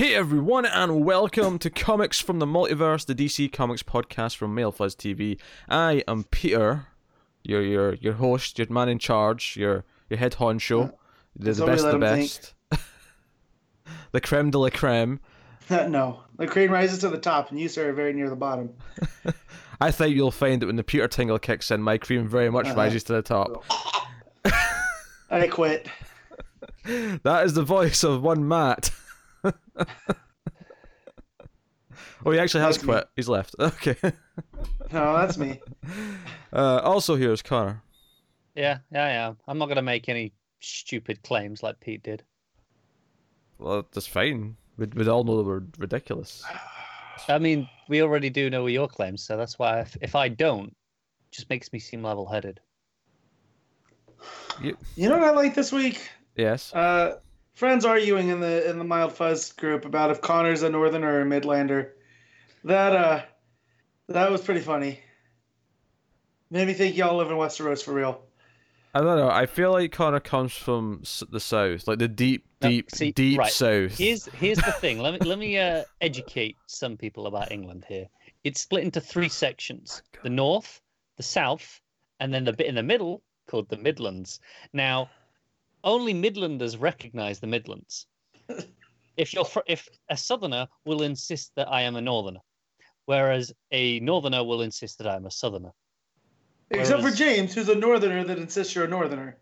Hey everyone, and welcome to Comics from the Multiverse, the DC Comics podcast from Mail Fuzz TV. I am Peter, your your your host, your man in charge, your your head honcho, the, the best of the best, the creme de la creme. no, the crane rises to the top, and you, sir, are very near the bottom. I think you'll find that when the Peter tingle kicks in, my cream very much Uh-huh. rises to the top. I quit. That is the voice of one Matt. oh, he actually has That's me. quit. He's left. Okay. No, that's me. Uh, also, here's Connor. Yeah, yeah, yeah. I'm not gonna make any stupid claims like Pete did. Well, that's fine. We we all know that we're ridiculous. I mean, we already do know your claims, so that's why if, if I don't, it just makes me seem level-headed. You know what I like this week? Yes. Uh, friends arguing in the in the mild fuzz group about if Connor's a northerner or a midlander. That uh, that was pretty funny. Made me think y'all live in Westeros for real. I don't know. I feel like Connor comes from the south, like the deep, No, deep, see, deep right. south. Here's here's the thing. Let me let me uh, educate some people about England here. It's split into three sections: the north, the south, and then the bit in the middle called the Midlands. Now, only Midlanders recognise the Midlands. If you're fr- if a southerner will insist that I am a northerner, whereas a northerner will insist that I am a southerner. Except for James, who's a northerner that insists you're a northerner.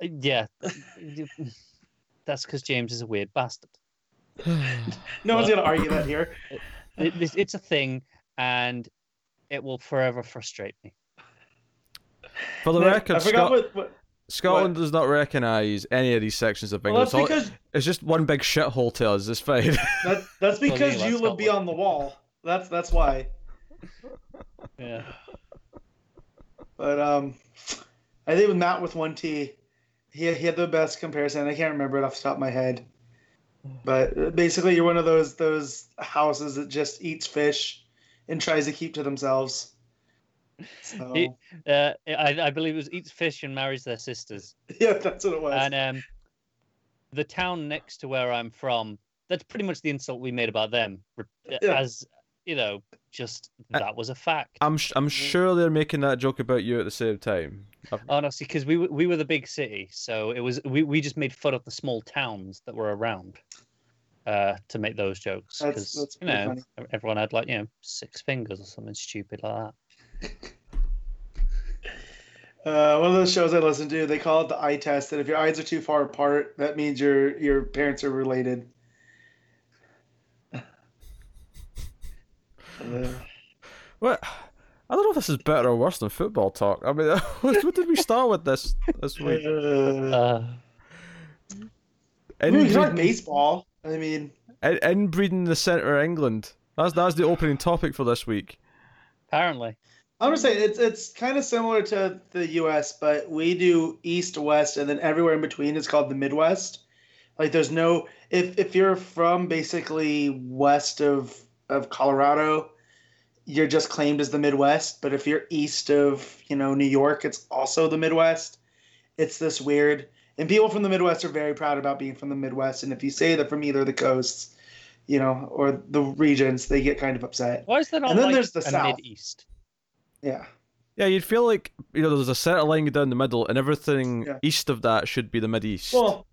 Yeah, that's because James is a weird bastard. No one's gonna argue that here. It, it's- it's a thing, and it will forever frustrate me. For the I record, forgot Scot- what. what Scotland does not recognise any of these sections of well, England. that's It's, all- because it's just one big shithole to us. It's fine. that, that's me, because that's you live Scotland. beyond the wall. That's that's why. Yeah. But um, I think with Matt with one T, he he had the best comparison. I can't remember it off the top of my head, but uh, basically, you're one of those those houses that just eats fish and tries to keep to themselves. So, He- Uh, I, I believe it was eats fish and marries their sisters. yeah, that's what it was. And um, the town next to where I'm from, that's pretty much the insult we made about them. Yeah. As you know, just Uh, that was a fact. I'm sh- I'm sure they're making that joke about you at the same time. I've- Honestly, because we were- we were the big city, so it was we, we just made fun of the small towns that were around. Uh, to make those jokes, because you know funny. everyone had like you know six fingers or something stupid like that. Uh, one of those shows I listen to, they call it the eye test. And if your eyes are too far apart, that means your your parents are related. Uh, What? I don't know if this is better or worse than football talk. I mean, what, what did we start with this this week? uh, Uh, I mean, we can talk Inbreeding, baseball. I mean, in- inbreeding the centre of England. That's that's the opening topic for this week. apparently, I'm gonna say it's it's kind of similar to the U.S., but we do east, west, and then everywhere in between is called the Midwest. Like, there's no if if you're from basically west of of Colorado, you're just claimed as the Midwest. But if you're east of you know New York, it's also the Midwest. It's this weird, and people from the Midwest are very proud about being from the Midwest. And if you say that from either of the coasts, you know, or the regions, they get kind of upset. why is not And then like there's the South. mid east? Yeah. Yeah, you'd feel like you know there's a centre line down the middle, and everything Yeah. east of that should be the mid east. Well,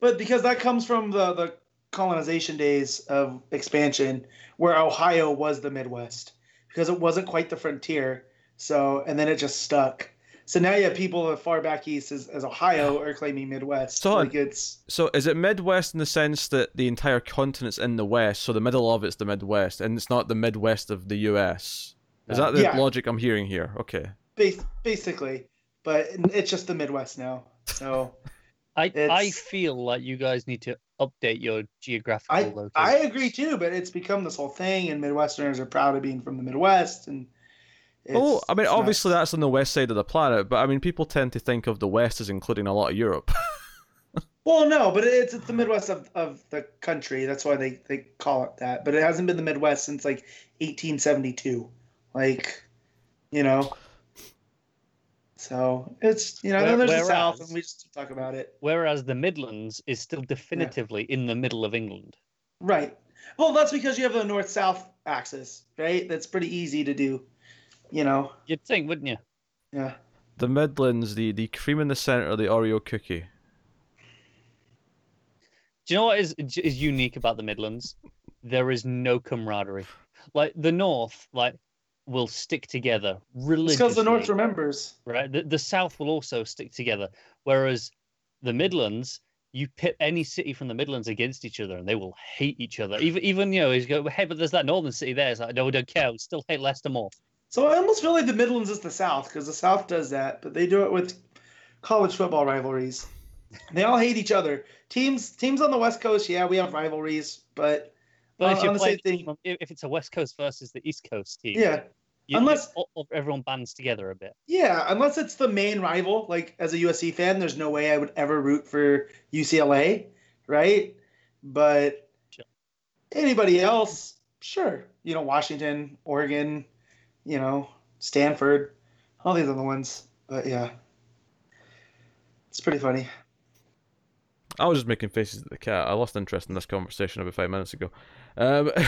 but because that comes from the the colonization days of expansion, where Ohio was the Midwest, because it wasn't quite the frontier. So, and then it just stuck. So now you have people as far back east as, as Ohio are claiming Midwest. So- like it's So is it Midwest in the sense that the entire continent's in the West, so the middle of it's the Midwest, and it's not the Midwest of the U.S. Is that the Yeah. logic I'm hearing here? Okay. bas- basically, but it's just the Midwest now. So I I feel like you guys need to update your geographical I location. I agree too. But it's become this whole thing, and Midwesterners are proud of being from the Midwest, and it's, oh, I mean, obviously nuts. that's on the west side of the planet, but I mean, people tend to think of the West as including a lot of Europe. Well, no, but it's, it's the Midwest of, of the country. That's why they, they call it that. But it hasn't been the Midwest since like 1872. Like, you know. So it's you know Where- then there's the South, and we just talk about it. Whereas the Midlands is still definitively in the middle of England. Right. Well, that's because you have the north south axis, right? That's pretty easy to do. You know. You'd think, wouldn't you? Yeah. The Midlands, the the cream in the center, of the Oreo cookie. Do you know what is is unique about the Midlands? There is no camaraderie. Like the North, like will stick together religiously. because the north remembers. right? The, the South will also stick together, whereas the Midlands, you pit any city from the Midlands against each other, and they will hate each other. Even even you know, you go, hey, but there's that northern city there. It's like, no, we don't care. We still hate Leicester more. So I almost feel like the Midlands is the South because the South does that, but they do it with college football rivalries. They all hate each other. Teams teams on the West Coast, yeah, we have rivalries, but But if Uh, on the same thing- if it's a West Coast versus the East Coast team, yeah, you, unless- you- all- everyone bands together a bit. yeah, unless it's the main rival. Like as a USC fan, there's no way I would ever root for UCLA, right? But Sure. anybody else, sure. You know, Washington, Oregon, you know, Stanford, all these other ones. But yeah, it's pretty funny. I was just making faces at the cat. I lost interest in this conversation about five minutes ago. Um,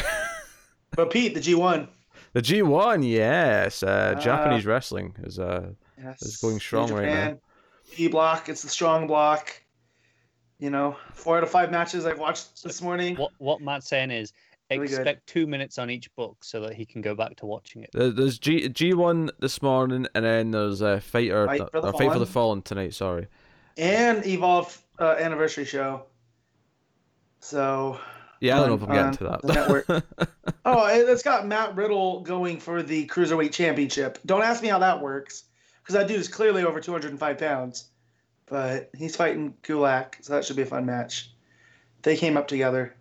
But Pete, the G1. the G1, yes. Uh, Ah. Japanese wrestling is uh, Yes. It's going strong New right now. Japan, E block. It's the strong block. You know, four out of five matches I've watched this morning. What what Matt's saying is Really good. expect two minutes on each book so that he can go back to watching it. there's G G1 this morning, and then there's uh, Fighter Fight for the or Fight for the Fallen. Fallen tonight. Sorry. And Evolve uh, anniversary show. So, Yeah, I don't know if I'm getting to that. oh, it- it's got Matt Riddle going for the cruiserweight championship. Don't ask me how that works, because that dude is clearly over 205 pounds. But he's fighting Gulak, so that should be a fun match. They came up together.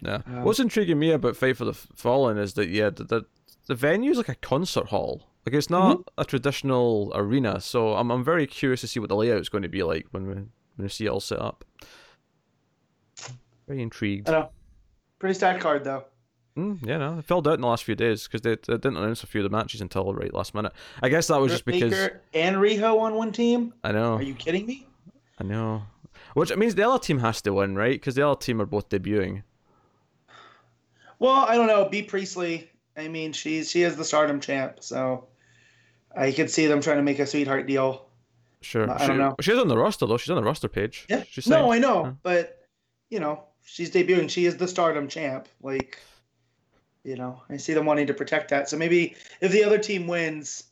Yeah. Um, What's intriguing me about Fight for the Fallen is that yeah, the the, the venue's like a concert hall. Like it's not Mm-hmm. a traditional arena, so I'm I'm very curious to see what the layout's going to be like when we when we see it all set up. Very intrigued. I know. Pretty stacked card though. Mm, yeah, no, it filled out in the last few days because they, they didn't announce a few of the matches until right last minute. I guess that was just because Baker and Riho on one team. I know, Are you kidding me? I know. Which means the other team has to win, right? Because the other team are both debuting. Well, I don't know. Bea Priestley. I mean, she's she is the Stardom champ, so I could see them trying to make a sweetheart deal. Sure. I she, don't know. She's on the roster though. She's on the roster page. Yeah. She's no. I know, Yeah. but you know, she's debuting. She is the Stardom champ. Like, you know, I see them wanting to protect that. So maybe if the other team wins,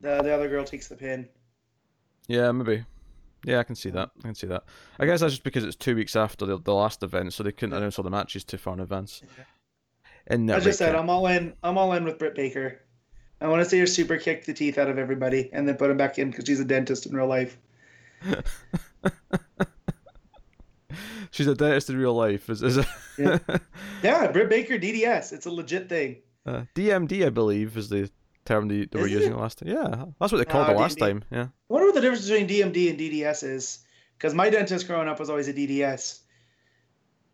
the the other girl takes the pin. Yeah, maybe. Yeah, I can see that. I can see that. I guess that's just because it's two weeks after the, the last event, so they couldn't announce all the matches too far in advance. And as I said I'm all in. I'm all in with Britt Baker. I want to see her super kick the teeth out of everybody and then put him back in because she's a dentist in real life. she's a dentist in real life. Is is Yeah. Yeah, Britt Baker DDS. It's a legit thing. uh, DMD? I believe is the term they, they were using it? last time. Yeah, that's what they called Ah, it last DMD. time. Yeah. I wonder what the difference between DMD and DDS is. Because my dentist growing up was always a DDS.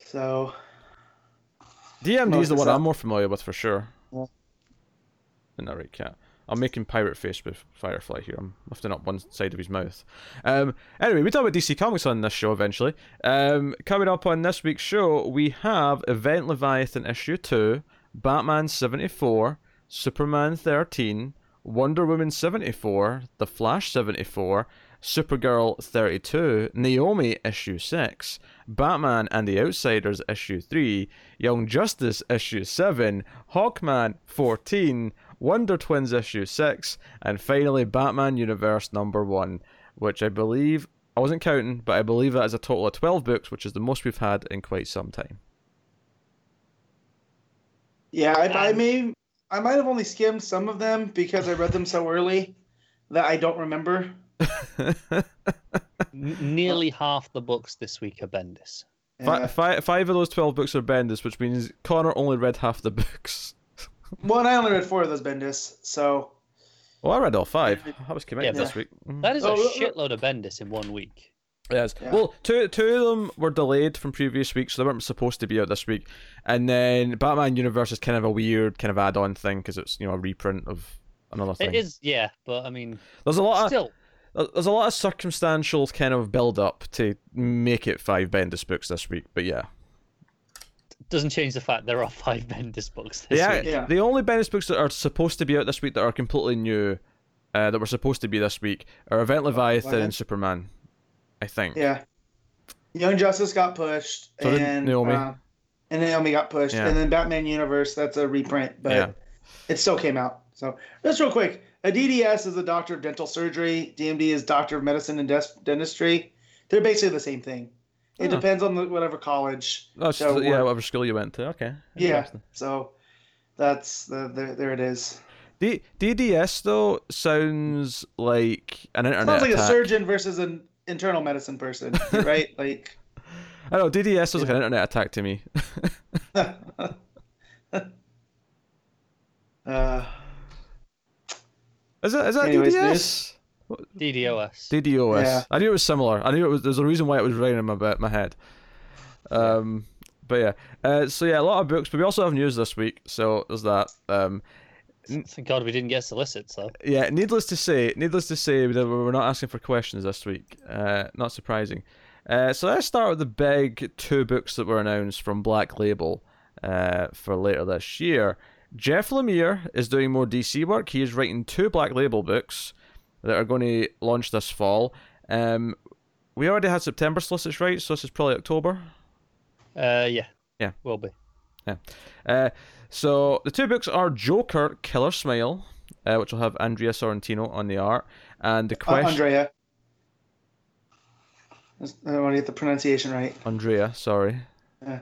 So, DMD is the one I'm more familiar with for sure. That right, cat? I'm making pirate face with Firefly here. I'm lifting up one side of his mouth. Um, anyway, we talk about DC Comics on this show eventually. Um, coming up on this week's show, we have Event Leviathan issue 2, Batman 74, Superman 13, Wonder Woman 74, The Flash 74, Supergirl 32, Naomi issue 6, Batman and the Outsiders issue 3, Young Justice issue 7, Hawkman 14, Wonder Twins issue 6, and finally Batman Universe number 1, which I believe, I wasn't counting, but I believe that is a total of 12 books, which is the most we've had in quite some time. yeah, I, I Um, may, I might have only skimmed some of them because I read them so early that I don't remember. N- nearly half the books this week are Bendis. Yeah. fi- five of those 12 books are Bendis, which means Connor only read half the books. Well, and I only read four of those Bendis, so Well, I read all five. I was committed Yeah, this but- week. Mhm. That is a Oh, look, look. shitload of Bendis in one week. Yes. Yeah. Well, two two of them were delayed from previous weeks, so they weren't supposed to be out this week. And then Batman Universe is kind of a weird kind of add-on thing because it's you know a reprint of another thing. It is, yeah, but I mean, There's a lot of still, there's a lot of circumstantial kind of build up to make it five Bendis books this week. But yeah, doesn't change the fact there are five Bendis books this Yeah, week. Yeah. the only Bendis books that are supposed to be out this week that are completely new, uh, that were supposed to be this week, are Event Leviathan Leviathan. and Superman. I think. Yeah. Young Justice got pushed, So and Naomi. uh, and Naomi got pushed, Yeah. and then Batman Universe. That's a reprint, but Yeah. it still came out. So just real quick, a DDS is a doctor of dental surgery. DMD is doctor of medicine and des- dentistry. They're basically the same thing. It depends on the, whatever college. Oh, So yeah, whatever school you went to. Okay. Yeah. So that's the, there. There it is. D- DDS though sounds like an internet Sounds like a surgeon versus an internal medicine person, right? like. I don't know. DDS sounds like an internet attack to me. uh, Is that is that Anyways, DDS? DDoS. DDoS. Yeah. I knew it was similar. I knew it was. There's a reason why it was right in my my head. Um, but yeah. Uh, so yeah, a lot of books, but we also have news this week. So there's that. Um, Thank God we didn't get solicits though. yeah. Needless to say, needless to say, that we're not asking for questions this week. Uh, not surprising. Uh, so let's start with the big two books that were announced from Black Label uh, for later this year. Jeff Lemire is doing more DC work. He is writing two Black Label books that are going to launch this fall. Um, we already had September solicits, right? So this is probably October. Uh, yeah. Yeah. Will be. Yeah. Uh, so the two books are Joker, Killer Smile, uh, which will have Andrea Sorrentino on the art, and the uh, question Andrea. I want to get the pronunciation right. Andrea, sorry. Yeah.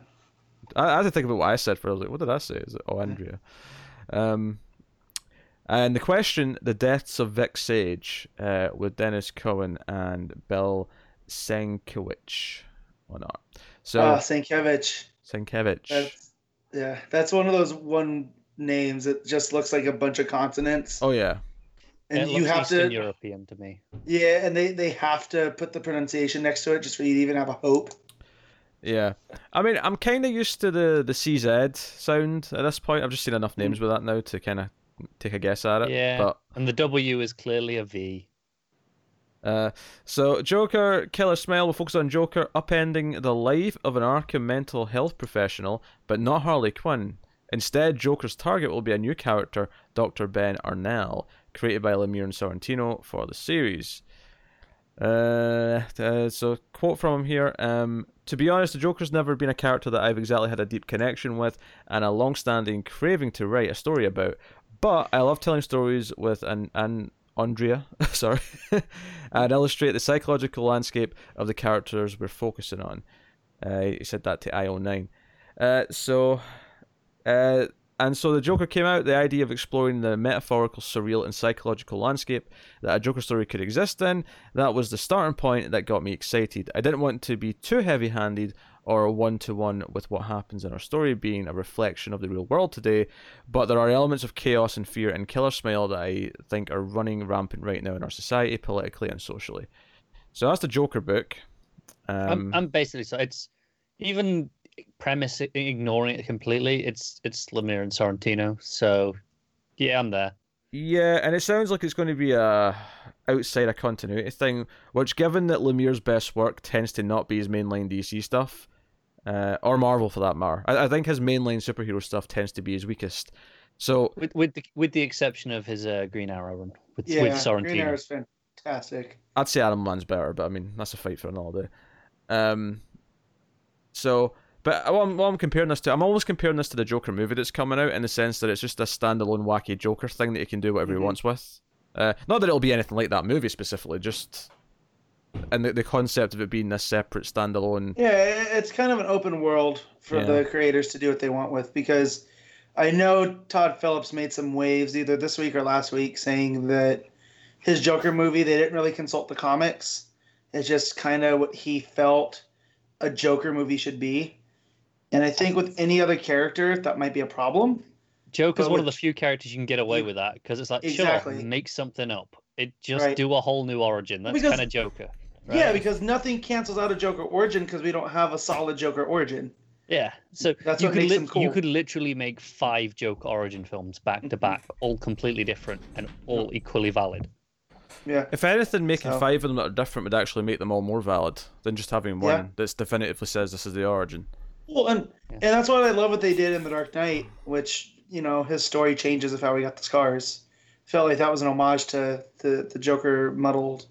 I, I had to think about what I said for. I was like, what did I say? Is it oh Andrea? Um, and the question: The deaths of Vic Sage, uh, with Denys Cowan and Bill Sienkiewicz or not. So Oh, Sankiewicz. Sienkiewicz. That's yeah. That's one of those one names that just looks like a bunch of consonants, Oh yeah, and it you looks have Eastern to European to me. yeah, and they they have to put the pronunciation next to it just for you to even have a hope. yeah. I mean, I'm kind of used to the the CZ sound at this point. I've just seen enough names with that now to kind of take a guess at it. Yeah. But And the W is clearly a V. Uh, so Joker Killer Smile will focus on Joker upending the life of an Arkham mental health professional, but not Harley Quinn. Instead, Joker's target will be a new character, Dr. Ben Arnell, created by Lemire and Sorrentino for the series. Uh, uh, so quote from him here. Um, to be honest, the Joker's never been a character that I've exactly had a deep connection with and a long-standing craving to write a story about. But I love telling stories with an an Andrea, sorry, and illustrate the psychological landscape of the characters we're focusing on. Uh, he said that to IO9. Uh, so, uh, and so the Joker came out. The idea of exploring the metaphorical, surreal, and psychological landscape that a Joker story could exist in. That was the starting point that got me excited. I didn't want to be too heavy-handed or one-to-one with what happens in our story being a reflection of the real world today, but there are elements of chaos and fear and Killer Smile that I think are running rampant right now in our society, politically and socially. So that's the Joker book. Um, I'm, I'm basically so it's even premise ignoring it completely. It's it's Lemire and Sorrentino. So yeah, I'm there. Yeah, and it sounds like it's going to be a outside a continuity thing, which, given that Lemire's best work tends to not be his mainline DC stuff, uh, or Marvel for that matter, I, I think his mainline superhero stuff tends to be his weakest. So With with the with the exception of his uh, Green Arrow run with Yeah, with Green Sorrentino. Arrow's fantastic. I'd say Animal Man's better, but I mean that's a fight for another day. Um, so, but what I'm, what I'm comparing this to, I'm almost comparing this to the Joker movie that's coming out in the sense that it's just a standalone wacky Joker thing that he can do whatever Mhm. he wants with. Uh, not that it'll be anything like that movie specifically, just and the, the concept of it being this separate standalone. Yeah, it's kind of an open world for Yeah. the creators to do what they want with because I know Todd Phillips made some waves either this week or last week saying that his Joker movie they didn't really consult the comics. It's just kind of what he felt a Joker movie should be. And I think with any other character that might be a problem. Joker's But one of the few characters you can get away with that because it's like Exactly. sure make something up. It just Right. do a whole new origin. That's Because- kind of Joker. Yeah, because nothing cancels out a Joker origin because we don't have a solid Joker origin. Yeah, so That's you what could makes lit- cool. you could literally make five Joker origin films back to back, mm-hmm. all completely different and all equally valid. Yeah. If anything, making So- five of them that are different would actually make them all more valid than just having one Yeah. that's definitively says this is the origin. Well, and Yeah. and that's what I love what they did in the Dark Knight, which you know his story changes of how he got the scars. Felt like that was an homage to the the Joker muddled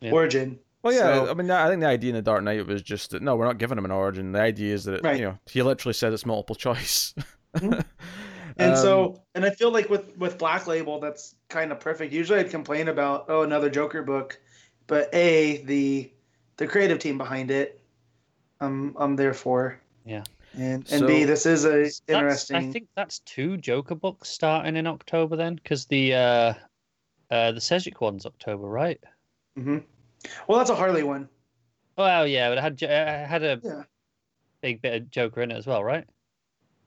Yeah. origin. Well, yeah, So- I mean, I think the idea in the Dark Knight was just that no, we're not giving him an origin. The idea is that it, Right. you know he literally said it's multiple choice. Mhm. And Um, so, and I feel like with with Black Label, that's kind of perfect. Usually, I'd complain about oh another Joker book, but a the the creative team behind it, I'm I'm there for. Yeah. And and b this is a interesting. I think that's two Joker books starting in October then, because the uh, uh, the Sejic one's October, right? Mm-hmm. Well, that's a Harley one. Well, yeah, but it had it had a Yeah. big bit of Joker in it as well, right?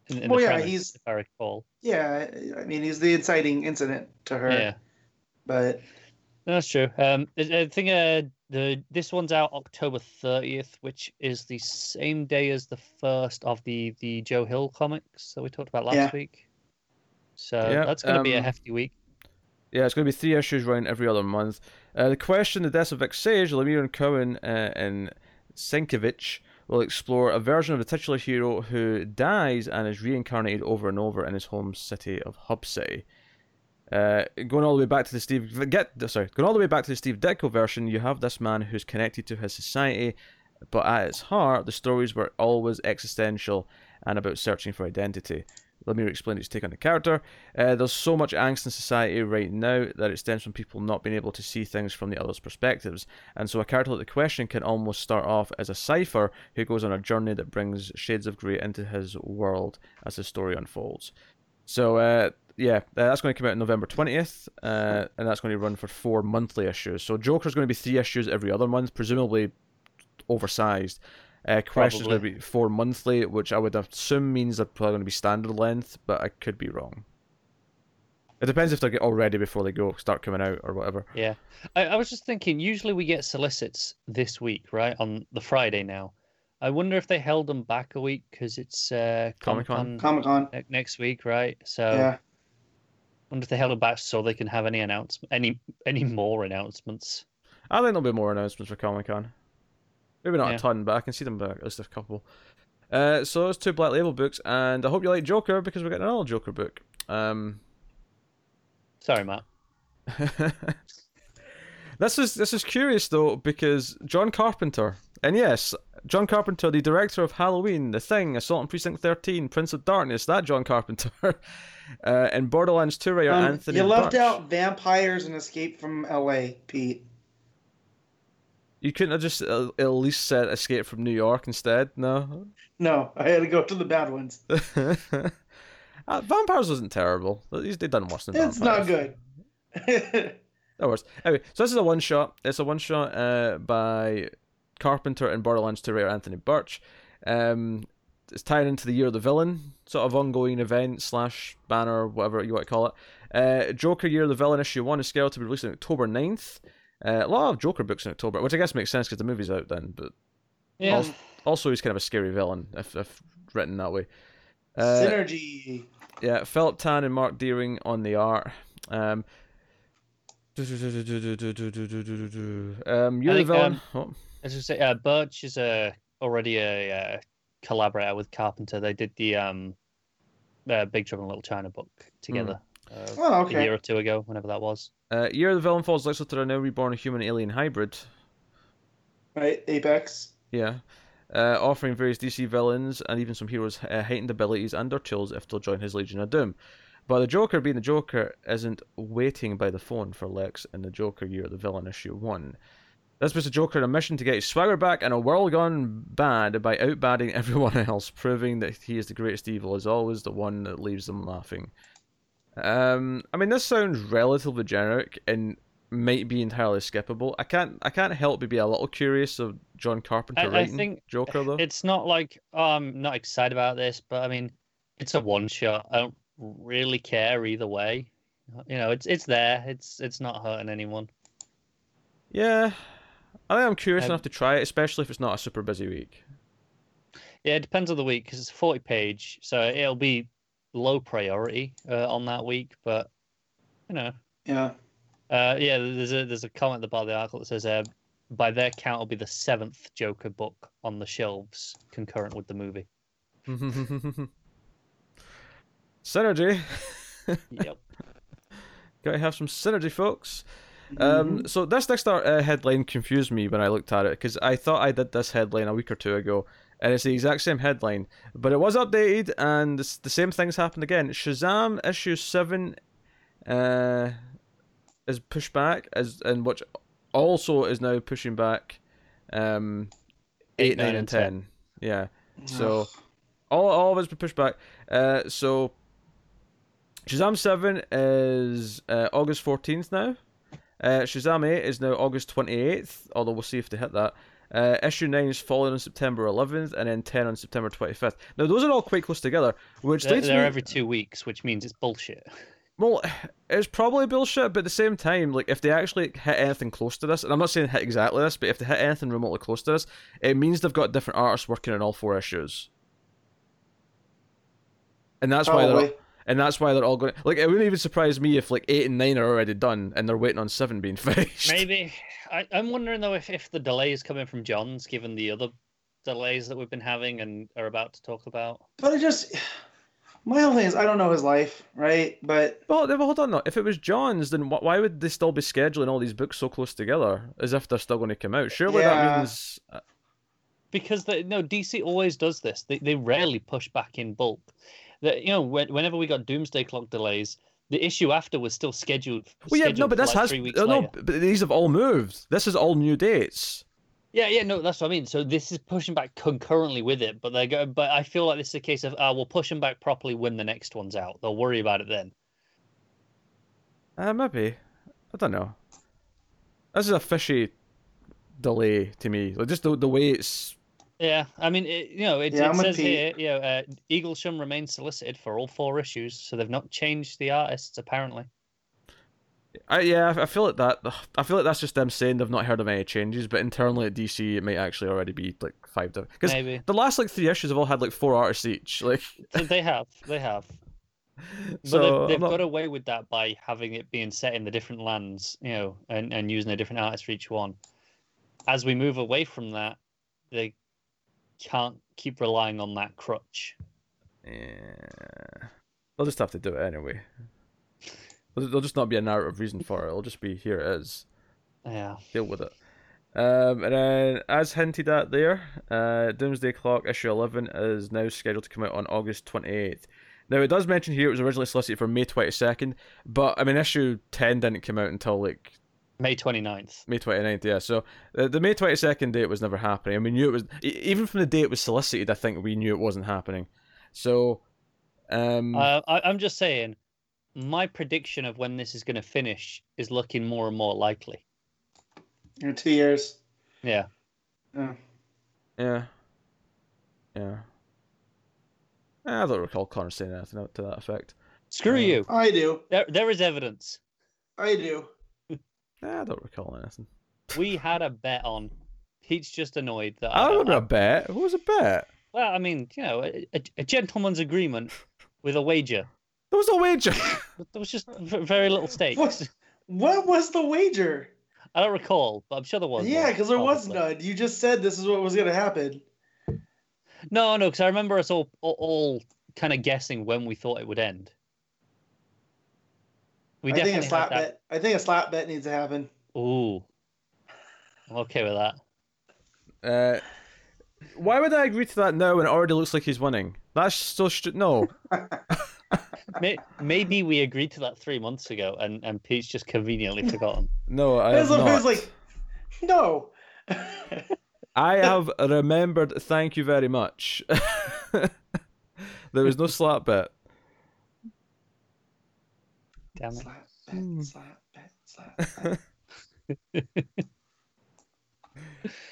In, in Well, yeah, premise, he's- I recall. Yeah, I mean he's the inciting incident to her. Yeah, But No, that's true. Um, I I think uh, the this one's out October thirtieth, which is the same day as the first of the the Joe Hill comics that we talked about last Yeah. week. So Yeah, that's going to be a um, hefty week. Yeah, it's going to be three issues running every other month. Uh, the question, the deaths of Vic Sage, Lemire and Cowan, uh, and Sienkiewicz will explore a version of the titular hero who dies and is reincarnated over and over in his home city of Hub City. Uh, going all the way back to the Steve get sorry, going all the way back to the Steve Ditko version, you have this man who's connected to his society, but at its heart, the stories were always existential and about searching for identity. Let me explain his take on the character. Uh, there's so much angst in society right now that it stems from people not being able to see things from the other's perspectives. And so a character like the question can almost start off as a cipher who goes on a journey that brings shades of grey into his world as the story unfolds. So, uh, yeah, uh, that's going to come out November 20th, uh, and that's going to run for four monthly issues. So Joker's going to be three issues every other month, presumably oversized. Uh, Question's going to be four monthly, which I would assume means they're probably going to be standard length, but I could be wrong. It depends if they get all ready before they go start coming out or whatever. Yeah, I, I was just thinking. Usually we get solicits this week, right on the Friday now. I wonder if they held them back a week because it's uh, Comic Comic-Con? Con Comic Con. ne- next week, right? So Yeah. Wonder if they held them back so they can have any announcement, any any more announcements. I think there'll be more announcements for Comic Con. Maybe not Yeah. a ton, but I can see them back at least a couple. Uh, so those two Black Label books, and I hope you like Joker because we're getting another Joker book. Um, Sorry, Matt. this is this is curious though because John Carpenter, and yes, John Carpenter, the director of Halloween, The Thing, Assault on Precinct Thirteen, Prince of Darkness, that John Carpenter, uh, and Borderlands Two writer Um, Anthony. you left Burch. out vampires and Escape from L.A. Pete. You couldn't have just uh, at least said Escape from New York instead. No. No, I had to go to the bad ones. uh, vampires wasn't terrible. He's they done worse than It's vampires. not good. No worse. Anyway, so this is a one shot. It's a one shot uh, by Carpenter and Borderlands 2 writer Anthony Burch. Um, it's tied into the Year of the Villain, sort of ongoing event slash banner, whatever you want to call it. Uh, Joker Year of the Villain issue 1 is scheduled to be released on October 9th. Uh, a lot of Joker books in October, which I guess makes sense because the movie's out then, but Yeah, Also, also he's kind of a scary villain if, if written that way. Uh, Synergy. yeah, Philip Tan and Marc Deering on the art. Um, um, you're the villain. um, oh, as I say, uh, Burch is a already a uh, collaborator with Carpenter. They did the um, uh, Big Trouble in Little China book together uh, Oh, a year or two ago, whenever that was. uh, Year of the Villain falls Lex Luthor, a now reborn human alien hybrid. Right, Apex. Yeah. Uh, offering various DC villains and even some heroes uh, heightened abilities and or chills if they'll join his Legion of Doom. But the Joker, being the Joker, isn't waiting by the phone for Lex in the Joker Year of the Villain issue 1. This puts the Joker on a mission to get his swagger back and a world gone bad by outbadding everyone else, proving that he is the greatest evil, is always the one that leaves them laughing. Um, I mean, this sounds relatively generic and might be entirely skippable. I can't, I can't help but be a little curious of John Carpenter I- I writing think Joker though. It's not like oh, I'm not excited about this, but I mean, it's a one shot. I don't really care either way. You know, it's it's there. It's it's not hurting anyone. Yeah, I think I'm curious Um, enough to try it, especially if it's not a super busy week. Yeah, it depends on the week because it's a forty page, so it'll be low priority uh, on that week. But you know, Yeah. uh, yeah, there's a there's a comment at the bottom of the article that says, uh, by their count, it'll be the seventh Joker book on the shelves concurrent with the movie. synergy. Yep. Gotta have some synergy, folks. Um, so this next uh, headline confused me when I looked at it because I thought I did this headline a week or two ago, and it's the exact same headline, but it was updated and the same things happened again. Shazam issue seven, uh, is pushed back as and which also is now pushing back, um, eight, nine, and ten. Yeah. So all all of it's been pushed back. Uh, so Shazam Seven is uh, August fourteenth now. Uh, Shazam Eight is now August twenty eighth. Although we'll see if they hit that. Uh, issue nine is following on September eleventh, and then ten on September twenty fifth. Now those are all quite close together, which They're, leads they're me. every two weeks, which means it's bullshit. Well, it's probably bullshit, but at the same time, like if they actually hit anything close to this, and I'm not saying hit exactly this, but if they hit anything remotely close to this, it means they've got different artists working on all four issues. And that's why they're Probably. And that's why they're all going. Like, it wouldn't even surprise me if like eight and nine are already done, and they're waiting on seven being finished. Maybe. I, I'm wondering though if, if the delay is coming from Johns, given the other delays that we've been having and are about to talk about. But it just my whole thing is I don't know his life, right? But Well, then, hold on. though. If it was Johns, then wh- why would they still be scheduling all these books so close together, as if they're still going to come out? Surely that means. uh, Because the, no, DC always does this. They they rarely push back in bulk. That you know, when, whenever we got Doomsday Clock delays, the issue after was still scheduled. Well, yeah, no, but this like, has three oh, no, but these have all moved. This is all new dates. Yeah, yeah, no, that's what I mean. So this is pushing back concurrently with it, but they go. But I feel like this is a case of, uh, we'll push them back properly when the next one's out. They'll worry about it then. Uh, maybe. I don't know. This is a fishy delay to me. Like just the the way it's. Yeah, I mean, it, you know, it, Yeah, it says Pete. here, you know, uh, Eaglesham remains solicited for all four issues, so they've not changed the artists apparently. I yeah, I feel like that. I feel like that's just them saying they've not heard of any changes, but internally at DC it might actually already be like five different. Because Maybe the last like three issues have all had like four artists each. Like they have, they have, but so, they've, they've not- got away with that by having it being set in the different lands, you know, and, and using a different artist for each one. As we move away from that, they can't keep relying on that crutch. Yeah. They'll just have to do it anyway. There'll just not be a narrative reason for it. It'll just be here it is. Yeah. Deal with it. Um, and then, as hinted at there, uh, Doomsday Clock issue 11 is now scheduled to come out on August 28th. Now, it does mention here it was originally solicited for May 22nd, but I mean, issue 10 didn't come out until like May 29th. May 29th, yeah. So uh, the May 22nd date was never happening. And we knew it was, e- even from the day it was solicited, I think we knew it wasn't happening. So, um, Uh, I, I'm just saying, my prediction of when this is going to finish is looking more and more likely. in two years. Yeah. Yeah. yeah. Yeah. I don't recall Connor saying anything to that effect. Screw Uh, you. I do. There, there is evidence. I do. I don't recall anything. We had a bet on. Pete's just annoyed that I I, don't remember I- a bet. What was a bet? well, I mean, you know, a, a, a gentleman's agreement with a wager. There was no wager. There was just v- very little stakes. What? What was the wager? I don't recall, but I'm sure there was. yeah, because there was probably. none. You just said this is what was going to happen. No, no, because I remember us all, all, all kind of guessing when we thought it would end. We I think a slap bet. I think a slap bet needs to happen. Ooh, I'm okay with that. Uh, why would I agree to that now when it already looks like he's winning? That's so stu- no. Maybe we agreed to that three months ago, and, and Pete's just conveniently forgotten. No, I It's have like- not. like, no. I have remembered. Thank you very much. there was no slap bet. Damn it. slap bet, slap bet, slap bet.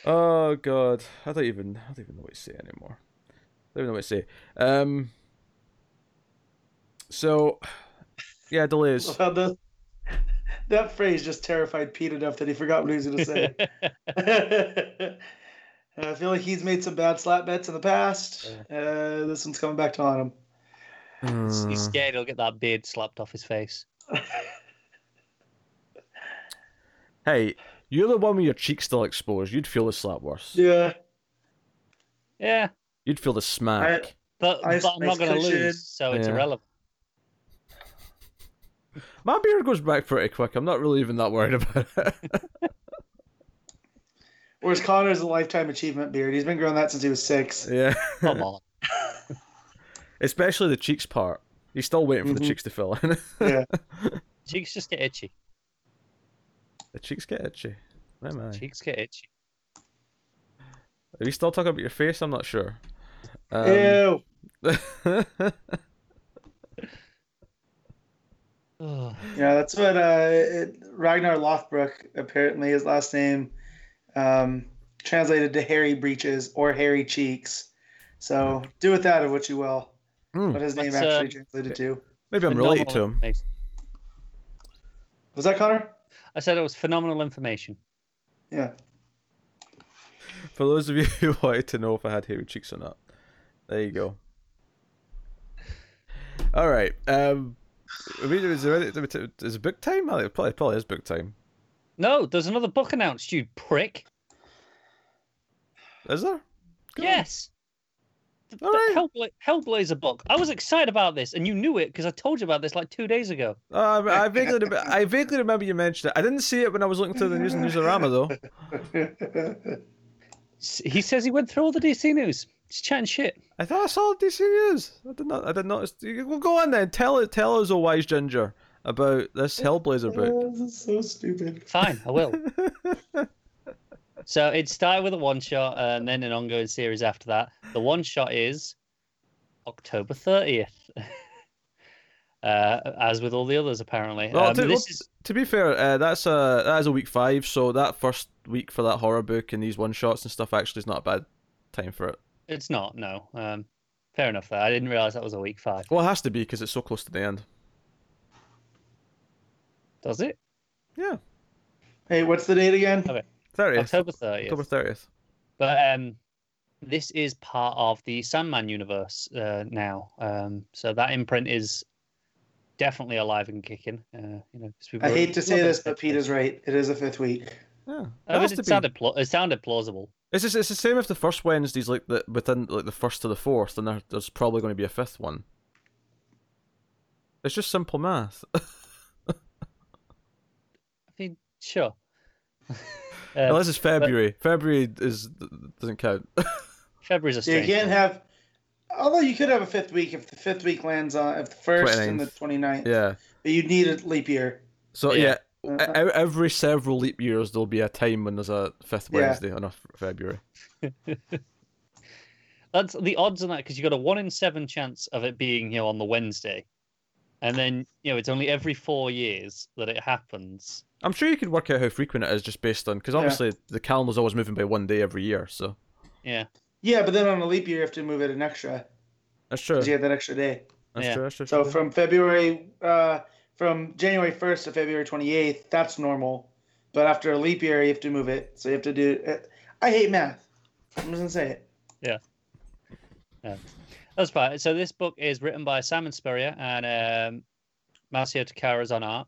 Oh god, I don't even. I don't even know what to say anymore. I don't even know what to say. Um. So, yeah, delays. Well, the, that phrase just terrified Pete enough that he forgot what he was going to say. I feel like he's made some bad slap bets in the past. Uh, this one's coming back to haunt him. He's Hmm. he's scared he'll get that beard slapped off his face. Hey, you're the one with your cheeks still exposed. You'd feel the slap worse. Yeah. Yeah, You'd feel the smack. the but, Ice- but I'm not going to lose, so it's Yeah. irrelevant. My beard goes back pretty quick. I'm not really even that worried about it. Whereas Connor's a lifetime achievement beard. He's been growing that since he was six. yeah. Come on. Especially the cheeks part. He's still waiting for the Mhm. cheeks to fill in. Yeah. Cheeks just get itchy. the cheeks get itchy. My my. Cheeks get itchy. Are you still talking about your face? I'm not sure. Um, Ew. Ugh. Yeah, that's what uh, it, Ragnar Lothbrok apparently his last name um, translated to hairy breeches or hairy cheeks. So do with that of what you will. Hmm, What his name That's, actually uh, translated to. maybe I'm related to him. information. Was that Connor? I said it was phenomenal information. Yeah. For those of you who wanted to know if I had hairy cheeks or not, there you go. All right. Um, I mean, is it, is it book time? Well, It probably probably is book time. No, there's another book announced, you prick. Is there? Go on. Yes. The, the All right. Hellbla- Hellblazer book. I was excited about this, and you knew it because I told you about this like two days ago. Uh, I, I vaguely rem- I vaguely remember you mentioned it. I didn't see it when I was looking through the news and newsarama though. He says he went through all the DC news. He's chatting shit. I thought I saw DC news. I did not. I did not. Well, go on then. Tell it. Tell us, a wise ginger, about this Hellblazer book. this is so stupid. Fine, I will. so it started with a one shot and then an ongoing series after that. The one shot is October 30th. Uh, as with all the others, apparently. Well, Um, to, this well, is to be fair, uh, that's a that is a week five. So that first week for that horror book and these one shots and stuff actually is not a bad time for it. it's not no. Um, fair enough. There, I didn't realize that was a week five. Well, it has to be because it's so close to the end. Does it? Yeah, Hey, what's the date again? Thirtieth, October 30th. October thirtieth. But um, this is part of the Sandman universe uh, now. Um, so that imprint is definitely alive and kicking. Uh, you know, 'cause we I hate to say this, but Pete is right. It is a fifth week. Yeah, it I mean, has it sounded pla- it sounded plausible. It's just, it's the same if the first Wednesday's like the within like the first to the fourth, then there, there's probably going to be a fifth one. It's just simple math. I mean, sure. Uh, Unless it's February. February is doesn't count. February's a Yeah, strange. you can't have. Although you could have a fifth week if the fifth week lands on if the first and the 29th. 29th. yeah. But you'd need a leap year. So yeah, Yeah. Uh, e- every several leap years there'll be a time when there's a fifth Yeah. Wednesday on a f- February. That's the odds on that because you've got a one in seven chance of it being you know on the Wednesday, and then you know it's only every four years that it happens. I'm sure you could work out how frequent it is just based on because Yeah. obviously the calendar's always moving by one day every year. So Yeah, yeah, but then on a leap year, you have to move it an extra that's true. because you have that extra day. That's Yeah. true. That's true. So true. from February, uh, from January 1st to February 28th, that's normal. But after a leap year, you have to move it. So you have to do. Uh, I hate math. I'm just gonna say it. Yeah. Yeah. That's fine. So this book is written by Simon Spurrier and um, Marcio Takara's on art.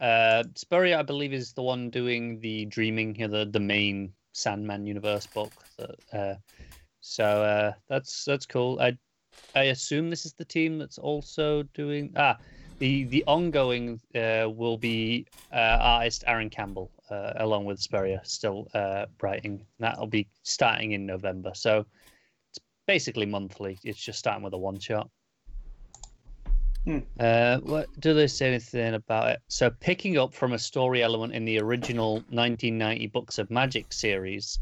Uh, Spurrier, I believe, is the one doing the Dreaming, know, the the main Sandman universe book. That, uh, so uh, that's that's cool. I I assume this is the team that's also doing ah the the ongoing uh, will be uh, artist Aaron Campbell uh, along with Spurrier still uh, writing. That'll be starting in November. So it's basically monthly. It's just starting with a one shot. Hmm. Uh, what do they say anything about it? So picking up from a story element in the original 1990 Books of Magic series,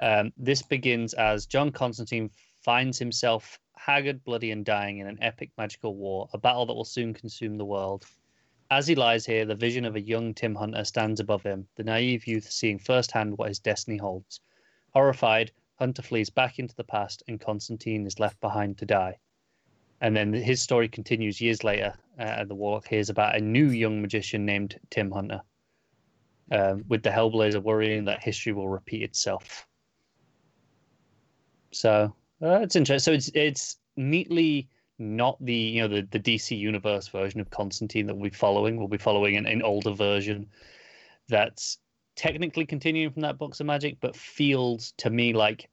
um, this begins as John Constantine finds himself haggard, bloody, and dying in an epic magical war, a battle that will soon consume the world. As he lies here, the vision of a young Tim Hunter stands above him, the naive youth seeing firsthand what his destiny holds. Horrified, Hunter flees back into the past, and Constantine is left behind to die. And then his story continues years later. Uh, the Warlock hears about a new young magician named Tim Hunter, um, with the Hellblazer worrying that history will repeat itself. So uh, it's interesting. So it's it's neatly not the you know the, the DC universe version of Constantine that we'll be following. We'll be following an, an older version that's technically continuing from that Books of Magic, but feels to me like,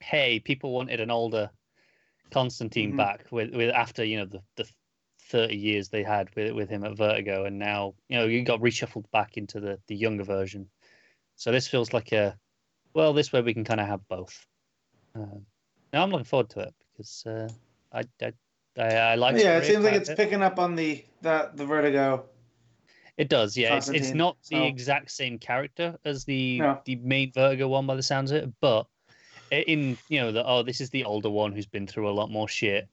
hey, people wanted an older Constantine Mhm. back with, with after you know the, the thirty years they had with with him at Vertigo, and now you know he got reshuffled back into the the younger version. So this feels like a well, this way we can kind of have both. Uh, now I'm looking forward to it because uh, I, I I I like. yeah, it seems like it's bit. picking up on the that the Vertigo. It does, yeah. It's, it's not the so- exact same character as the No. the main Vertigo one by the sounds of it, but in you know the oh this is the older one who's been through a lot more shit.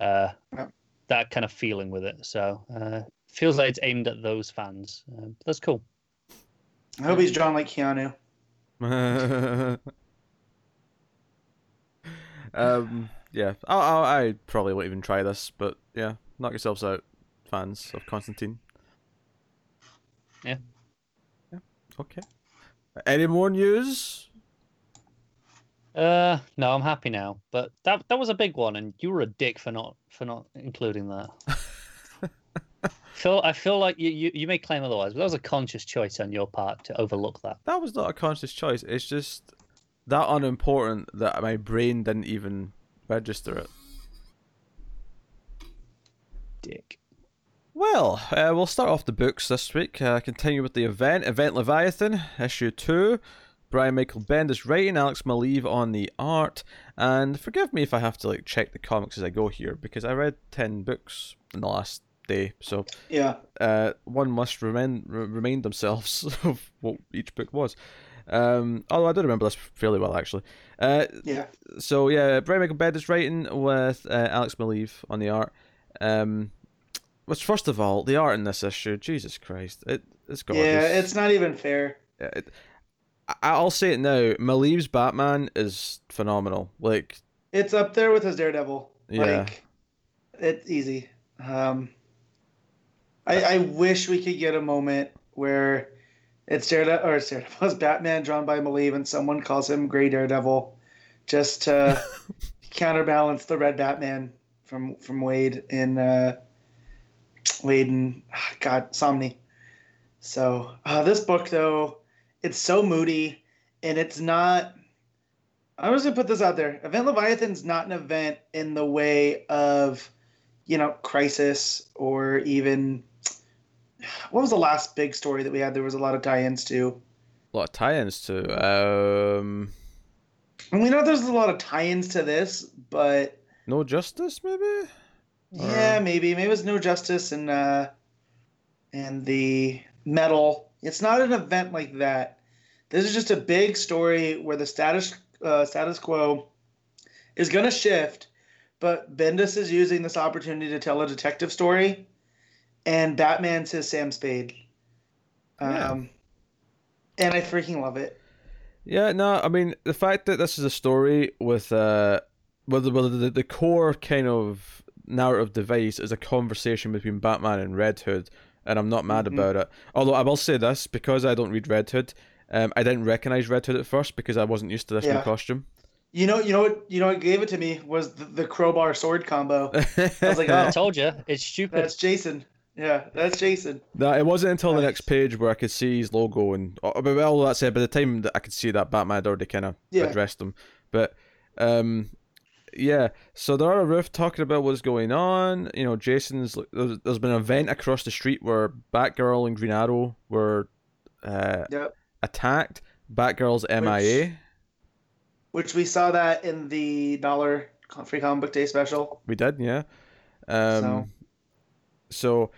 Uh, Yeah. that kind of feeling with it. So uh, feels like it's aimed at those fans. Uh, that's cool. I hope he's drawn like Keanu. um, yeah, I, I, I probably won't even try this, but yeah, knock yourselves out, fans of Constantine. Yeah. Yeah. Okay. Any more news? Uh, no, I'm happy now. But that that was a big one, and you were a dick for not for not including that. Phil, I feel like you, you, you may claim otherwise, but that was a conscious choice on your part to overlook that. That was not a conscious choice. It's just that unimportant that my brain didn't even register it. Dick. Well, uh, we'll start off the books this week. Uh, continue with the event. Event Leviathan, issue 2. Brian Michael Bendis writing, Alex Maleev on the art. And forgive me if I have to like check the comics as I go here, because I read 10 books in the last day. So Yeah. uh, one must remind, re- remind themselves of what each book was. Um, although I do remember this fairly well, actually. Uh, Yeah. so yeah, Brian Michael Bendis writing with uh, Alex Maleev on the art. Um, which first of all, the art in this issue, Jesus Christ, it it's gorgeous. Yeah, it's not even fair. It, I'll say it now. Maleev's Batman is phenomenal. Like, It's up there with his Daredevil. Yeah. Like, it's easy. Um, I, I wish we could get a moment where it's Daredevil or it's Daredevil, it's Batman drawn by Maleev and someone calls him Gray Daredevil, just to counterbalance the Red Batman from from Wade in uh, Wade and ah, God Somni. So uh, this book though, it's so moody, and it's not. I was gonna put this out there. Event Leviathan's not an event in the way of, you know, Crisis or even. What was the last big story that we had? There was a lot of tie-ins to. a lot of tie-ins to. Um, know there's a lot of tie-ins to this, but No Justice, maybe. yeah, Or- maybe maybe it was No Justice and uh, and the Metal. It's not an event like that. This is just a big story where the status uh, status quo is going to shift, but Bendis is using this opportunity to tell a detective story, and Batman says Sam Spade. Yeah. Um, and I freaking love it. Yeah, no, I mean the fact that this is a story with uh, with the, with the, the core kind of narrative device is a conversation between Batman and Red Hood, and I'm not mad Mhm. about it. Although I will say this because I don't read Red Hood, um, I didn't recognize Red Hood at first because I wasn't used to this new costume. You know, you know what, you know what gave it to me was the, the crowbar sword combo. I was like, I oh. told you, it's stupid. That's Jason. Yeah, that's Jason. No, it wasn't until the next page where I could see his logo, and oh, but all that said, by the time that I could see that Batman had already kind of Yeah. addressed him. But um, yeah, so they're on a roof talking about what's going on. You know, Jason's. There's, there's been an event across the street where Batgirl and Green Arrow were uh, Yep. attacked. Batgirl's MIA. Which we saw that in the dollar free comic book day special. We did, yeah. Um, so.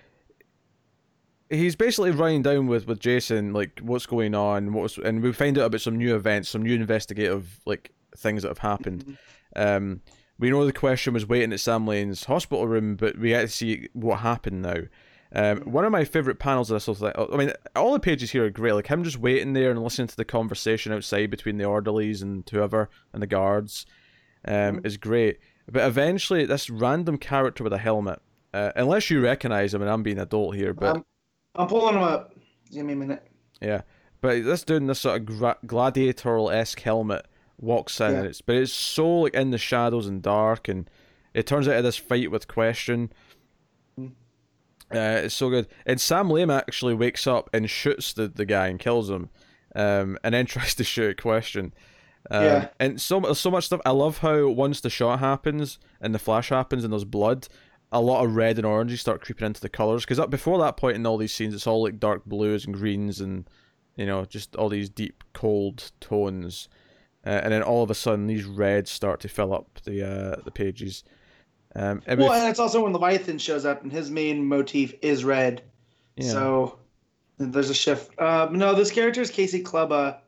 he's basically running down with with Jason like what's going on, what's and we find out about some new events, some new investigative like things that have happened. Um, we know the question was waiting at Sam Lane's hospital room, but we get to see what happened now. Um, one of my favorite panels of this was like, I mean, all the pages here are great. Like him just waiting there and listening to the conversation outside between the orderlies and whoever and the guards, um, is great. But eventually, this random character with a helmet, uh, unless you recognize him, and I'm being adult here, but Um, I'm pulling him up. Give me a minute. yeah, but this in this sort of gra- gladiatorial esque helmet walks in, Yeah. and it's but it's so like in the shadows and dark, and it turns out of this fight with Question. Mm. Uh, it's so good, and Sam Lane actually wakes up and shoots the, the guy and kills him, um, and then tries to shoot Question. Um, Yeah. And so so much stuff. I love how once the shot happens and the flash happens and there's blood, a lot of red and oranges start creeping into the colors. Because up before that point in all these scenes, it's all like dark blues and greens and you know just all these deep cold tones. Uh, and then all of a sudden, these reds start to fill up the uh, the pages. Um, and Well, and it's also when Leviathan shows up, and his main motif is red. yeah. So there's a shift. Um, no, this character is Casey Kleba,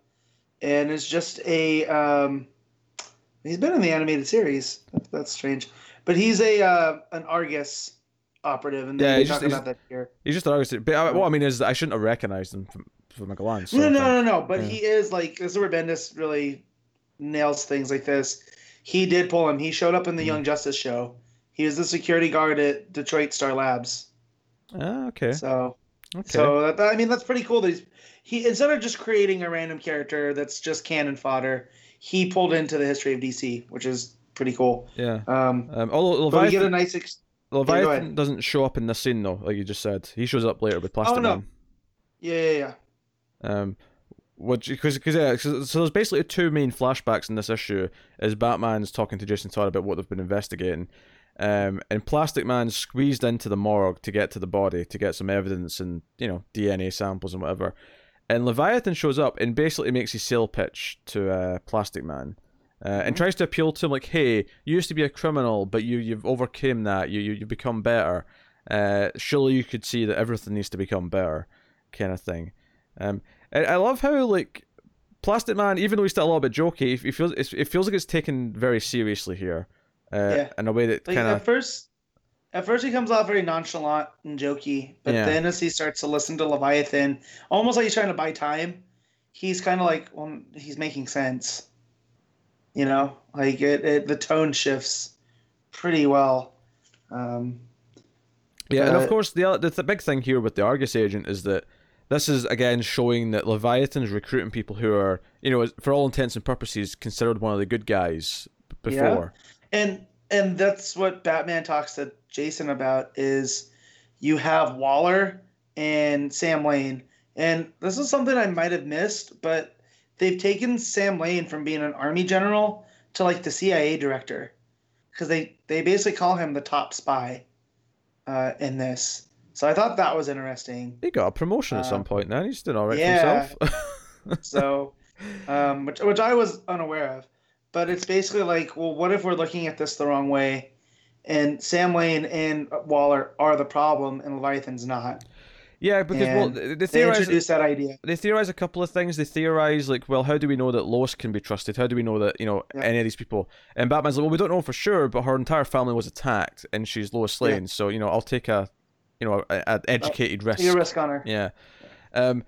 and is just a. Um, he's been in the animated series. That's strange, but he's a uh, an Argus operative, and Yeah, they he's talk just- about that here. he's just an artist. But uh, what I mean is, I shouldn't have recognized him from from a glance. No, of no, no, no. But Yeah. he is like this. is where Bendis really nails things like this. He did pull him. He showed up in the Mhm. Young Justice show. He was the security guard at Detroit Star Labs. Ah, okay. So, Okay. so that, I mean, that's pretty cool. That he's he instead of just creating a random character that's just cannon fodder, he pulled into the history of DC, which is pretty cool. yeah. Um, Um, although but we get a Leviathan, nice. Ex- Leviathan ahead. doesn't show up in this scene though, like you just said. He shows up later with Plastic Oh, no. Man. yeah, yeah, yeah. Um, which because because yeah, so, so there's basically two main flashbacks in this issue. Is Batman's talking to Jason Todd about what they've been investigating, um, and Plastic Man squeezed into the morgue to get to the body to get some evidence and you know DNA samples and whatever. And Leviathan shows up and basically makes his sale pitch to uh, Plastic Man. Uh, and Mhm. tries to appeal to him like, "Hey, you used to be a criminal, but you you've overcame that. You you you've become better. Uh, surely you could see that everything needs to become better, kind of thing." Um, I, I love how like Plastic Man, even though he's still a little bit jokey, it feels it, it feels like it's taken very seriously here, uh, Yeah. in a way that Like kind at of first, at first he comes off very nonchalant and jokey, but Yeah. then as he starts to listen to Leviathan, almost like he's trying to buy time, he's kind of like, well, he's making sense. You know, like it, it the tone shifts pretty well. Um, yeah, and of course the other- the big thing here with the Argus agent is that this is again showing that Leviathan is recruiting people who are you know for all intents and purposes considered one of the good guys b- Yeah. before. and and that's what Batman talks to Jason about is you have Waller and Sam Lane, and this is something I might have missed, but they've taken Sam Lane from being an army general to like the CIA director, because they they basically call him the top spy, uh, in this. So I thought that was interesting. He got a promotion at Uh, some point. Now he's doing all right yeah. for himself. So, um, which which I was unaware of, but it's basically like, well, what if we're looking at this the wrong way, and Sam Lane and Waller are the problem, and Leviathan's not. yeah, because well, And they They theorize introduced that idea. they theorize a couple of things. They theorize like, well, how do we know that Lois can be trusted? How do we know that you know Yeah. any of these people? And Batman's like, well, we don't know for sure, but her entire family was attacked, and she's Lois Yeah. Lane. So you know, I'll take a, you know, an a educated risk. Take a risk on her. Yeah. Um,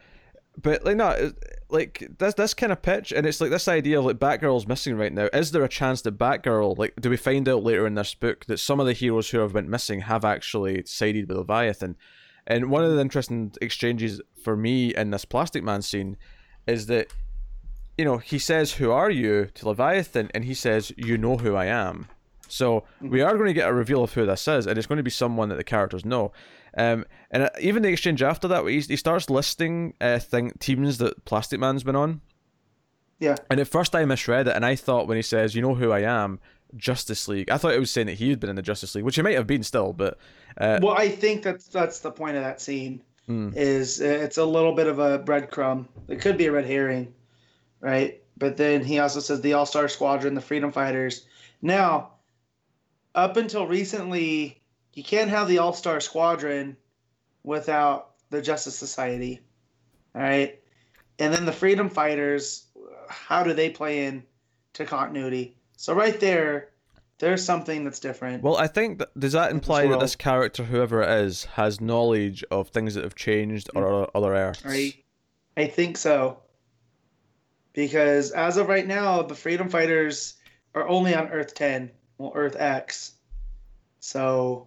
but like no, uh, like this this kind of pitch, and it's like this idea of like Batgirl's missing right now. Is there a chance that Batgirl, like, do we find out later in this book that some of the heroes who have went missing have actually sided with Leviathan? And one of the interesting exchanges for me in this Plastic Man scene is that, you know, he says, "Who are you?" to Leviathan, and he says, "You know who I am." So we are going to get a reveal of who this is, and it's going to be someone that the characters know. Um, and uh, even the exchange after that, he, he starts listing uh, thing, teams that Plastic Man's been on. Yeah. And at first I misread it, and I thought when he says, "You know who I am," Justice League. I thought it was saying that he had been in the Justice League, which he might have been still, but uh, Well, I think that's that's the point of that scene. mm, Is uh, it's a little bit of a breadcrumb. It could be a red herring, right? But then he also says the All Star Squadron, the Freedom Fighters. Now, up until recently, you can't have the All Star Squadron without the Justice Society, all right? And then the Freedom Fighters, how do they play in to continuity? So right there, there's something that's different. well, I think that, does that In this imply that this character, whoever it is, has knowledge of things that have changed or other, other Earths? I, I think so. Because as of right now, the Freedom Fighters are only on Earth 10, well, Earth X. So,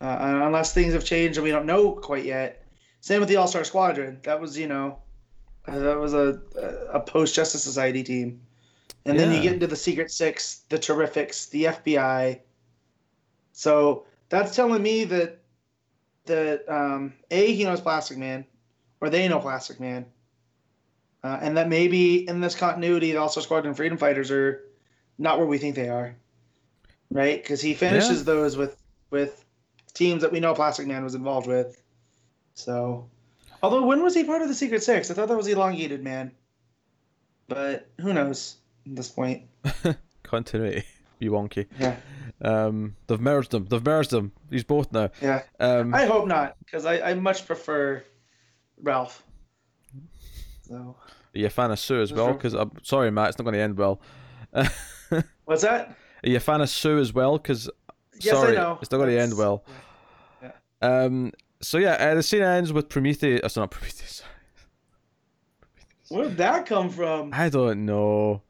uh, unless things have changed and we don't know quite yet. Same with the All Star Squadron. That was, you know, that was a a post Justice Society team. And then you get into the Secret Six, the Terrifics, the FBI. So that's telling me that that um, a he knows Plastic Man, or they know Plastic Man, uh, and that maybe in this continuity, the All Star Squadron Freedom Fighters are not where we think they are, right? Because he finishes Yeah. those with with teams that we know Plastic Man was involved with. So, although when was he part of the Secret Six? I thought that was Elongated Man, but who knows at this point? Continuity. Be wonky. Yeah, Um, they've merged them. They've merged them. He's both now. yeah. Um, I hope not, because I, I much prefer Ralph. So, are you a fan of Sue as well? Because I'm sorry, Matt, it's not going to end well. what's that? Are you a fan of Sue as well? Because Yes, I sorry, know. it's not going to end That's- well. Um, so yeah, uh, the scene ends with Prometheus. Uh, sorry, not Prometheus. Where did that come from? I don't know.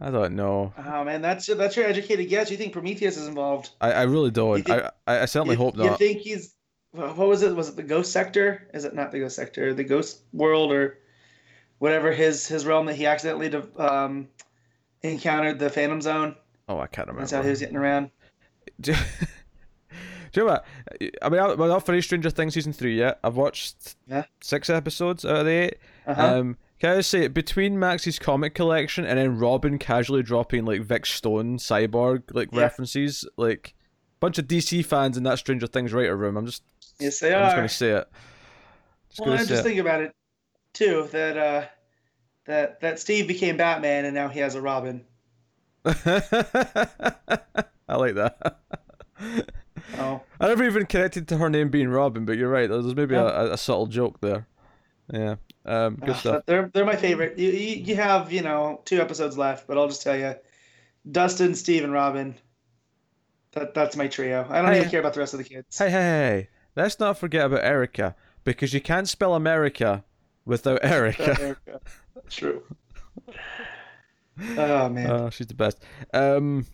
I don't know. Oh man, that's that's your educated guess. You think Prometheus is involved? I, I really don't. Think- I, I I certainly you, hope not. You think he's what was it? Was it the Ghost Sector? Is it not the Ghost Sector? The Ghost World or whatever his his realm that he accidentally de- um, encountered the Phantom Zone. Oh, I can't remember. That's how he was getting around. Do you, do you know what? I mean, I'm not finished Stranger Things season three yet. I've watched Yeah. six episodes out of the eight. Uh-huh. Um, can I just say, between Max's comic collection and then Robin casually dropping like Vic Stone, Cyborg like Yeah. references, like a bunch of DC fans in that Stranger Things writer room. I'm just, yes, they I'm just gonna say it. Just Well, and just it. think about it too. That uh, that that Steve became Batman and now he has a Robin. I like that. Oh, I never even connected to her name being Robin, but you're right. There's maybe Yeah. a, a subtle joke there. Yeah. Um, good Ugh, stuff. They're they're my favorite. You, you you have you know two episodes left, but I'll just tell you, Dustin, Steve, and Robin. That that's my trio. I don't Hey. even care about the rest of the kids. Hey, hey, hey! Let's not forget about Erica because you can't spell America without Erica. Erica. True. Oh man. Oh, she's the best. Um,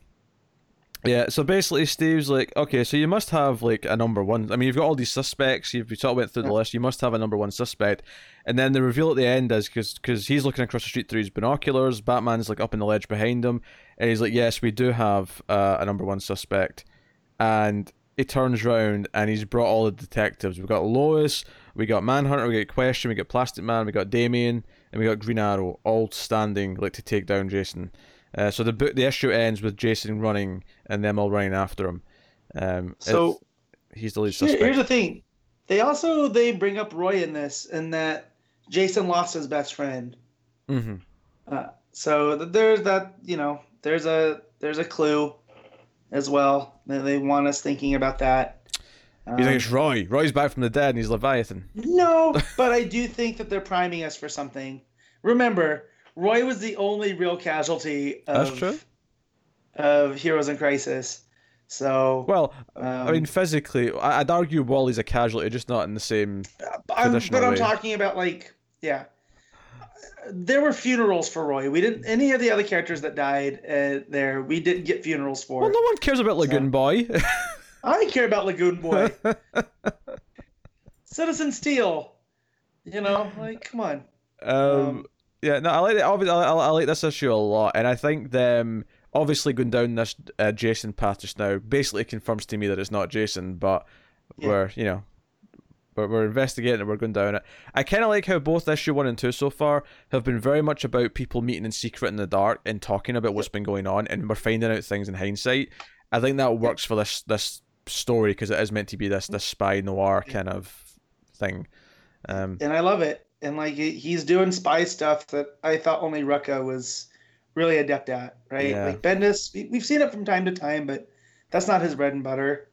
yeah. So basically, Steve's like, okay, so you must have like a number one. I mean, you've got all these suspects. You've you sort of went through the list. You must have a number one suspect. And then the reveal at the end is because he's looking across the street through his binoculars. Batman's like up in the ledge behind him, and he's like, yes, we do have uh, a number one suspect. And he turns round and he's brought all the detectives. We've got Lois, we got Manhunter, we got Question, we got Plastic Man, we got Damien, and we got Green Arrow, all standing like to take down Jason. Uh, so the book, the issue ends with Jason running and them all running after him. Um, so he's the lead suspect. here's the thing. They also they bring up Roy in this, and that Jason lost his best friend. hmm Uh, so there's that. You know, there's a there's a clue, as well. They, they want us thinking about that. You think Um, it's Roy? Roy's back from the dead and he's Leviathan. No, but I do think that they're priming us for something. Remember, Roy was the only real casualty of, of Heroes in Crisis. So, Well, um, I mean, physically, I- I'd argue Wally's a casualty, just not in the same. I'm, but I'm way. talking about like, yeah, there were funerals for Roy. We didn't any of the other characters that died uh, there. We didn't get funerals for. Well, no one cares about Lagoon Boy. I care about Lagoon Boy, Citizen Steel. You know, like, come on. Um, Um, yeah, no, I like it. Obviously, I, I like this issue a lot, and I think them obviously going down this uh, Jason path just now basically confirms to me that it's not Jason, but Yeah. we're you know. But we're investigating it, we're going down it. I kind of like how both issue one and two so far have been very much about people meeting in secret in the dark and talking about what's been going on, and we're finding out things in hindsight. I think that works for this this story because it is meant to be this this spy noir kind of thing. Um, and I love it. And like he's doing spy stuff that I thought only Rucka was really adept at, right? Yeah. Like Bendis, we- we've seen it from time to time, but that's not his bread and butter.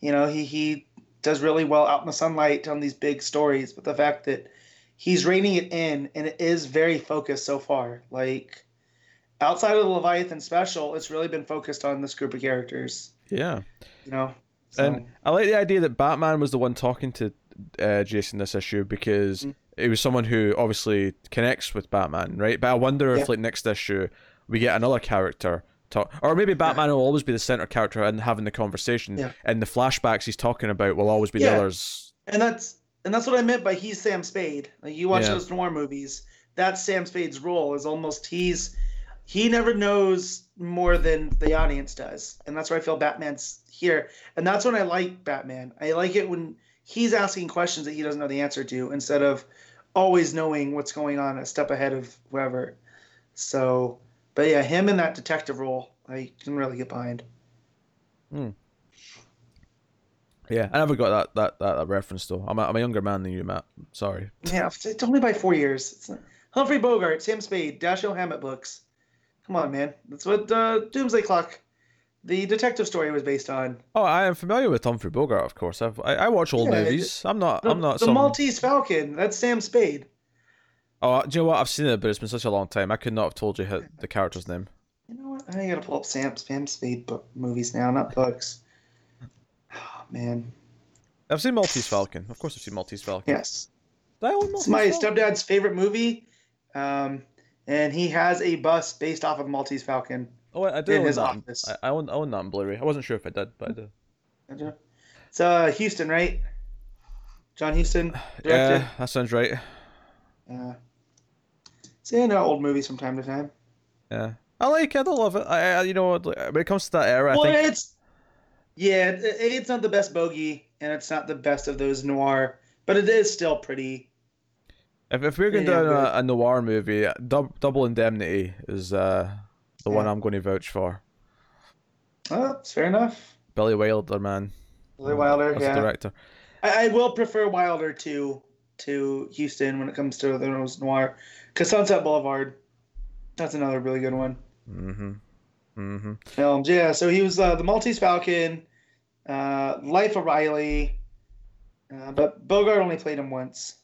You know, he he does really well out in the sunlight on these big stories, but the fact that he's reining it in and it is very focused so far. Like outside of the Leviathan special, it's really been focused on this group of characters. yeah. You know, so, And I like the idea that Batman was the one talking to uh, Jason this issue because Mm. It was someone who obviously connects with Batman, right? But I wonder Yeah. if, like, next issue we get another character talk, or maybe Batman will always be the center character and having the conversation, Yeah. and the flashbacks he's talking about will always be Yeah. the others. And that's and that's what I meant by he's Sam Spade. Like you watch Yeah. those noir movies, that's Sam Spade's role is almost he's he never knows more than the audience does. And that's where I feel Batman's here. And that's when I like Batman. I like it when he's asking questions that he doesn't know the answer to instead of always knowing what's going on a step ahead of whoever. So, but yeah, him in that detective role, I can really get behind. Yeah, I never got that that that, that reference though. I'm a, I'm a younger man than you, Matt. Sorry. Yeah, it's only by four years. It's not... Humphrey Bogart, Sam Spade, Dashiell Hammett books. Come on, man. That's what uh, Doomsday Clock, the detective story, was based on. Oh, I am familiar with Humphrey Bogart, of course. I've, I I watch old Yeah, movies. I'm not The, I'm not the some. Maltese Falcon. That's Sam Spade. Oh, do you know what? I've seen it, but it's been such a long time. I could not have told you how, the character's name. You know what? I gotta pull up Sam Sam Spade book movies now, not books. Oh man, I've seen Maltese Falcon. Of course, I've seen Maltese Falcon. yes, it's my Falcon? stepdad's favorite movie, um, and he has a bus based off of Maltese Falcon. Oh, I, I do in own his that. office. I, I own I own that on Blu-ray. I wasn't sure if I did, but I do. It's uh, Huston, right? John Huston directed. Yeah, that sounds right. Yeah. See, I know old movies from time to time. Yeah, I like it. I love it. I, I you know when it comes to that era, well, I think it's yeah, it, it's not the best bogey, and it's not the best of those noir, but it is still pretty. if, if we're going Yeah, down good. a, a noir movie, Double Indemnity is uh, the one I'm going to vouch for. Oh, it's fair enough. Billy Wilder, man. Billy Wilder, That's yeah. director. I, I will prefer Wilder to to Huston when it comes to the Rose Noir, because Sunset Boulevard, that's another really good one. Mm-hmm. Mm-hmm. Films, yeah. So he was uh, the Maltese Falcon, uh, Life of Riley, uh, but Bogart only played him once.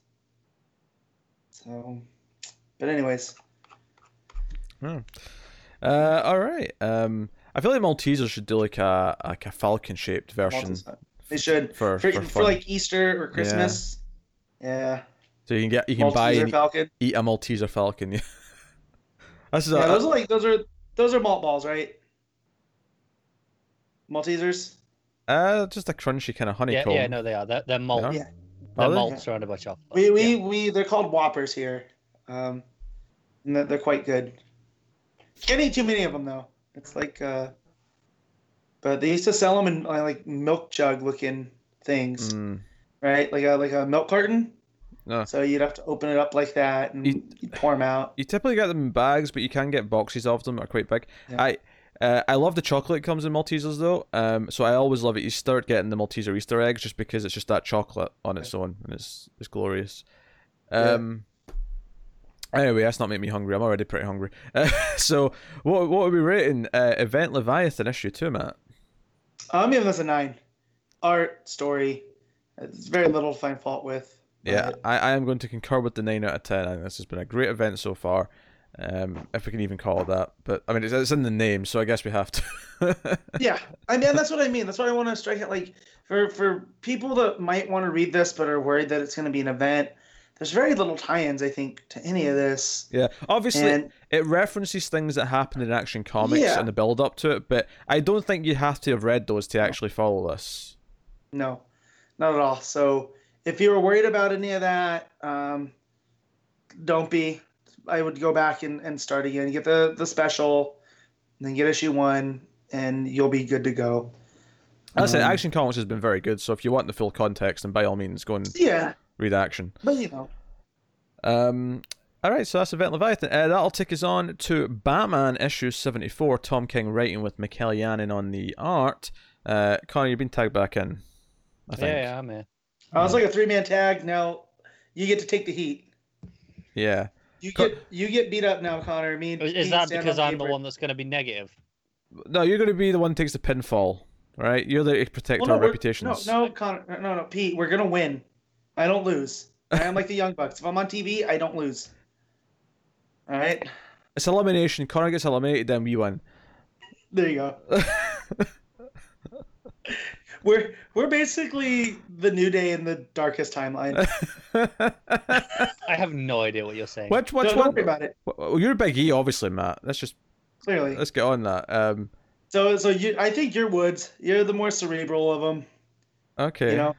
So, but anyways, Uh, all right. Um, I feel like Maltesers should do like a like a falcon shaped version Maltese- they should for for, for, for, like Easter or Christmas. Yeah, so you can get you can buy Malteser and Falcon. eat a Malteser falcon. Yeah. This is Yeah, a, those are like those are those are malt balls, right? Maltesers. uh, just a crunchy kind of Yeah, honeycomb. yeah, yeah, no, they are. They're, they're malt. Yeah. Yeah. They're Are they? malt surrounded by chocolate. We we, Yeah. we they're called Whoppers here, um, and they're, they're quite good. Can't eat too many of them though. It's like, uh, but they used to sell them in uh, like milk jug looking things, Mm, right? Like a like a milk carton. no. So you'd have to open it up like that and You- pour them out. You typically get them in bags, but you can get boxes of them. Are quite big. Yeah. I uh, I love the chocolate that comes in Maltesers though. Um, so I always love it. You start getting the Malteser Easter eggs just because it's just that chocolate on its own and it's it's glorious. Um. Anyway, that's not make me hungry. I'm already pretty hungry. Uh, so, what what are we rating? Uh, Event Leviathan issue two, Matt. I'm giving this a nine. Art story, it's very little to find fault with. Yeah, I, I am going to concur with the nine out of ten. I think this has been a great event so far, um, if we can even call it that. But I mean, it's, it's in the name, so I guess we have to. Yeah, I mean that's what I mean. That's why I want to strike it. Like for for people that might want to read this but are worried that it's going to be an event. There's very little tie-ins, I think, to any of this. yeah, obviously, And it references things that happened in Action Comics Yeah. and the build up to it, but I don't think you have to have read those to actually follow this. no, not at all. So if you were worried about any of that, um, don't be. I would go back and, and start again. Get the the special, and then get issue one, and you'll be good to go. Said, Um, Action Comics has been very good, so if you want the full context, then by all means, go and Yeah, read Action. but you know, Um, all right, so that's Event Leviathan. Uh, that'll take us on to Batman issue 74. Tom King writing with Mikel Janín on the art. Uh, Connor, you've been tagged back in. I think. Yeah, yeah, I'm here. I was like a three man tag. Now you get to take the heat. Yeah. You Co- get you get beat up now, Connor. Me and Is, that because I'm the one that's going to be negative? No, you're going to be the one who takes the pinfall, right? You're the protect Well, no, our we're- reputations. No, no, Connor, no, no, Pete. We're gonna win. I don't lose. I am like the Young Bucks. If I'm on TV, I don't lose. All right, It's elimination. Connor gets eliminated, then we win. there you go. We're we're basically the New Day in the darkest timeline. I have no idea what you're saying. which which don't, one? don't worry about it. Well, you're a Big E, obviously, Matt. Let's just Clearly. let's get on that. Um, So so you, I think you're Woods. You're the more cerebral of them. okay. You know.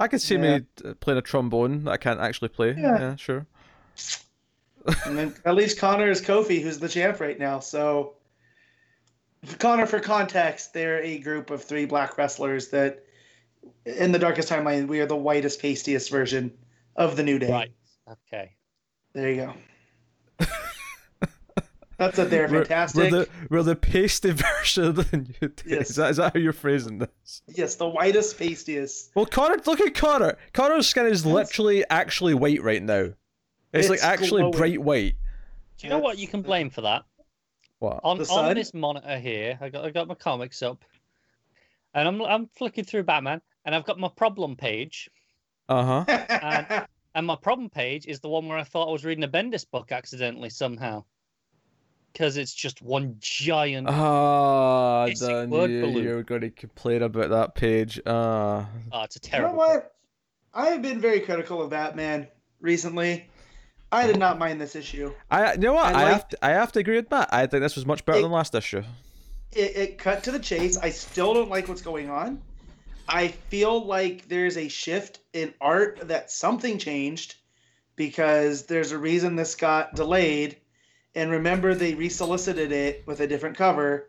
I could see Yeah. me uh, playing a trombone that I can't actually play. Yeah. yeah sure. And then at least Connor is Kofi, who's the champ right now. So, Connor, for context, they're a group of three black wrestlers that, in the darkest timeline, we are the whitest, pastiest version of the New Day. Right. Okay. There you go. That's it. They're We're- fantastic. We're the we're the pasty version of the new day. Yes. Is that is that how you're phrasing this? Yes, the whitest, pastiest. Well, Connor, look at Connor. Connor's skin is literally actually white right now. It's, like actually glowing. bright white. Do you know what you can blame for that? What? On The on this monitor here, I got I got my comics up, and I'm I'm flicking through Batman, and I've got my problem page, Uh huh. and my problem page is the one where I thought I was reading a Bendis book accidentally somehow, because it's just one giant. Ah, Basic I word knew balloon. you were going to complain about that page. Ah. oh, it's a terrible. you know terrible. what? I have been very critical of Batman recently. I did not mind this issue. I you know what I I, like- have to, I have to agree with Matt. I think this was much better It- than last issue. It, it cut to the chase. I still don't like what's going on. I feel like there's a shift in art that something changed because there's a reason this got delayed. And remember, they resolicited it with a different cover.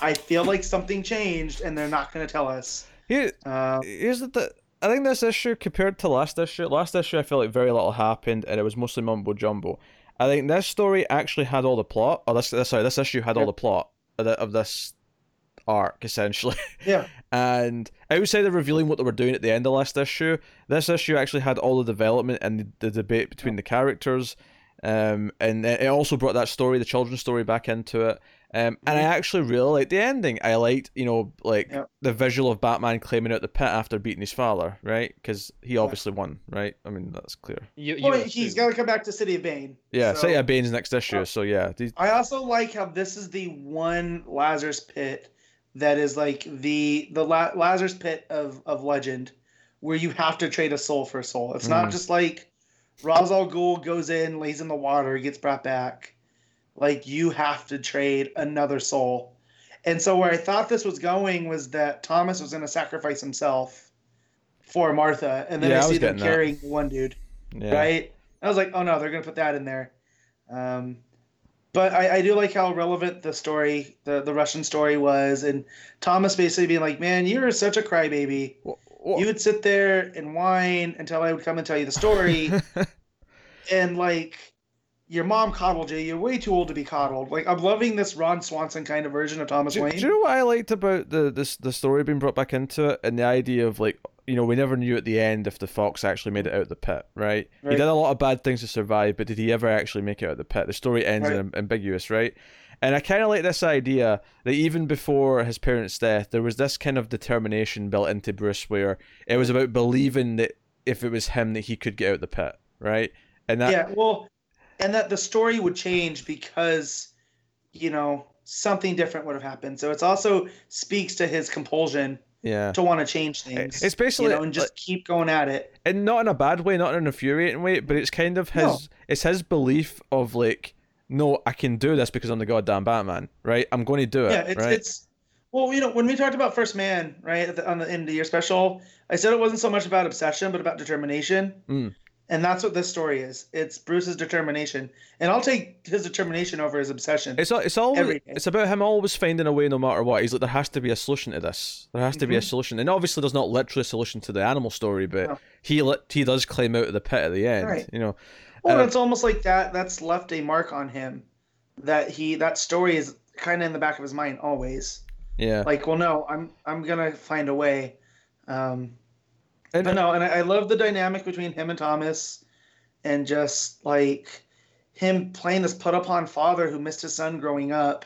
I feel like something changed, and they're not going to tell us. Here, Uh, here's the th- I think this issue compared to last issue, last issue I feel like very little happened and it was mostly mumbo jumbo. I think this story actually had all the plot. Or this, this sorry, this issue had all the plot of, the, of this arc essentially. yeah, And outside of revealing what they were doing at the end of last issue, this issue actually had all the development and the, the debate between the characters. Um, and it it also brought that story, the children's story, back into it. Um, and I actually really liked the ending. I liked, you know, like Yep. the visual of Batman claiming out the pit after beating his father, right? Because he obviously won, right? I mean, that's clear. You, you well, he's got to come back to City of Bane. Yeah, So- City of Bane's next issue, so yeah. these- I also like how this is the one Lazarus pit that is like the the La- Lazarus pit of of legend, where you have to trade a soul for a soul. It's Mm. not just like Ra's al Ghul goes in, lays in the water, gets brought back. Like you have to trade another soul. And so where I thought this was going was that Thomas was going to sacrifice himself for Martha, and then Yeah, I I see them getting that. carrying one dude yeah. right? I was like, oh no, they're gonna put that in there. Um, but I, I do like how relevant the story, the the Russian story was, and Thomas basically being like, man, you're such a crybaby. Wha- wha- You would sit there and whine until I would come and tell you the story, and like. Your mom coddled you. You're way too old to be coddled. Like I'm loving this Ron Swanson kind of version of Thomas do, Wayne. do you know what I liked about the this the story being brought back into it and the idea of like you know we never knew at the end if the fox actually made it out of the pit, right? He did a lot of bad things to survive, but did he ever actually make it out of the pit? The story ends Right. in ambiguous, right? And I kind of like this idea that even before his parents' death, there was this kind of determination built into Bruce where it was about believing that if it was him that he could get out of the pit, right? And that yeah, well, and that the story would change because, you know, something different would have happened. So it's also speaks to his compulsion yeah. to want to change things. It's basically you know, and just keep going at it. and not in a bad way, not in an infuriating way, but it's kind of his No. it's his belief of like, no, I can do this because I'm the goddamn Batman, right? I'm going to do it, Yeah, it's right? it's well, you know, when we talked about First Man, right, at the, on the end of the year special, I said it wasn't so much about obsession, but about determination. Mm. And that's what this story is. It's Bruce's determination, and I'll take his determination over his obsession. It's it's always it's about him always finding a way no matter what. He's like there has to be a solution to this. There has to be a Mhm. solution, and obviously there's not literally a solution to the animal story, but No. he he does climb out of the pit at the end. Right. You know, Well, Uh, it's almost like that. That's left a mark on him. That he that story is kind of in the back of his mind always. yeah. Like, well, no, I'm I'm gonna find a way. Um, And- but no, and I, I love the dynamic between him and Thomas, and just like him playing this put upon father who missed his son growing up,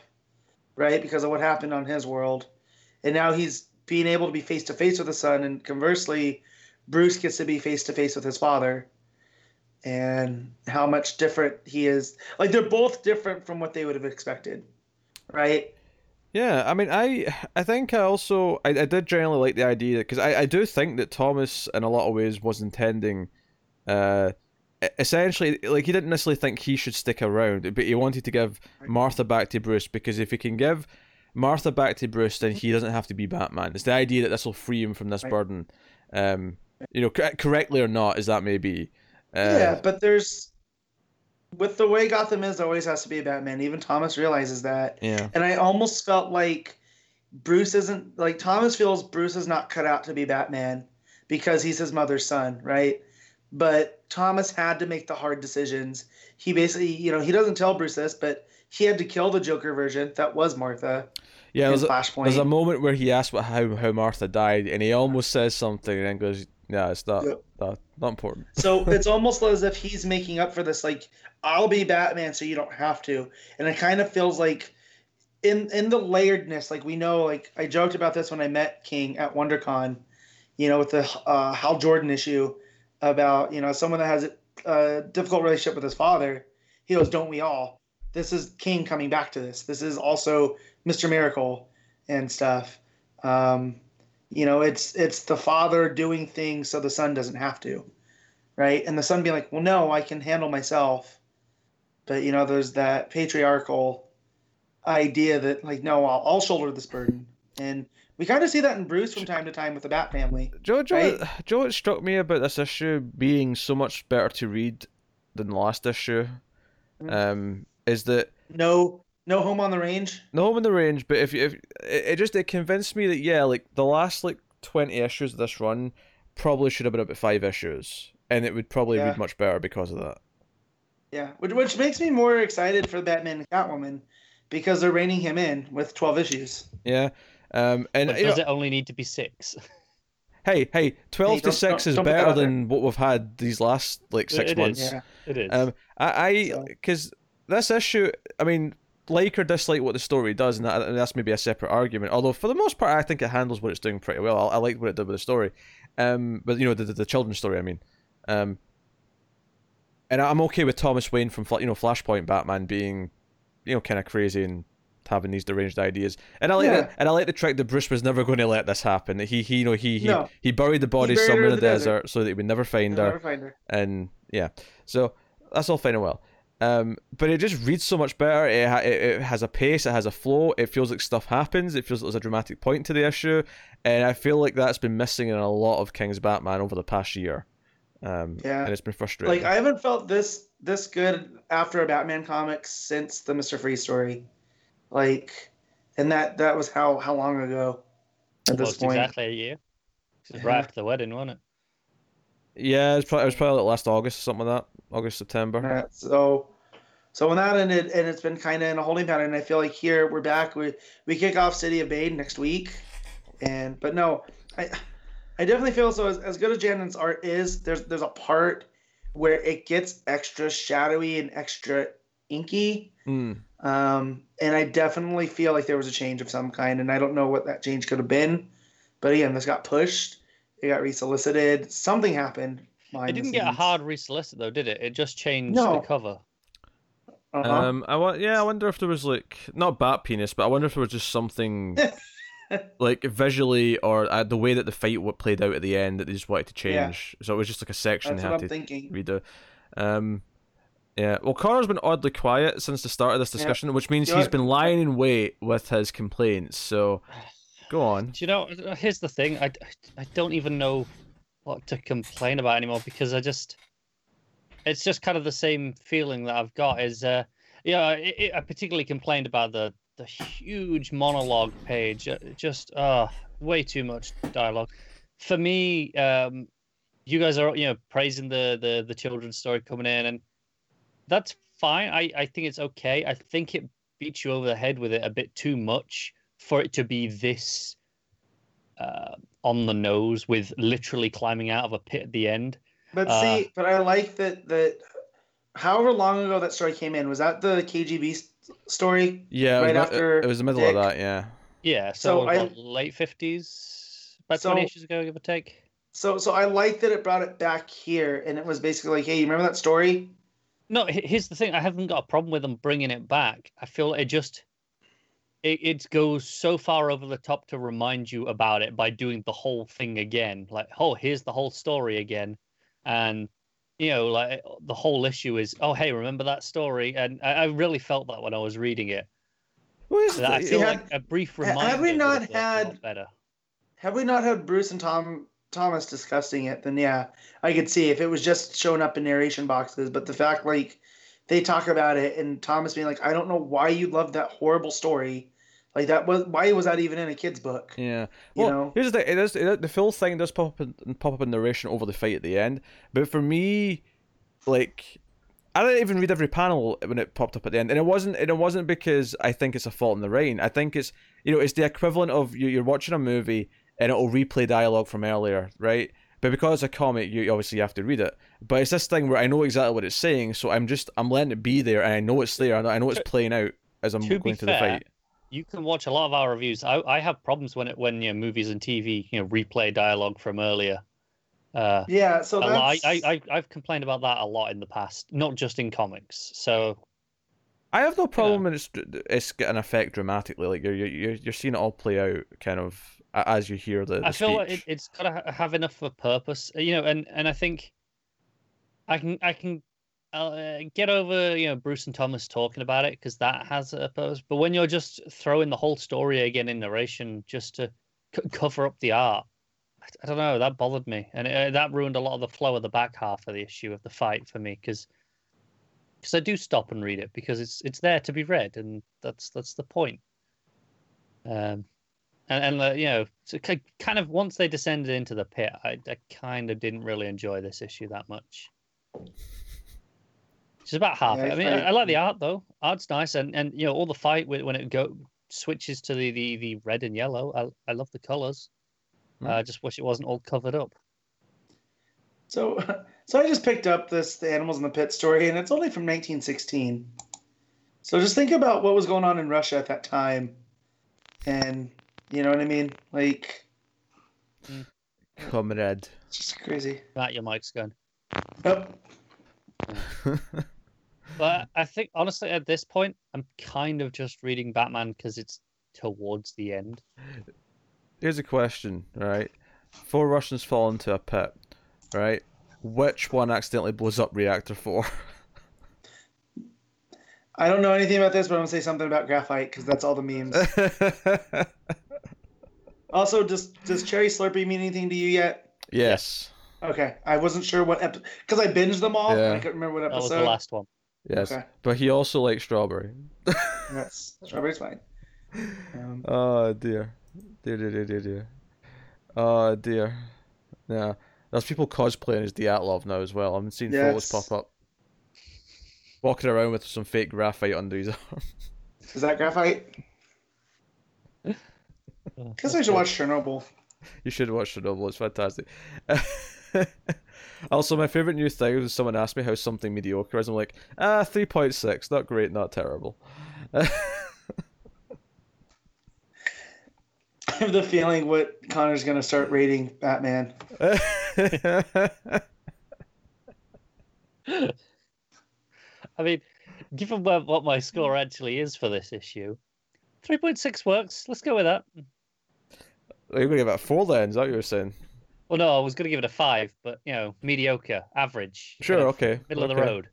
right, because of what happened on his world, and now he's being able to be face to face with his son, and conversely, Bruce gets to be face to face with his father, and how much different he is. Like they're both different from what they would have expected, right? Yeah, I mean, I I think I also I, I did generally like the idea because I, I do think that Thomas in a lot of ways was intending, uh, essentially like he didn't necessarily think he should stick around, but he wanted to give Martha back to Bruce because if he can give Martha back to Bruce, then he doesn't have to be Batman. It's the idea that this will free him from this Right. burden, um, you know, cor- correctly or not, as that may be. Uh, yeah, but there's with the way Gotham is, there always has to be a Batman. Even Thomas realizes that. yeah, And I almost felt like Bruce isn't like Thomas feels Bruce is not cut out to be Batman because he's his mother's son, right? but Thomas had to make the hard decisions. He basically, you know, he doesn't tell Bruce this, but he had to kill the Joker version. That was Martha. Yeah, there's a, Flashpoint. there's a moment where he asks what, how how Martha died, and he almost says something, and then goes, "Yeah, it's not Yep. not, not important." so it's almost as if he's making up for this. Like, I'll be Batman, so you don't have to. And it kind of feels like, in in the layeredness, like we know, like I joked about this when I met King at WonderCon, you know, with the uh, Hal Jordan issue about you know someone that has a difficult relationship with his father. He goes, "Don't we all?" This is King coming back to this. This is also Mr. Miracle and stuff. Um, you know, it's it's the father doing things so the son doesn't have to, right? And the son being like, "Well, no, I can handle myself." But you know, there's that patriarchal idea that like, no, I'll, I'll shoulder this burden, and we kind of see that in Bruce from time to time with the Bat family. Joe, Joe, Right. Joe, it struck me about this issue being so much better to read than the last issue. Mhm. Um, is that No, no home on the range. no home on the range? But if if it, it just it convinced me that yeah, like the last like twenty issues of this run probably should have been about five issues, and it would probably Yeah. read much better because of that. Yeah, which, which makes me more excited for Batman and Catwoman because they're reining him in with 12 issues. Yeah. Um, and But you know, does it only need to be six? hey, hey, twelve Hey, to six don't- is don't put that better there. than what we've had these last like It- six it is. months. Yeah. It is. Um, I, I, So- because this issue, I mean, like or dislike what the story does, and, that, and that's maybe a separate argument. Although for the most part, I think it handles what it's doing pretty well. I, I like what it did with the story, um, but you know, the the, the children's story. I mean, um, and I'm okay with Thomas Wayne from you know Flashpoint Batman being, you know, kind of crazy and having these deranged ideas. And I like Yeah. that, and I like the trick that Bruce was never going to let this happen. That he he you know he he, No. he buried the body somewhere in the, the desert, desert. so that he would never find You'll her never find her. and yeah, so that's all fine and well. Um, but it just reads so much better. It, ha- it it has a pace, it has a flow. It feels like stuff happens. It feels like there's a dramatic point to the issue, and I feel like that's been missing in a lot of King's Batman over the past year. Um, Yeah. and it's been frustrating. Like I haven't felt this this good after a Batman comic since the Mister Freeze story, like, and that that was how how long ago? At this Almost point, exactly a year. It was Yeah. right after the wedding, wasn't it? Yeah, it was, probably, it was probably like last August or something like that. August September. Yeah, so so when that ended, and it's been kind of in a holding pattern. I feel like here we're back. We we kick off City of Bane next week, and but no, I I definitely feel so. As, as good as Janín's art is, there's there's a part where it gets extra shadowy and extra inky. Mm. Um, and I definitely feel like there was a change of some kind, and I don't know what that change could have been. But again, this got pushed, it got resolicited, something happened. It didn't get a hard resolicit though, did it? It just changed No. the cover. Uh-huh. Um, I wa- yeah, I wonder if there was like not bat penis, but I wonder if there was just something like visually or uh, the way that the fight w- played out at the end that they just wanted to Yeah. change. So it was just like a section That's they what had I'm to thinking. redo. Um, yeah. Well, Connor's been oddly quiet since the start of this Yeah. discussion, which means You he's know- been lying in wait with his complaints. So, go on. Do you know? Here's the thing. I, I don't even know what to complain about anymore because I just, it's just kind of the same feeling that I've got. Is uh, yeah, it, it, I particularly complained about the the huge monologue page. Uh, Just uh, way too much dialogue. For me, um, you guys are you know praising the the the children's story coming in, and that's fine. I I think it's okay. I think it beats you over the head with it a bit too much for it to be this uh, on the nose with literally climbing out of a pit at the end. But Uh, see, but I like that that however long ago that story came in was that the KGB story. Yeah, Right it was, after it, was the middle Dick. of that. Yeah. Yeah, So so, I- late fifties, about So- twenty issues ago, give or take. So so I like that it brought it back here, and it was basically like, hey, you remember that story? No, here's the thing. I haven't got a problem with them bringing it back. I feel it just it, it goes so far over the top to remind you about it by doing the whole thing again. Like, oh, here's the whole story again, and you know, like the whole issue is, oh, hey, remember that story? And I, I really felt that when I was reading it. Well, I feel had- like a brief ha- have we not have worked a lot had- better? Have we not had Bruce and Tom Thomas discussing it? Then yeah, I could see if it was just showing up in narration boxes. But the fact like they talk about it and Thomas being like, I don't know why you love that horrible story, Like that was why was that even in a kid's book? Yeah. You know? here's the thing. It is, it, the full thing does pop up in, pop up in narration over the fight at the end, but for me, like, I didn't even read every panel when it popped up at the end, and it wasn't. And it wasn't because I think it's a fault in the writing. I think it's you know it's the equivalent of you, you're watching a movie and it'll replay dialogue from earlier, right? But because it's a comic, you obviously have to read it. But it's this thing where I know exactly what it's saying, so I'm just I'm letting it be there, and I know it's there. I know, I know it's playing out as I'm To be going to the fair, fight. You can watch a lot of our reviews. I, I have problems when it when you know, movies and TV you know replay dialogue from earlier. Uh, Yeah, so that's I, I I've complained about that a lot in the past, not just in comics. So I have no problem when it's it's got an effect dramatically. Like you're you're you're seeing it all play out, kind of a- as you hear the. the I feel like it, it's got to have enough of a purpose, you know, and and I think I can I can uh, get over you know Bruce and Thomas talking about it because that has a purpose. But when you're just throwing the whole story again in narration just to c- cover up the art, I, I don't know that bothered me, and uh, that ruined a lot of the flow of the back half of the issue of the fight for me because. Because I do stop and read it because it's it's there to be read and that's that's the point. Um, and and uh, you know, so kind of once they descended into the pit, I, I kind of didn't really enjoy this issue that much. It's about half. Yeah, it. I mean, I- I, like the art though. Art's nice, and and you know, all the fight when it go switches to the the, the red and yellow. I I love the colors. Hmm. I just wish it wasn't all covered up. so so I just picked up this the Animals in the Pit story, and it's only from 1916. So just think about what was going on in Russia at that time, and you know what I mean. Like comrade. it's just crazy. That your mic's gone. Oh, But I think honestly, at this point, I'm kind of just reading Batman because it's towards the end. Here's a question, right? Four Russians fall into a pit, right? Which one accidentally blows up reactor four? I don't know anything about this, but I'm gonna say something about graphite because that's all the memes. also, does does Cherry Slurpee mean anything to you yet? yes. Okay, I wasn't sure what episode because I binged them all. Yeah. And I couldn't remember what episode. That was the last one. Yes. Okay. But he also likes strawberry. Yes, strawberry's fine. Um, Oh dear. Dear dear dear dear dear. Oh dear. Yeah. There's people cosplaying as Dyatlov now as well. I'm seeing photos Yes. pop up. Walking around with some fake graphite under his arm. is that graphite? Guess I should watch Chernobyl. You should watch Chernobyl. It's fantastic. also, my favorite new thing was someone asked me how something mediocre is. I'm like, ah, three point six. Not great, not terrible. I have the feeling what Connor's gonna start rating Batman. I mean, given what, what my score actually is for this issue, 3.6 works. Let's go with that. You're gonna give it a four then? Is that what you were saying? Well, no, I was going to give it a five, but, you know, mediocre, average. Sure. kind of Okay. Middle of the road.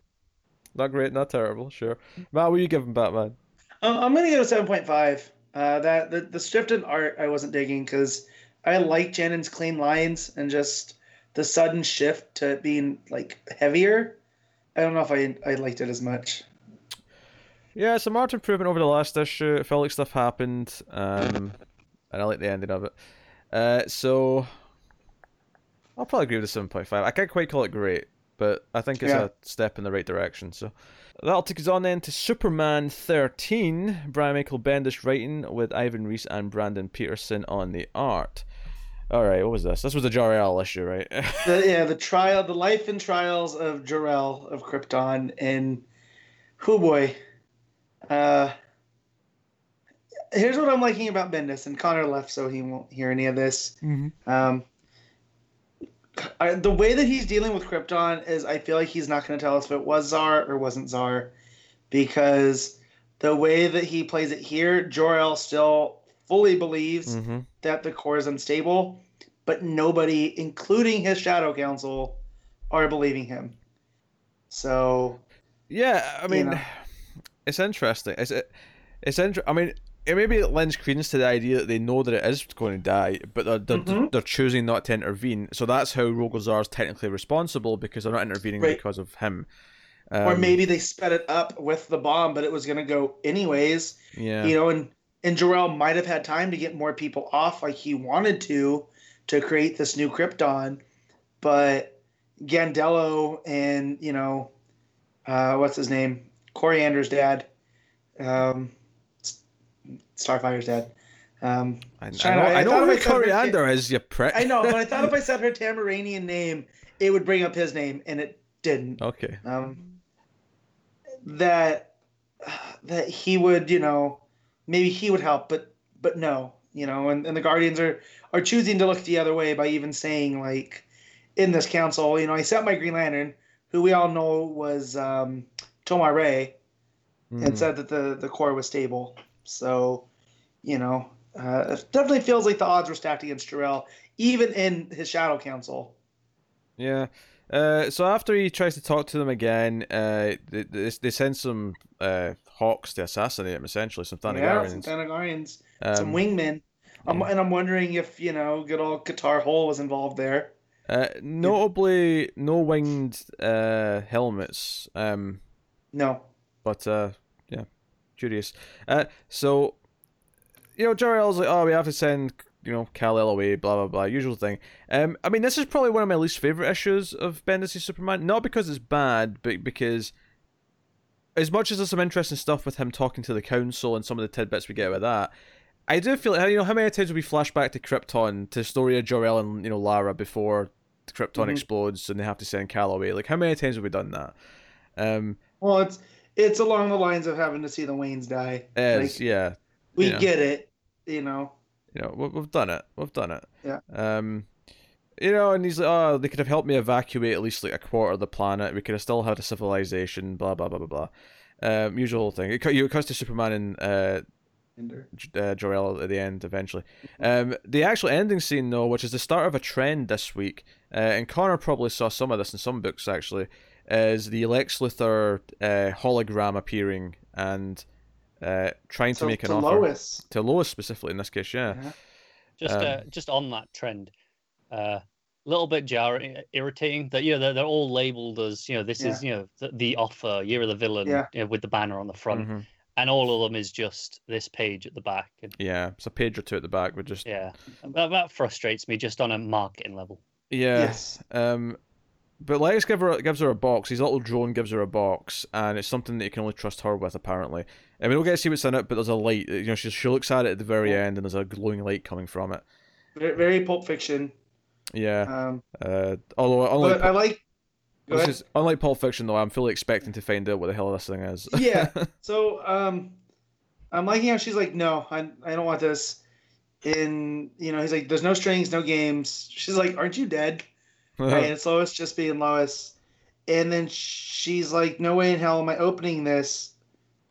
Not great, not terrible. Sure. Matt, what are you giving Batman? Uh, I'm gonna give it a seven point five. Uh, that the the shift in art I wasn't digging because I like Janín's clean lines and just the sudden shift to being like heavier. I don't know if I I liked it as much. Yeah, some art improvement over the last issue. It felt like stuff happened, um, and I like the ending of it. Uh, so I'll probably agree with the seven point five. I can't quite call it great, but I think it's Yeah. a step in the right direction. So that'll take us on then to Superman thirteen. Brian Michael Bendis writing with Ivan Reis and Brandon Peterson on the art. All right, what was this? This was the Jor-El issue, right? The, yeah, the trial, the life and trials of Jor-El of Krypton, and who boy, uh, here's what I'm liking about Bendis, and Connor left, so he won't hear any of this. Um, I, the way that he's dealing with Krypton is, I feel like he's not going to tell us if it was Zaar or wasn't Zaar, because the way that he plays it here, Jor-El still fully believes mm-hmm. that the core is unstable, but nobody, including his Shadow Council, are believing him. So Yeah, I You mean, know. It's interesting. It's it, it's inter- I mean, it maybe it lends credence to the idea that they know that it is going to die, but they're they're, Mhm. they're choosing not to intervene. So that's how Rogol Zaar is technically responsible because they're not intervening Right. because of him. or Um, maybe they sped it up with the bomb, but it was going to go anyways. yeah, You know, and and Jor-El might have had time to get more people off like he wanted to to create this new Krypton, but Gandello and you know, uh, what's his name, Koriand'r's dad, um, Starfire's dad. Um, I, I know, China, I I know thought who if I her Coriander is, you prick. I know, but I thought if I said her Tamaranian name, it would bring up his name, and it didn't. Okay. Um, that that he would, you know, maybe he would help, but but no, you know, and, and the Guardians are are choosing to look the other way by even saying like in this council, you know, I sent my Green Lantern, who we all know was um, Tomar-Re, Hmm. and said that the the core was stable. So, you know, uh, it definitely feels like the odds were stacked against Jor-El, even in his Shadow Council. Yeah. Uh, so after he tries to talk to them again, uh, they, they, send some uh, hawks to assassinate him, essentially, some Yeah, some Thanagarians. Thanagarians, Um, some wingmen. Um, yeah. and I'm wondering if you know, good old Katar Hol was involved there. uh, notably, no winged uh, helmets, um, No, but uh, yeah, curious. Uh, so, you know, Jor-El's like, oh, we have to send, you know, Kal-El away, blah, blah, blah, usual thing. Um, I mean, this is probably one of my least favourite issues of Bendis' Superman, not because it's bad, but because as much as there's some interesting stuff with him talking to the council and some of the tidbits we get with that, I do feel like you know how many times have we flash back to Krypton to the story of Jor-El and you know Lara before Krypton Mhm. explodes and they have to send Kal away. Like how many times have we done that? Um, well, it's it's along the lines of having to see the Waynes die. as Like, yeah, we yeah. get it, you know. you know we- we've done it, we've done it. Yeah. Um, you know, and he's like, oh, they could have helped me evacuate at least like a quarter of the planet. We could have still had a civilization. Blah blah blah blah blah. Um, usual thing. It, it comes to Superman and uh, uh, Jor-El at the end eventually. Um, the actual ending scene though, which is the start of a trend this week, uh, and Connor probably saw some of this in some books actually, is the Lex Luthor uh, hologram appearing and uh, trying So to make an to offer Lois. to Lois specifically in this case. Yeah. Yeah. Just Um, uh, just on that trend, a little bit jarring, irritating that you know they're, they're all labeled as you know this is you know the, the offer, year of the villain, Yeah. you know, with the banner on the front, Mhm. and all of them is just this page at the back. And Yeah. It's a page or two at the back, but just yeah, that, that frustrates me just on a marketing level. Yeah. Yes. Um, but Lex give her, gives her a box. His little drone gives her a box, and it's something that you can only trust her with, apparently. And we don't get to see what's in it, but there's a light. You know, she, she looks at it at the very end, and there's a glowing light coming from it. Very, Pulp Fiction. Yeah. Um, Uh, although, unlike, I like. This is, unlike Pulp Fiction, though, I'm fully expecting to find out what the hell this thing is. Yeah. So um, I'm liking how she's like, no, I, I don't want this. And you know, he's like, there's no strings, no games. She's like, aren't you dead? Right? And it's Lois just being Lois. And then she's like, no way in hell am I opening this.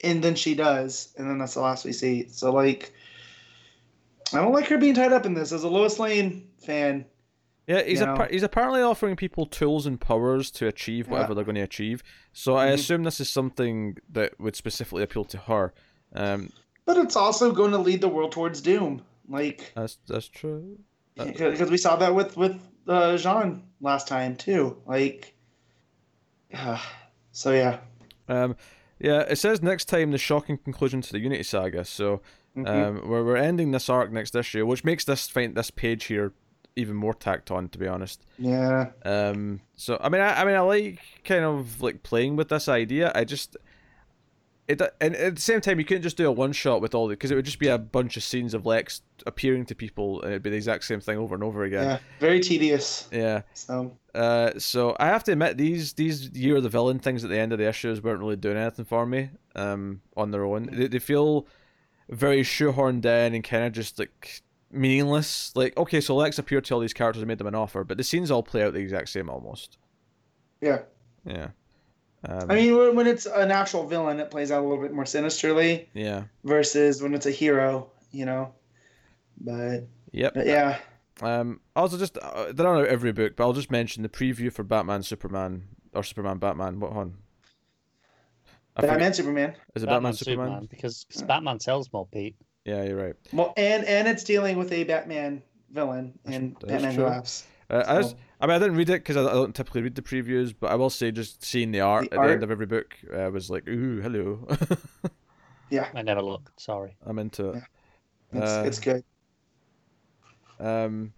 And then she does, and then that's the last we see. So like, I don't like her being tied up in this as a Lois Lane fan. Yeah, he's You appa- know? he's apparently offering people tools and powers to achieve whatever Yeah. they're going to achieve. So I Mhm. assume this is something that would specifically appeal to her. Um, But it's also going to lead the world towards doom. Like, that's that's true. Uh, because we saw that with with uh, Jean last time too. Like, so yeah. Um, yeah, it says next time the shocking conclusion to the Unity saga. So Mhm. um, we're we're ending this arc next issue, which makes this find this page here even more tacked on, to be honest. yeah. Um, so I mean, I, I mean, I like kind of like playing with this idea. I just it and at the same time, you couldn't just do a one shot with all the because it would just be a bunch of scenes of Lex appearing to people, and it'd be the exact same thing over and over again. Yeah. Very tedious. Yeah. So Uh, so I have to admit these these year of the villain things at the end of the issues weren't really doing anything for me. Um, on their own, they, they feel very shoehorned in and kind of just like meaningless. Like okay, so Lex appeared to all these characters and made them an offer, but the scenes all play out the exact same almost. yeah. Yeah. Um, I mean, when when it's an actual villain, it plays out a little bit more sinisterly yeah. versus when it's a hero. You know. But, Yep. but yeah. Um, also, just uh, they're not out every book, but I'll just mention the preview for Batman, Superman, or Superman, Batman. What one? I forget- Batman, Superman. Is it Batman, Superman? because 'cause Batman sells more, Pete. Yeah, you're right. Well, and and it's dealing with a Batman villain and That's Batman Who. Laughs. Uh, I, So- just, I mean, I didn't read it because I, I don't typically read the previews, but I will say just seeing the art The at the end of every book uh, was like, ooh, hello. Yeah. I never look. Sorry. I'm into it. It's, Uh, it's good. Um,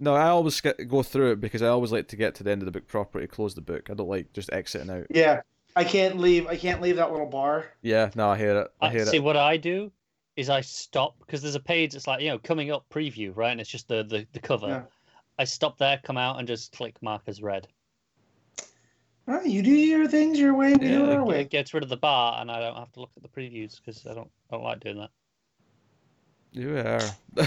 no, I always get, go through it because I always like to get to the end of the book properly, close the book. I don't like just exiting out. Yeah, I can't leave. I can't leave that little bar. Yeah, no, I hear it. I I, hear see what I do is I stop because there's a page that's like you know coming up preview right, and it's just the the, the cover. Yeah. I stop there, come out, and just click mark as read. Oh, you do your things your way. We do it Yeah. our It way. gets rid of the bar, and I don't have to look at the previews because I don't I don't like doing that. You are.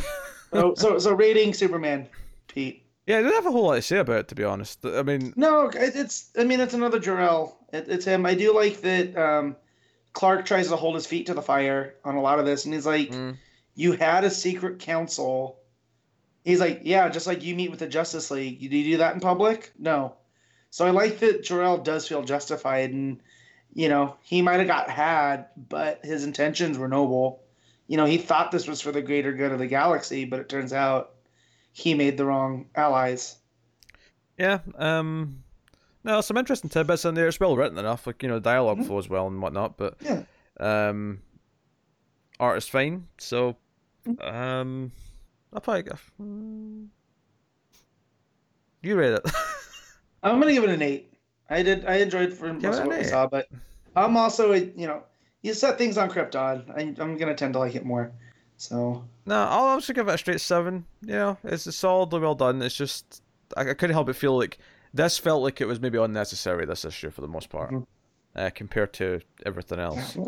So, so, so rating Superman, Pete. yeah, I don't have a whole lot to say about it, to be honest. I mean, No, it's. I mean, it's another Jor-El. It, it's him. I do like that. Um, Clark tries to hold his feet to the fire on a lot of this, and he's like, mm, "You had a secret council." He's like, "Yeah, just like you meet with the Justice League. You do you do that in public? No." So I like that Jor-El does feel justified, and you know he might have got had, but his intentions were noble. You know, he thought this was for the greater good of the galaxy, but it turns out he made the wrong allies. yeah. Um, no, some interesting tidbits in there. It's well written enough. Like you know, dialog Mhm. flows well and whatnot. But Yeah. um, art is fine. So, um, I'll probably go. mm, You read it. I'm gonna give it an eight. I did. I enjoyed for Give most it of an what we saw, but I'm also a, you know you set things on Krypton. I, I'm gonna tend to like it more. So No, I'll also give it a straight seven. You know, it's solidly well done. It's just I, I couldn't help but feel like this felt like it was maybe unnecessary this issue for the most part, Mhm. uh, compared to everything else.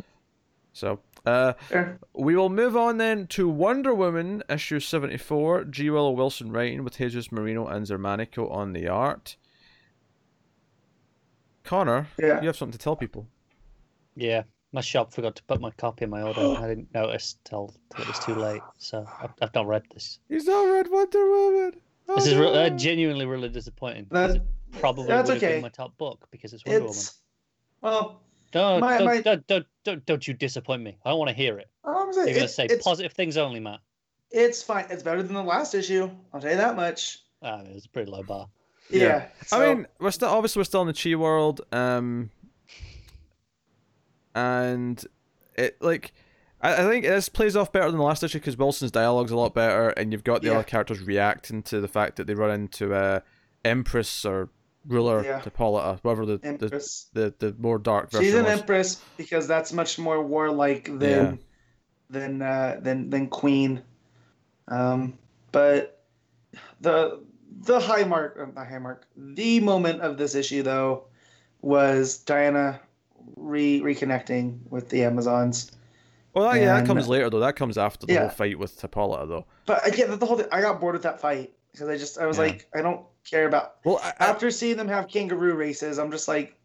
So, uh, Fair. we will move on then to Wonder Woman issue seventy four. G. Willow Wilson writing with Jesus Merino and Xermanico on the art. Connor, Yeah. you have something to tell people. Yeah, my shop forgot to put my copy in my order. I didn't notice till, till it was too late, so I've, I've not read this. He's not read Wonder Woman. Oh, This is re- uh, genuinely really disappointing. because That- it probably that's would have okay. been my top book because it's Wonder Woman. well. Don't, my- don't, my- don't, don't, don't, don't you disappoint me. I don't want to hear it. I'm You're going to say it's, positive things only, Matt. it's fine. It's better than the last issue. I'll tell you that much. Ah, it was a pretty low bar. Yeah. Yeah. so- I mean, we're still obviously we're still in the Chi world, um, and it like I, I think this plays off better than the last issue because Wilson's dialogue's a lot better, and you've got the Yeah. other characters reacting to the fact that they run into uh, Empress or ruler Yeah. Hippolyta, whatever the, the the the more dark version She's an was. empress because that's much more warlike than Yeah. than uh, than than queen. Um, but the the high mark, uh, not high mark, the moment of this issue though was Diana re reconnecting with the Amazons. Well, that, yeah, that comes later though. That comes after the Yeah. whole fight with Hippolyta though. But get the whole thing. I got bored with that fight because I just I was Yeah. like I don't care about. Well, I, I, After seeing them have kangaroo races, I'm just like,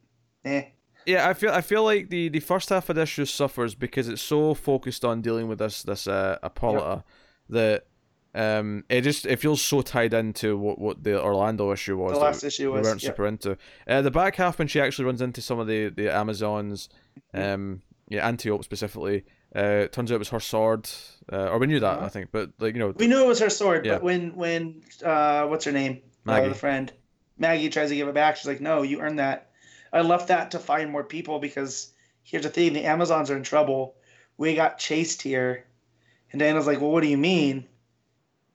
eh. Yeah, I feel I feel like the, the first half of this issue suffers because it's so focused on dealing with this this uh Hippolyta that um it just it feels so tied into what, what the Orlando issue was The last issue we weren't yeah. super into. Uh, the back half when she actually runs into some of the the Amazons, Mm-hmm. um yeah Antiope specifically, uh turns out it was her sword, uh, or we knew that Uh-huh. I think, but like you know We knew it was her sword, Yeah. but when when uh, what's her name? Maggie. The friend Maggie tries to give it back. She's like, "No, you earned that. I left that to find more people because here's the thing: the Amazons are in trouble. We got chased here." And Diana's like, "Well, what do you mean?"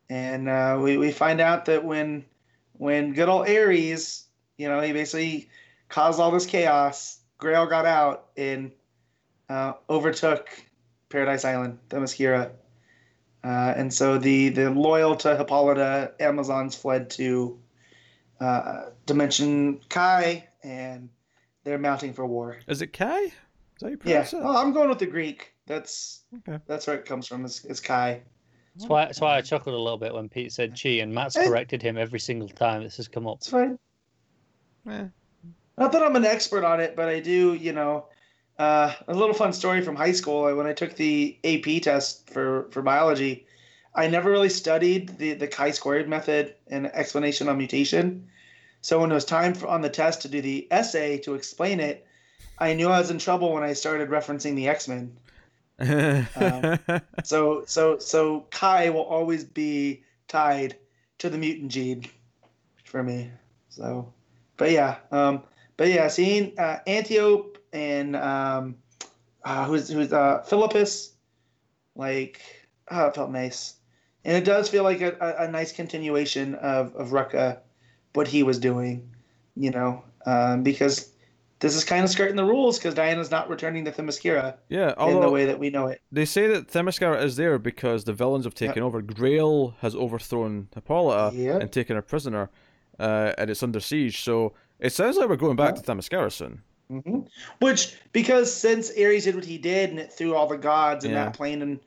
And uh, we we find out that when when good old Ares, you know, he basically caused all this chaos. Grail got out and uh, overtook Paradise Island, the Themyscira. Uh, and so the, the loyal to Hippolyta Amazons fled to uh, Dimension Kai, and they're mounting for war. is it Kai? Is that how you Yeah, it? well, I'm going with the Greek. That's Okay. that's where it comes from. Is, is Kai? That's why, that's why I chuckled a little bit when Pete said chi, and Matt's corrected him every single time this has come up. It's fine. Eh. Not that I'm an expert on it, but I do. You know, uh, a little fun story from high school. When I took the AP test for for biology, I never really studied the the chi squared method and explanation on mutation. So when it was time for, on the test to do the essay to explain it, I knew I was in trouble when I started referencing the X Men. Um, So so so Kai will always be tied to the mutant gene for me. So, but yeah, um, but yeah, seeing uh, Antiope and um, uh, who's who's uh, Philippus, like oh, it felt nice, and it does feel like a, a, a nice continuation of of Rucka, what he was doing, you know, um, because this is kind of skirting the rules because Diana's not returning to Themyscira Yeah, in the way that we know it. they say that Themyscira is there because the villains have taken over. Grail has overthrown Hippolyta Yep. and taken her prisoner, uh, and it's under siege. So it sounds like we're going back to Themyscira soon. Hmm Which, because since Ares did what he did and it threw all the gods in Yeah. that plane and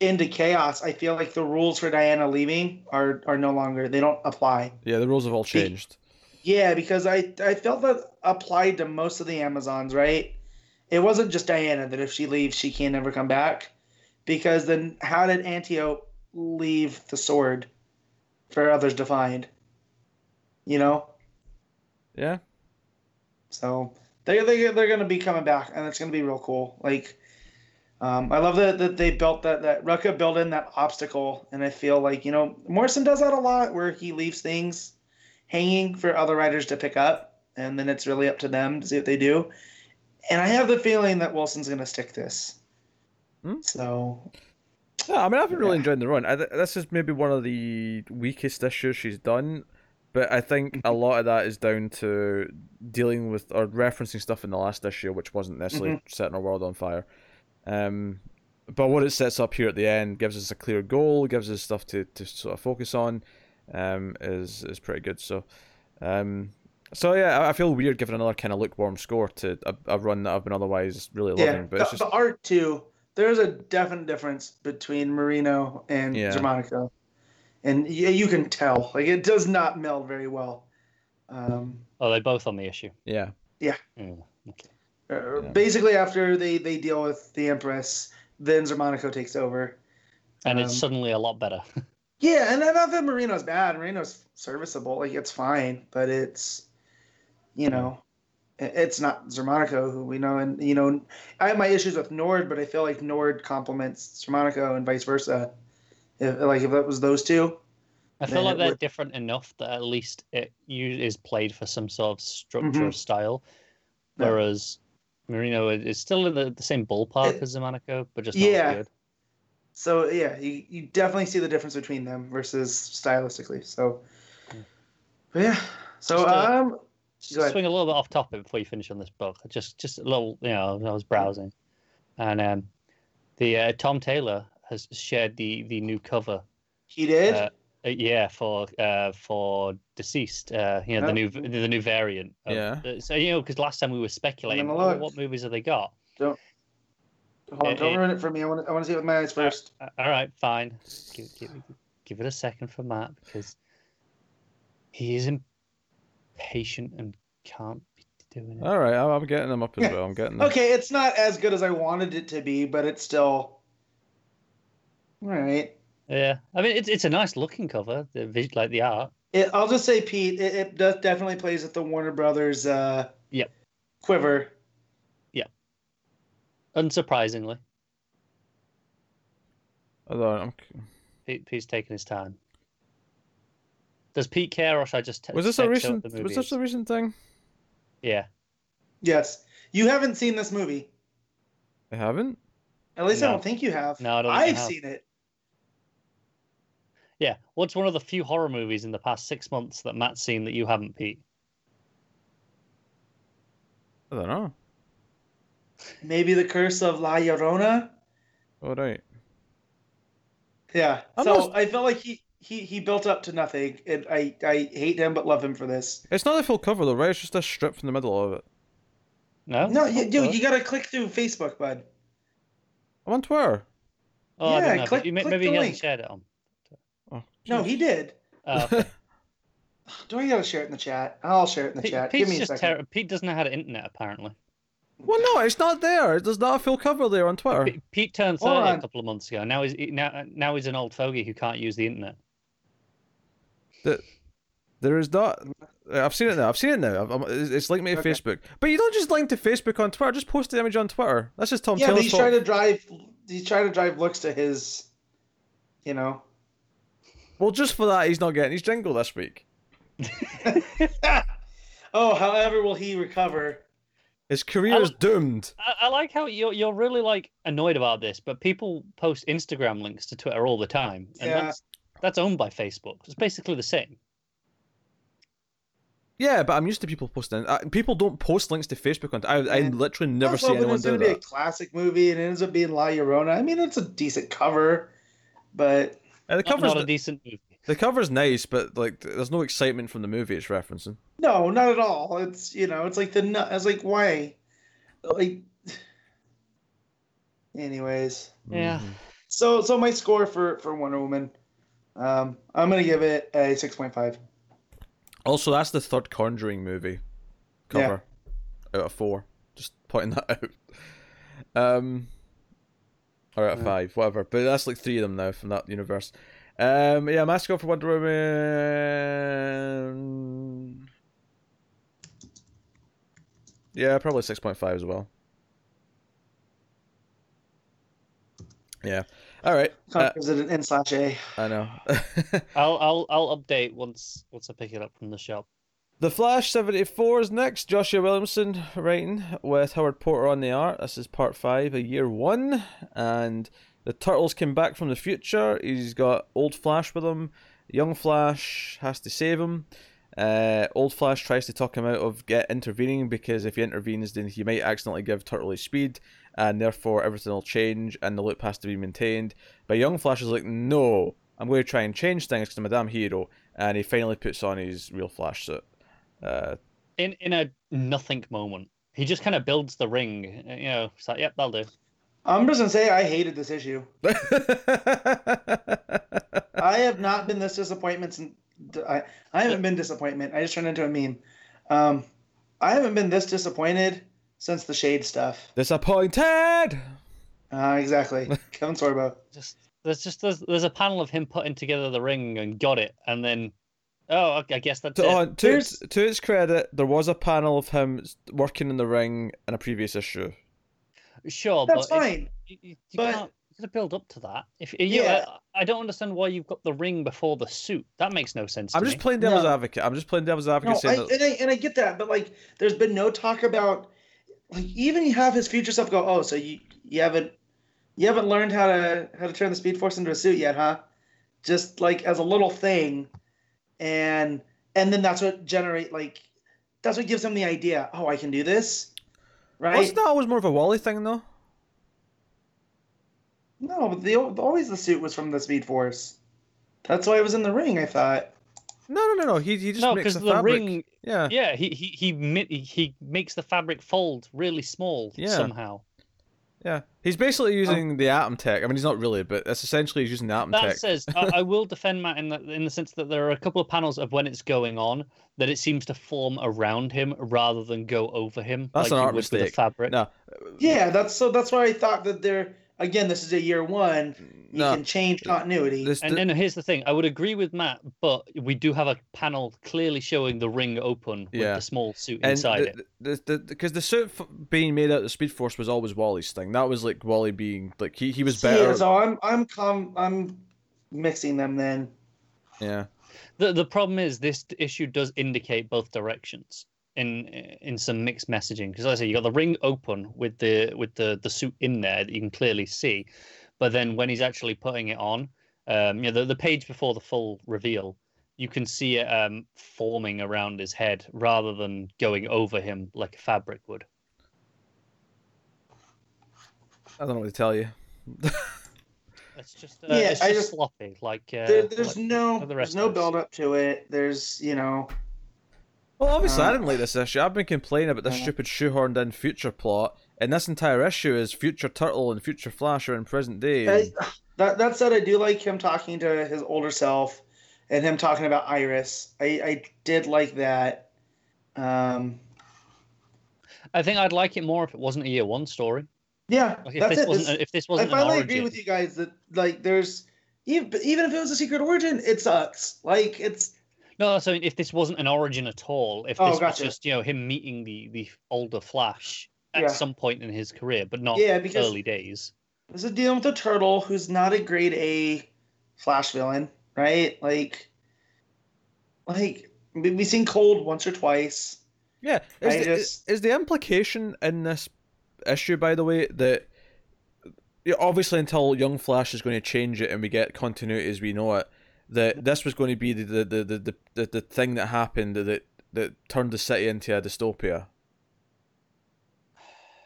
into chaos, I feel like the rules for Diana leaving are are no longer they don't apply. Yeah, the rules have all changed. Yeah, because I I felt that applied to most of the Amazons, right? It wasn't just Diana that if she leaves, she can never come back. Because then, how did Antiope leave the sword for others to find? You know, Yeah, so they they they're gonna be coming back, and it's gonna be real cool. Like, um, I love that that they built that that Rucka built in that obstacle, and I feel like you know Morrison does that a lot, where he leaves things hanging for other writers to pick up, and then it's really up to them to see what they do. And I have the feeling that Wilson's gonna stick this. Hmm? So yeah. I mean, I've been really Yeah. enjoying the run. I, th- this is maybe one of the weakest issues she's done, but I think a lot of that is down to dealing with or referencing stuff in the last issue, which wasn't necessarily setting our world on fire. Um, but what it sets up here at the end gives us a clear goal, gives us stuff to, to sort of focus on, um, is is pretty good. So, um, so yeah, I- I feel weird giving another kind of lukewarm score to a, a run that I've been otherwise really yeah, loving. But the, it's just the art too. There's a definite difference between Merino and Yeah. Xermanico, and yeah, you can tell. Like it does not meld very well. Um, Oh, they're both on the issue. yeah, Mm. Uh, Yeah. Basically, after they, they deal with the Empress, then Xermanico takes over. And it's Um, suddenly a lot better. Yeah, and not that Merino's bad. Merino's serviceable. Like, it's fine, but it's, you know, it's not Xermanico who we know. And, you know, I have my issues with Nord, but I feel like Nord complements Xermanico and vice versa. If, like, if it was those two. I feel like they're would- different enough that at least it is played for some sort of structure Mhm. or style, Yeah. whereas Merino is- still in the, the same ballpark It- as Xermanico, but just not Yeah. as good. So, yeah, you, you definitely see the difference between them versus stylistically. So, but yeah. So, Just, uh, um, Just swing a little bit off topic before you finish on this book. Just just a little, you know, I was browsing, and um, the uh, Tom Taylor has shared the the new cover. he did. Uh, uh, yeah, for uh, for deceased, uh, you know, the new the new variant. of- Yeah. uh, so you know, because last time we were speculating, gonna well, look. what movies have they got? Hold on, it- don't it- ruin it for me. I want to, I want to see it with my eyes first. Uh, all right, fine. Give, give, give it a second for Matt because he is impatient and can't be doing it. all right, I'm, I'm getting them up as Yeah. well. I'm getting them. Okay, it's not as good as I wanted it to be, but it's still all right. Yeah, I mean it's it's a nice looking cover, the like the art. It, I'll just say, Pete, it, it does definitely plays with the Warner Brothers uh, Yep. quiver. Yeah. Unsurprisingly, Hold on, I'm, Pete, Pete's taking his time. Does Pete care, or should I just? T- was this a recent? Was this is? a recent thing? Yeah, Yes, you haven't seen this movie. I haven't. At least I don't think you have. No, I don't think I I've have. seen it. Yeah. What's one of the few horror movies in the past six months that Matt's seen that you haven't, Pete? I don't know. Maybe the Curse of La Llorona. All right. Yeah. I'm so not- I felt like he, he he built up to nothing, and I I hate him but love him for this. It's not a full cover though, right? It's just a strip from the middle of it. No. No, you, Oh, dude, you gotta click through Facebook, bud. I'm on Twitter. Oh, I Yeah, don't know. click- You may- click maybe he link. hasn't shared it on. No, he did. Oh, okay. Do I gotta share it in the chat? I'll share it in the Pete, chat. Pete's Give me a second. ter- Pete doesn't know how to internet apparently. Well, no, it's not there. It does not feel full cover there on Twitter. Pete, Pete turned Hold thirty a couple of months ago. Now he's now now he's an old fogey who can't use the internet. There is not. I've seen it now. I've seen it now. I'm- I'm- It's it's linked me to Okay. Facebook. But you don't just link to Facebook on Twitter. Just post the image on Twitter. That's just Tom yeah, but Taylor's he's fault. trying to drive. He's trying to drive looks to his. You know. Well, just for that, he's not getting his jingle this week. oh, however, will he recover His career is doomed. I, I like how you're you're really like annoyed about this, but people post Instagram links to Twitter all the time, and Yeah. that's that's owned by Facebook. It's basically the same. Yeah, but I'm used to people posting. Uh, people don't post links to Facebook. On, I, I literally never That's see what, when anyone it's do gonna be a classic movie and it ends up being La Llorona. I mean, it's a decent cover, but Uh, the Not, cover's not a decent movie. the cover's nice, but like, there's no excitement from the movie it's referencing. no, not at all. It's you know, it's like the nu- I was like, why? Like, anyways. Yeah. Mhm. So so my score for for Wonder Woman, um, I'm gonna give it a six point five. Also, that's the third Conjuring movie cover out of four. Just pointing that out. Um, or out of Yeah. five, whatever. But that's like three of them now from that universe. Um, yeah, my score for Wonder Woman. Yeah, probably six point five as well. Yeah. All right. Uh, Is it an N slash A? I know. I'll I'll I'll update once once I pick it up from the shop. The Flash 74 is next. Joshua Williamson writing with Howard Porter on the art. This is part 5 of year 1. And the Turtles came back from the future. He's got Old Flash with him. Young Flash has to save him. Uh, Old Flash tries to talk him out of get intervening because if he intervenes, then he might accidentally give Turtle his speed, and therefore everything will change and the loop has to be maintained. But Young Flash is like, no, I'm going to try and change things because I'm a damn hero, and he finally puts on his real Flash suit. Uh, In in a nothing moment, he just kind of builds the ring. You know, it's like, yep, that'll do. I'm just gonna say I hated this issue. I have not been this disappointment since I, I haven't been disappointment. I just turned into a meme. Um, I haven't been this disappointed since the shade stuff. Disappointed. Uh, exactly. Kevin Sorbo. Just there's just there's, there's a panel of him putting together the ring and got it, and then oh, I guess that's To, it. on, to, its, to its credit, there was a panel of him working in the ring in a previous issue. Sure, That's but fine. you, you, you but- can't you gotta build up to that. If you, Yeah. I, I don't understand why you've got the ring before the suit. That makes no sense. I'm just me. playing devil's No. advocate. I'm just playing devil's advocate No, I, that. and I and I get that, but like, there's been no talk about like even you have his future stuff go. Oh, so you you haven't you haven't learned how to how to turn the Speed Force into a suit yet, huh? Just like as a little thing, and and then that's what generate like that's what gives him the idea. Oh, I can do this, right? Wasn't that always more of a Wally thing though? No, but the always the suit was from the Speed Force. That's why it was in the ring. I thought. No, no, no, no. He he just no, makes because the, the fabric. ring. Yeah, Yeah, he he he he makes the fabric fold really small Yeah. somehow. Yeah. He's basically oh. using the atom tech. I mean, he's not really, but that's essentially he's using the atom tech. That tech. says, I, I will defend Matt in the in the sense that there are a couple of panels of when it's going on that it seems to form around him rather than go over him. That's like an you art would with the mistake. fabric. No, Yeah, that's so. That's why I thought that there. Again, this is a year one. You no. can change continuity. This, And, and here's the thing: I would agree with Matt, but we do have a panel clearly showing the ring open with Yeah. the small suit and inside the, it. the, the, because the suit being made out of the Speed Force was always Wally's thing. That was like Wally being like he, he was better. Yeah, so I'm I'm com- I'm mixing them then. yeah. The the problem is this issue does indicate both directions in in some mixed messaging because like I say you got the ring open with the with the the suit in there that you can clearly see, but then when he's actually putting it on, um, you know the, the page before the full reveal, you can see it um forming around his head rather than going over him like a fabric would. I don't know what to tell you. It's just uh, Yeah, it's I just, just- sloppy like uh, there, there's like- no the there's no of build up to it. There's you know Well, obviously, I Uh, didn't like this issue. I've been complaining about this uh, stupid shoehorned in future plot, and this entire issue is future Turtle and future Flash are in present day. And- that that said, I do like him talking to his older self, and him talking about Iris. I I did like that. Um, I think I'd like it more if it wasn't a year one story. yeah, Like if that's this it. wasn't This- if this wasn't an finally origin. agree with you guys that like there's even even if it was a secret origin, it sucks. Like it's No, so if this wasn't an origin at all, if Oh, this was just you know him meeting the the older Flash at Yeah. some point in his career, but not yeah because early days. This is dealing with a turtle who's not a grade A Flash villain, right? Like, like we- we've seen Cold once or twice. Yeah, is, the, just- is the implication in this issue, by the way, that obviously until Young Flash is going to change it and we get continuity as we know it, that this was going to be the the, the, the, the, the, the thing that happened that that turned the city into a dystopia.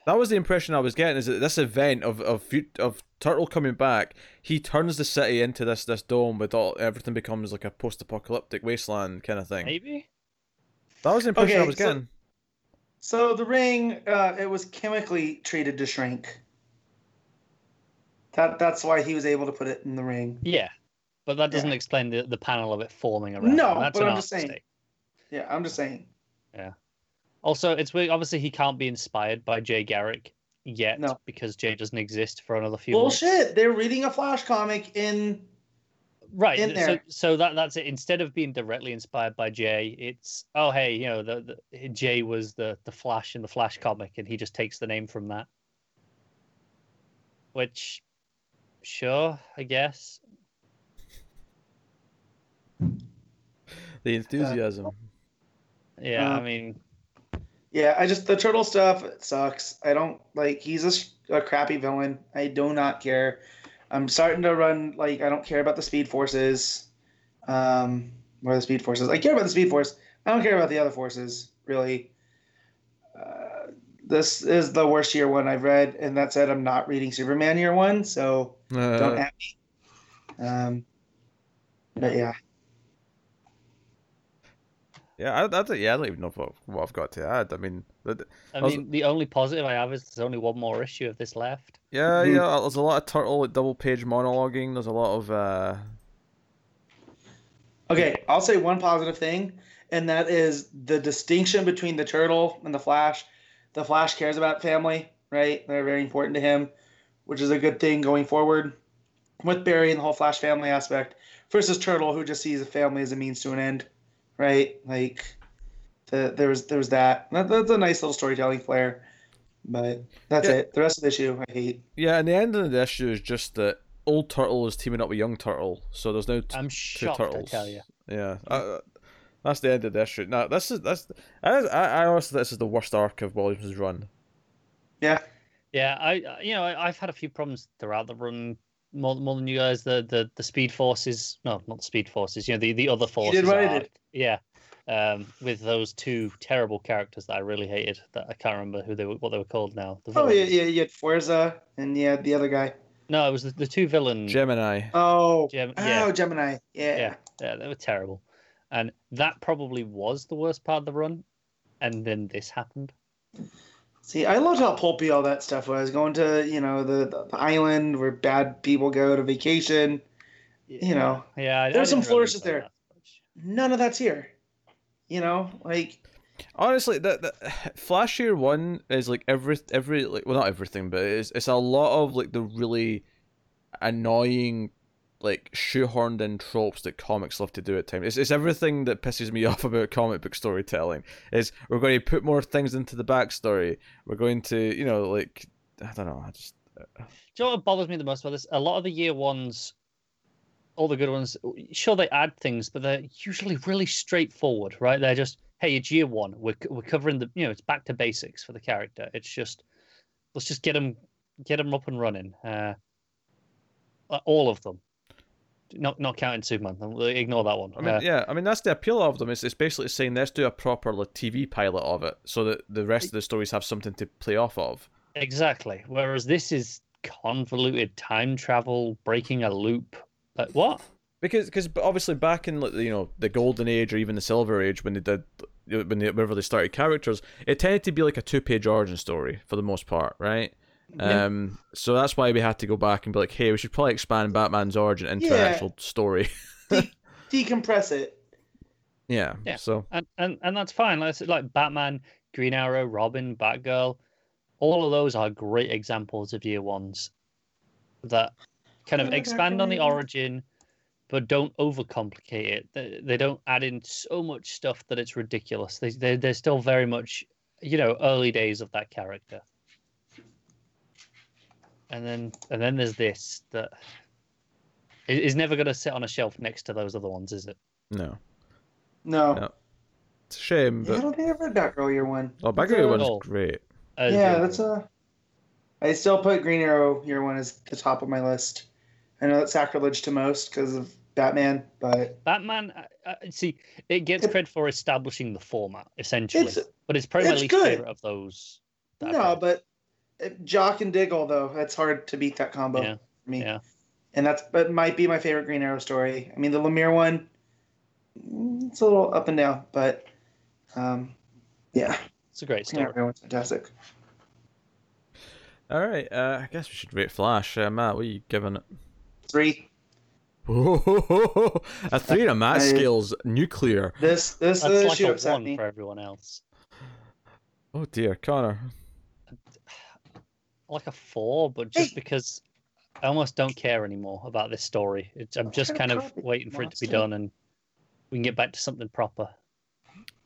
That was the impression I was getting. Is that this event of of of Turtle coming back, he turns the city into this this dome with all everything becomes like a post apocalyptic wasteland kind of thing. Maybe. That was the impression I was so- getting. So the ring, uh, it was chemically treated to shrink. That that's why he was able to put it in the ring. Yeah, but that doesn't Yeah. explain the, the panel of it forming around. No, him. That's but I'm just saying. mistake. Yeah, I'm just saying. Yeah. Also, it's weird. Obviously, he can't be inspired by Jay Garrick yet No. because Jay doesn't exist for another few months. Bullshit. They're reading a Flash comic in. Right. in So, there. so that that's it. Instead of being directly inspired by Jay, it's oh hey, you know, the, the Jay was the the Flash in the Flash comic, and he just takes the name from that. Which, sure, I guess. The enthusiasm. Yeah, I Uh, mean, Yeah, I just the turtle stuff sucks. I don't like. He's a crappy villain. I do not care. I'm starting to run like I don't care about the Speed Forces. Um, or the Speed Forces. I care about the Speed Force. I don't care about the other forces really. Uh, this is the worst year one I've read, and that said, I'm not reading Superman year one, so Uh, don't at me. Um, but yeah, yeah, I, I don't, yeah, I don't even know what, what I've got to add. I mean, the, I I was- mean, the only positive I have is there's only one more issue of this left. yeah, Mhm. yeah. There's a lot of turtle like, double page monologuing. There's a lot of uh, Okay, I'll say one positive thing, and that is the distinction between the turtle and the Flash. The Flash cares about family, right? They're very important to him, which is a good thing going forward with Barry and the whole Flash family aspect versus Turtle, who just sees a family as a means to an end, right? Like, the, there was there was that. that. That's a nice little storytelling flair, but that's Yeah. it. The rest of the issue, I hate. yeah. And the end of the issue is just that old turtle is teaming up with young turtle, so there's now t- I'm two shocked, I turtles. tell you. Yeah, uh, that's the end of the issue. Now this is that's I I, I honestly think this is the worst arc of Williams' run. Yeah, Yeah, I I- you know I, I've had a few problems throughout the run, more more than you guys. The the the speed forces, no, not the speed forces. You know the the other forces. what I did. Yeah, um, with those two terrible characters that I really hated. That I can't remember who they were, what they were called now. The oh yeah, yeah. You had Fuerza, and you had the other guy. No, it was the, the two villains. Gemini. Oh, Gem- oh, yeah. Gemini. Yeah. yeah, yeah, they were terrible, and that probably was the worst part of the run. And then this happened. See, I loved how pulpy all that stuff was. Going to, you know, the, the island where bad people go to vacation. You know, Yeah, I, I There's some didn't really flourishes there. that much. None of that's here. You know, like Honestly, the, the Flash Year One is like every every like well not everything, but it's it's a lot of like the really annoying like shoehorned in tropes that comics love to do at times. It's it's everything that pisses me off about comic book storytelling. Is we're going to put more things into the backstory. We're going to you know like I don't know. I just uh, Do you know what bothers me the most about this? A lot of the year ones, all the good ones, sure they add things, but they're usually really straightforward, right? They're just, hey, it's year one. We're we're covering the, you know, it's back to basics for the character. It's just, let's just get them, get them up and running. Uh, uh, all of them, not not counting Superman. Ignore that one. I mean, Uh, yeah, I mean that's the appeal of them. It's, it's basically saying let's do a proper like, TV pilot of it, so that the rest of the stories have something to play off of. exactly. Whereas this is convoluted time travel, breaking a loop. Like what? Because because obviously back in like, you know the golden age or even the silver age when they did when they whenever they started characters, it tended to be like a two page origin story for the most part, right? Yeah. Um, so that's why we had to go back and be like, hey, we should probably expand Batman's origin into an actual story. decompress it. yeah. Yeah. So and and and that's fine. Like, like Batman, Green Arrow, Robin, Batgirl, all of those are great examples of year ones that kind of expand on the origin, but don't overcomplicate it. They, they don't add in so much stuff that it's ridiculous. They they they're still very much, you know, early days of that character. And then and then there's this that is never going to sit on a shelf next to those other ones, is it? no. No. No. It's a shame, Yeah, I but don't think I've read Batgirl year one. oh, That's Batgirl a- one's Oh. great. Uh, yeah, that's a. I still put Green Arrow year one as the top of my list. I know that's sacrilege to most because of Batman, but Batman. Uh, uh, see, it gets It- credit for establishing the format essentially, it's but it's probably my it's least good. favorite of those. that no, but uh, Jock and Diggle though that's hard to beat that combo Yeah, for me. yeah. And that's but might be my favorite Green Arrow story. I mean, the Lemire one, mm, it's a little up and down, but um, yeah, it's a great Green story. Arrow one's fantastic. All right, uh, I guess we should rate Flash. Uh, Matt, what are you giving it? Three. a three on a Matt I- scale's nuclear. This this That's uh, like a one me. for everyone else. Oh dear, Connor. Like a four, but just Hey. because I almost don't care anymore about this story. It's, I'm just kind kind of of waiting for it to be done and we can get back to something proper.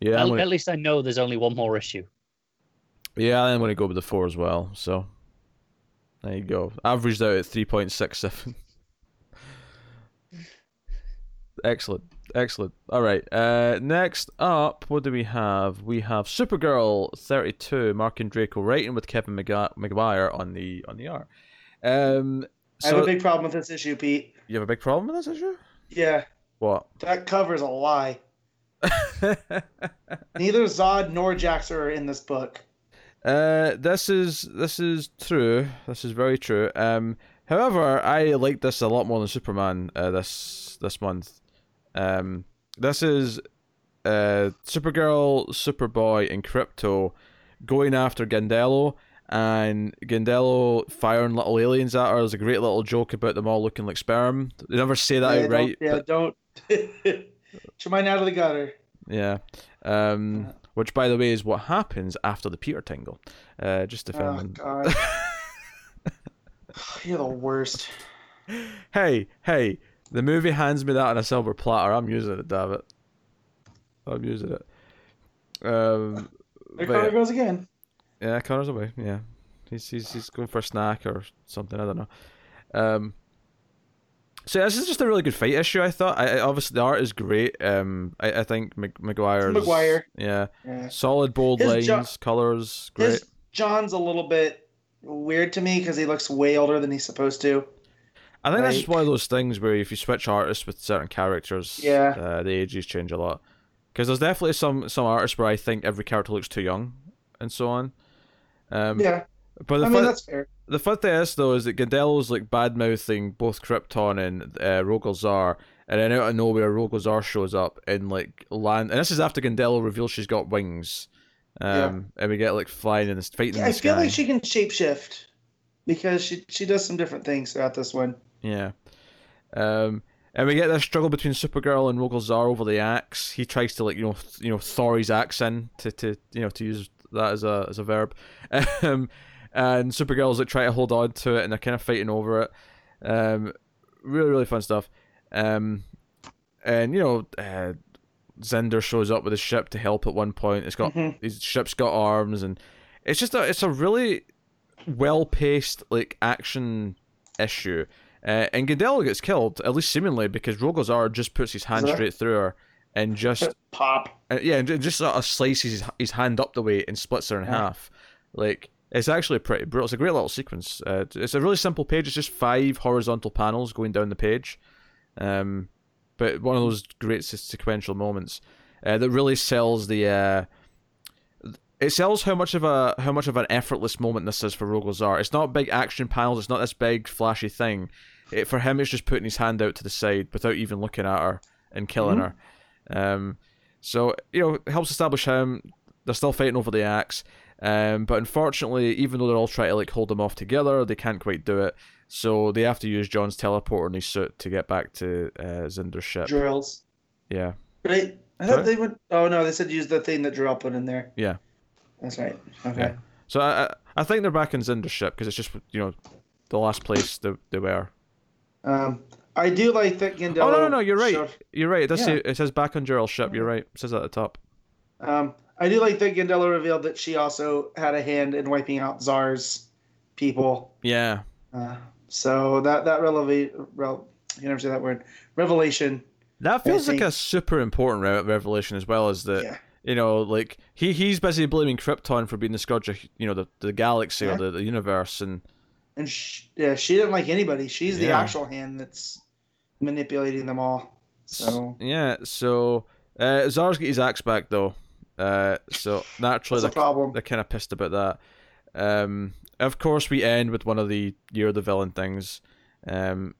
Yeah, at, gonna, at least I know there's only one more issue. yeah, I'm gonna go with the four as well. So there you go. Averaged out at three point six seven. Excellent, excellent. All right. Uh, next up, what do we have? We have Supergirl thirty two. Marc Andreyko writing with Kevin McGu- McGuire on the on the art. Um, I have a big problem with this issue, Pete. you have a big problem with this issue? Yeah, What? that cover's a lie. Neither Zod nor Jax are in this book. Uh, this is this is true. This is very true. Um, however, I like this a lot more than Superman. Uh, this this month. Um, this is uh Supergirl, Superboy, and Krypto going after Gandello, and Gandello firing little aliens at her. There's a great little joke about them all looking like sperm. They never say that yeah, outright. Don't, yeah, but- don't. Get your mind out of the gutter. Yeah. Um, which, by the way, is what happens after the Peter Tingle. Uh, just Oh defending. God, you're the worst. hey, hey, the movie hands me that on a silver platter. I'm using it, damn it. I'm using it. Um, There Connor yeah, goes again. yeah, Connor's away. Yeah, he's he's he's going for a snack or something. I don't know. Um, so yeah, this is just a really good fight issue. I thought. I, I obviously the art is great. Um, I, I think Mc, McGuire's Maguire. Yeah, Yeah. solid bold His lines, jo- colors, great. His Jon's a little bit weird to me because he looks way older than he's supposed to. I think that's just Like- one of those things where if you switch artists with certain characters, Yeah. uh, the ages change a lot. Because there's definitely some some artists where I think every character looks too young, and so on. Um, Yeah, But the I mean fun, that's fair. the fun thing is though is that Gandello's like bad mouthing both Krypton and uh, Rogol Zaar, and then out of nowhere Rogol Zaar shows up and like land, and this is after Gandello reveals she's got wings, um, and we get like flying and this fighting in I feel sky. like she can shapeshift because she she does some different things throughout this one. Yeah. Um, and we get this struggle between Supergirl and Rogol Zaar over the axe. He tries to like you know th- you know Thor his axe in to, to you know to use that as a as a verb. Um, and Supergirl's like trying to hold on to it and they're kind of fighting over it. Um, really really fun stuff. Um, and you know uh, Zender shows up with his ship to help at one point. It's got Mhm. his ship's got arms and it's just a it's a really well paced like action issue. Uh, and Gandello gets killed, at least seemingly, because Rogol Zaar just puts his hand straight through her and just Pop. uh, yeah, and just sort of slices his, his hand up the way and splits her in Yeah. half. Like it's actually pretty brutal. It's a great little sequence. Uh, it's a really simple page. It's just five horizontal panels going down the page, um, but one of those great sequential moments uh, that really sells the. Uh, it sells how much of a how much of an effortless moment this is for Rogol Zaar. It's not big action panels. It's not this big flashy thing. It, for him, it's just putting his hand out to the side without even looking at her and killing her. Um, so you know, it helps establish him. They're still fighting over the axe, um, but unfortunately, even though they're all trying to like hold them off together, they can't quite do it. So they have to use Jon's teleporter in his suit to get back to uh, Zinder's ship. Drills. Yeah, Right. I Sorry? thought they would. Oh no, they said use the thing that Drill put in there. Yeah. That's right. Okay. Yeah. so I I- I think they're back in Zinder's ship because it's just you know the last place they, they were. Um, I do like that Gandello. Oh no no no, you're right. showed- You're right. It does Yeah. say it says back on Gerald's ship. You're right. It says at the top. Um, I do like that Gandello revealed that she also had a hand in wiping out Zaar's people. Yeah. Uh, so that that relevate, rel, can never say that word. Revelation. That feels like a super important re- revelation as well as that Yeah. you know, like he he's busy blaming Krypton for being the scourge of you know the the galaxy Yeah. or the, the universe, and And sh- yeah, she didn't like anybody. She's the Yeah. actual hand that's manipulating them all. So yeah. So uh, Zaar's got his axe back though, uh, so naturally that's they're, problem. they're kind of pissed about that. Um, of course, we end with one of the year the villain things. Um.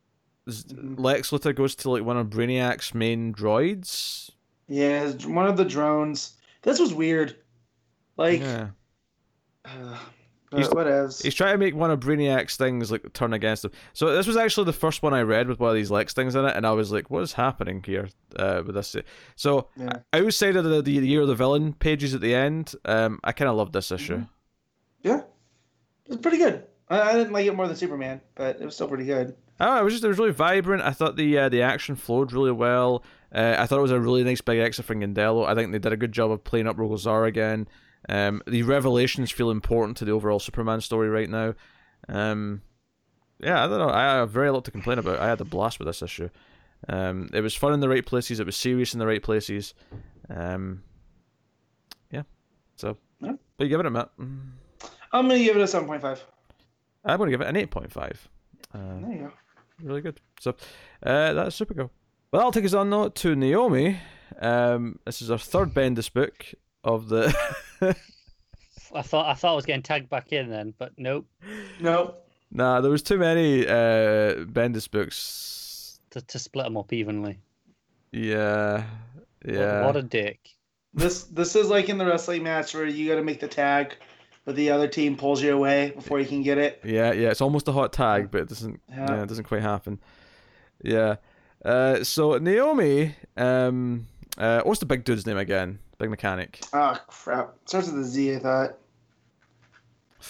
Lex Luthor goes to like one of Brainiac's main droids. Yeah, one of the drones. This was weird. Like, yeah. uh, He's- whatevs. He's trying to make one of Brainiac's things like turn against him. So this was actually the first one I read with one of these Lex things in it, and I was like, "What is happening here uh, with this?" So Yeah. outside of the, the year of the villain pages at the end, um, I kind of loved this issue. Mhm. Yeah, it's pretty good. I, I didn't like it more than Superman, but it was still pretty good. I it was just it was really vibrant. I thought the uh, the action flowed really well. Uh, I thought it was a really nice big extra from Gandello. I think they did a good job of playing up Rogol Zaar again. Um, the revelations feel important to the overall Superman story right now. Um, yeah, I don't know. I have very little to complain about. I had a blast with this issue. Um, it was fun in the right places. It was serious in the right places. Um, yeah. So, Yeah. but you give it a Matt. Mm. I'm gonna give it a seven point five. I'm going to give it an eight point five. Uh, There you go. really good. So uh, that's Supergirl. Well, I'll take us on though to Naomi. Um, this is our third Bendis book of the. I thought I thought I was getting tagged back in then, but nope. Nope. nah, there was too many uh, Bendis books. To, to split them up evenly. Yeah, What- yeah. What, a dick. This this is like in the wrestling match where you got to make the tag, but the other team pulls you away before you can get it. Yeah, yeah, it's almost a hot tag, but it doesn't. Yeah. Yeah, it doesn't quite happen. Yeah. Uh, so Naomi, um, uh, what's the big dude's name again? Big mechanic. Oh crap! Starts with a Z. I thought.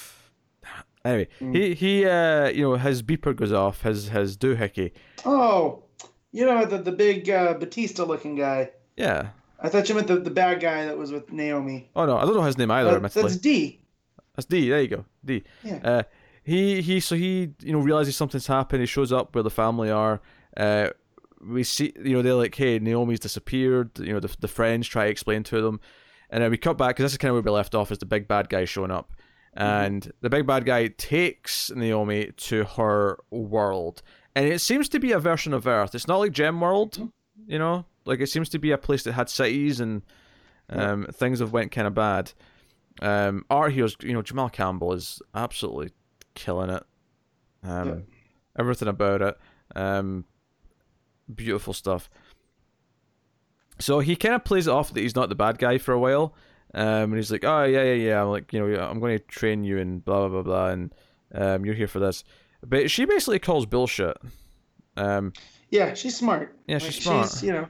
Anyway, Mm. he he, uh, you know, his beeper goes off. His his doohickey. Oh, you know the the big uh, Batista looking guy. Yeah. I thought you meant the, the bad guy that was with Naomi. Oh no, I don't know his name either. That- that's Dee. That's Dee. There you go. Dee. Yeah. Uh, he he. So he you know realizes something's happened. He shows up where the family are. Uh, we see you know they're like, hey, Naomi's disappeared. You know the the friends try to explain to them, and then we cut back because this is kind of where we left off. Is the big bad guy showing up, and the big bad guy takes Naomi to her world, and it seems to be a version of Earth. It's not like Gem World, you know, like it seems to be a place that had cities and um, things have went kind of bad. Um, art heroes, you know, Jamal Campbell is absolutely killing it. Um, Yeah. everything about it, um, beautiful stuff. So he kind of plays it off that he's not the bad guy for a while, um, and he's like, "Oh yeah, yeah, yeah." I'm like, you know, I'm going to train you and blah blah blah blah, and um, you're here for this. But she basically calls bullshit. Um, Yeah, she's smart. Yeah, Like, she's smart. She's, you know,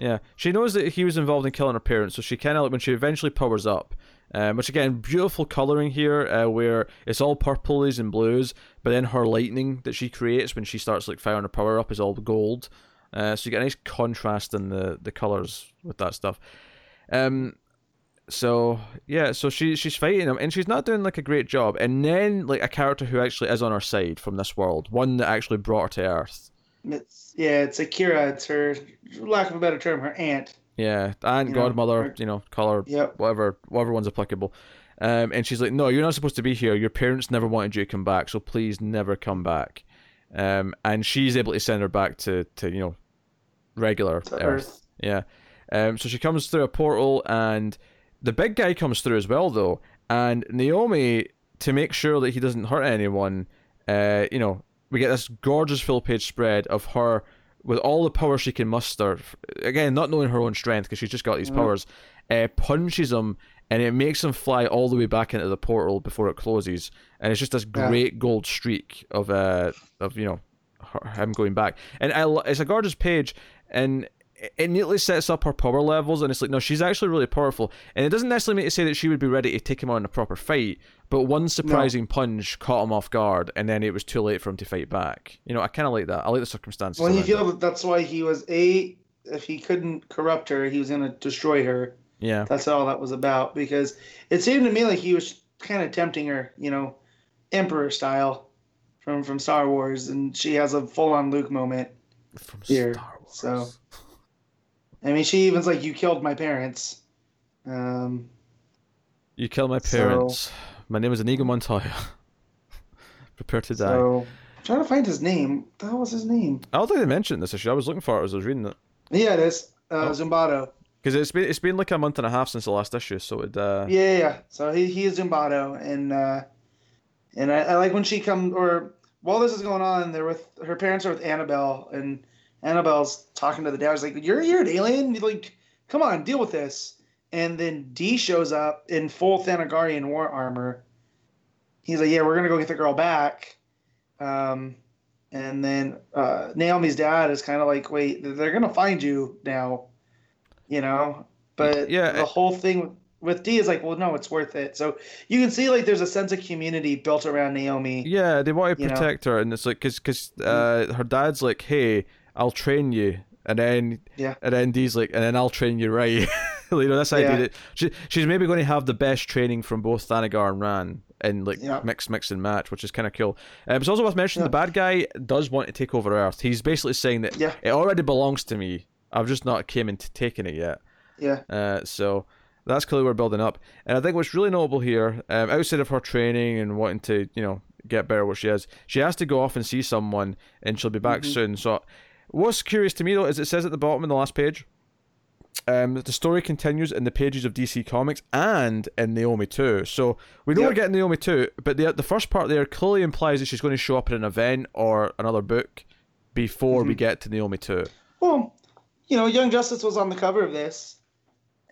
Yeah, she knows that he was involved in killing her parents, so she kind of like when she eventually powers up, um, which again, beautiful coloring here, uh, where it's all purples and blues, but then her lightning that she creates when she starts like firing her power up is all gold. Uh, so you get a nice contrast in the the colors with that stuff. Um, so yeah, so she she's fighting him, and she's not doing like a great job. And then like a character who actually is on her side from this world, one that actually brought her to Earth. it's yeah, it's Akira. It's her, lack of a better term, her aunt. Yeah, You know, godmother, her- you know, color, Yep. whatever, whatever one's applicable. Um, and she's like, "No, you're not supposed to be here. Your parents never wanted you to come back, so please never come back." Um, and she's able to send her back to, to you know, regular Earth. Earth. Yeah. Um, so she comes through a portal, and the big guy comes through as well, though. And Naomi, to make sure that he doesn't hurt anyone, uh, you know, we get this gorgeous full page spread of her with all the power she can muster. Again, not knowing her own strength because she's just got these Mhm. powers. Uh, punches him, and it makes him fly all the way back into the portal before it closes. And it's just this Yeah. great gold streak of uh of you know her, him going back. And I, it's a gorgeous page, and it- neatly sets up her power levels. And it's like, no, she's actually really powerful. And it doesn't necessarily mean to say that she would be ready to take him on in a proper fight. But one surprising punch caught him off guard, and then it was too late for him to fight back. You know, I kind of like that. I like the circumstances. Well, you feel that that's why he was a. If he couldn't corrupt her, he was gonna destroy her. Yeah, That's all that was about. Because it seemed to me like he was kind of tempting her, you know, Emperor style, from from Star Wars, and she has a full on Luke moment. from Here, Star Wars. so- I mean, she even's like, "You killed my parents," Um, You killed my So- parents. My name is Inigo Montoya. Prepare to die. so I'm trying to find his name. What the hell was his name? I don't think they mentioned this issue. I was looking for it as I was reading it. Yeah, it is. Uh, Oh. Zumbado. Because it's been it's been like a month and a half since the last issue, so it uh Yeah, yeah, yeah. So he he is Zumbado, and uh, and I, I like when she come or while this is going on, they're with her parents are with Annabelle, and Annabelle's talking to the dad. She's like, "You're you're an alien. Like, come on, deal with this." And then Dee shows up in full Thanagarian war armor. He's like, "Yeah, we're gonna go get the girl back." Um, and then uh, Naomi's dad is kind of like, "Wait, they're gonna find you now," you know. But Yeah, the whole thing with, with Dee is like, "Well, no, it's worth it." So you can see like there's a sense of community built around Naomi. yeah they want to You know? protect her, and it's like because because uh, her dad's like, hey, I'll train you, and then Yeah. and then Dee's like, and then I'll train you right. you know, this idea Yeah. that she, she's maybe going to have the best training from both Thanagar and Rann in like Yeah. mix, mix and match, which is kind of cool. Um, it's also worth mentioning Yeah. the bad guy does want to take over Earth. He's basically saying that Yeah. it already belongs to me. I've just not came into taking it yet. Yeah, Uh, so that's clearly we're building up. And I think what's really notable here, um, outside of her training and wanting to, you know, get better what she is, she has to go off and see someone, and she'll be back Mhm. soon. So, what's curious to me though is it says at the bottom in the last page, um, the story continues in the pages of DC Comics and in Naomi too. So we know we're Yep. getting Naomi too, but the the first part there clearly implies that she's going to show up in an event or another book before we Mhm. get to Naomi too. Well, you know, Young Justice was on the cover of this,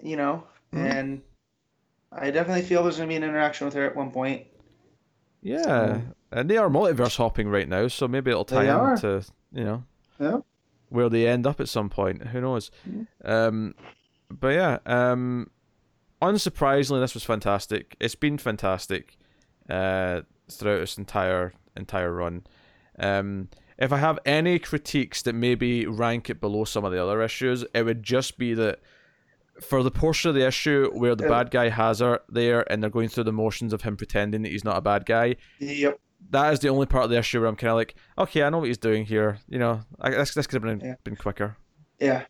you know, Mhm. and I definitely feel there's going to be an interaction with her at one point. Yeah, So- and they are multiverse hopping right now, so maybe it'll tie into you know Yeah. Where they end up at some point. Who knows? Um, but yeah, um, unsurprisingly, this was fantastic. It's been fantastic uh, throughout this entire entire run. Um, if I have any critiques that maybe rank it below some of the other issues, it would just be that for the portion of the issue where the bad guy has her there and they're going through the motions of him pretending that he's not a bad guy, Yep. That is the only part of the issue where I'm kind of like, okay, I know what he's doing here. You know, I, this this could have been Yeah. been quicker. Yeah.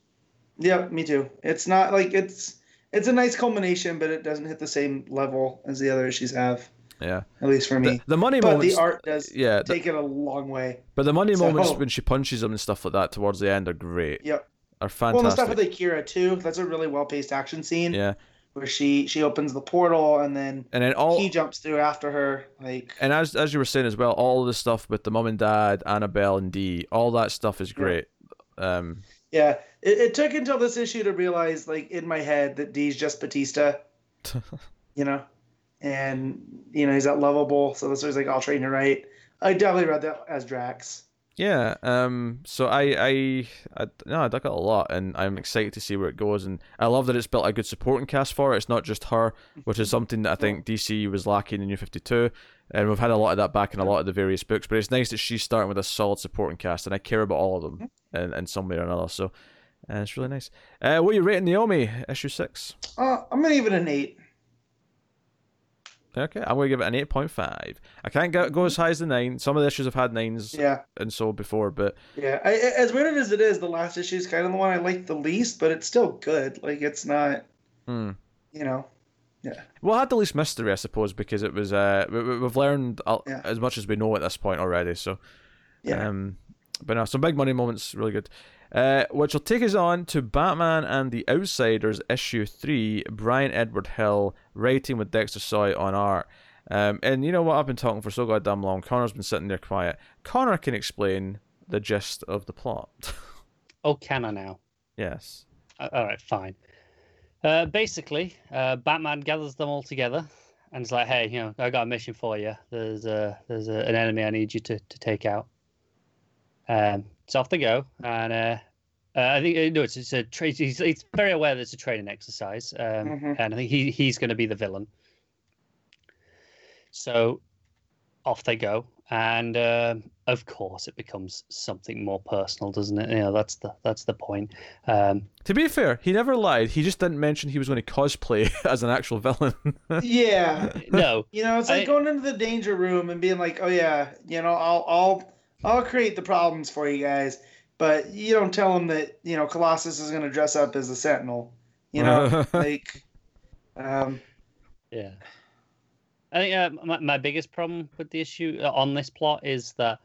Yep. Me too. It's not like it's it's a nice culmination, but it doesn't hit the same level as the other issues have, Yeah, at least for me. the money but moments. the art does yeah, the- take it a long way. but the money so- moments when she punches him and stuff like that towards the end are great. Yep. Are fantastic. Well, the stuff with Akira too. That's a really well paced action scene yeah, where she she opens the portal and then and then all he jumps through after her. Like and as as you were saying as well, all of the stuff with the mom and dad, Annabelle and Dee, all that stuff is great. Um, Yeah, it, it took until this issue to realize, like in my head, that Dee's just Batista, you know, and you know he's that lovable. So this was like, I'll train you right. I definitely read that as Drax. Yeah, um, so I, I, I, no, I dug it a lot, and I'm excited to see where it goes. And I love that it's built a good supporting cast for it. It's not just her, which is something that I think DC was lacking in New Fifty Two, and we've had a lot of that back in a lot of the various books. But it's nice that she's starting with a solid supporting cast, and I care about all of them in, in some way or another. So uh, it's really nice. Uh, what are you rating Naomi issue six? Uh, I'm gonna give it an eight. Okay, I'm going to give it an eight point five. I can't go, go as high as the nine. Some of the issues have had nines Yeah, and so before, but yeah. I, I- as weird as it is, the last issue is kind of the one I like the least, but it's still good. Like it's not, hmm. you know. Yeah. Well, it had the least mystery, I suppose, because it was. Uh, we, we've learned Yeah. as much as we know at this point already. So, Yeah. Um, but no, some big money moments, really good. Uh, which will take us on to Batman and the Outsiders issue three. Bryan Edward Hill writing with Dexter Soy on art. Um, and you know what? I've been talking for so goddamn long. Connor's been sitting there quiet. Connor can explain the gist of the plot. Oh, can I now? yes. Uh, all right, fine. Uh, basically, uh, Batman gathers them all together and it's like, "Hey, you know, I got a mission for you. There's a there's a, an enemy I need you to, to take out." Um, so off they go, and uh, uh, I think uh, no, it's, it's a tra- he's, he's very aware that it's a training exercise, um, Mhm. and I think he he's going to be the villain. So off they go, and um, of course it becomes something more personal, doesn't it? You know, that's the that's the point. Um, To be fair, he never lied. He just didn't mention he was going to cosplay as an actual villain. Yeah, no, You know, it's like I- going into the danger room and being like, "Oh yeah, you know, I'll I'll I'll create the problems for you guys," but you don't tell them that you know Colossus is going to dress up as a Sentinel. You know, like Um, Yeah. I think uh, my, my biggest problem with the issue uh, on this plot is that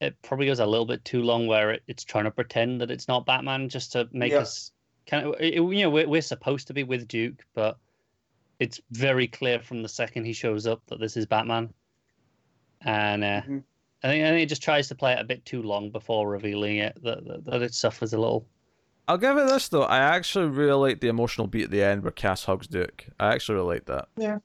it probably goes a little bit too long where it, it's trying to pretend that it's not Batman just to make Yeah. us kind of, it, you know, we're, we're supposed to be with Duke, but it's very clear from the second he shows up that this is Batman. And uh, Mhm. I, think, I think it just tries to play it a bit too long before revealing it, that, that, that it suffers a little. I'll give it this though. I actually really like the emotional beat at the end where Cass hugs Duke. I actually really like that. Yeah,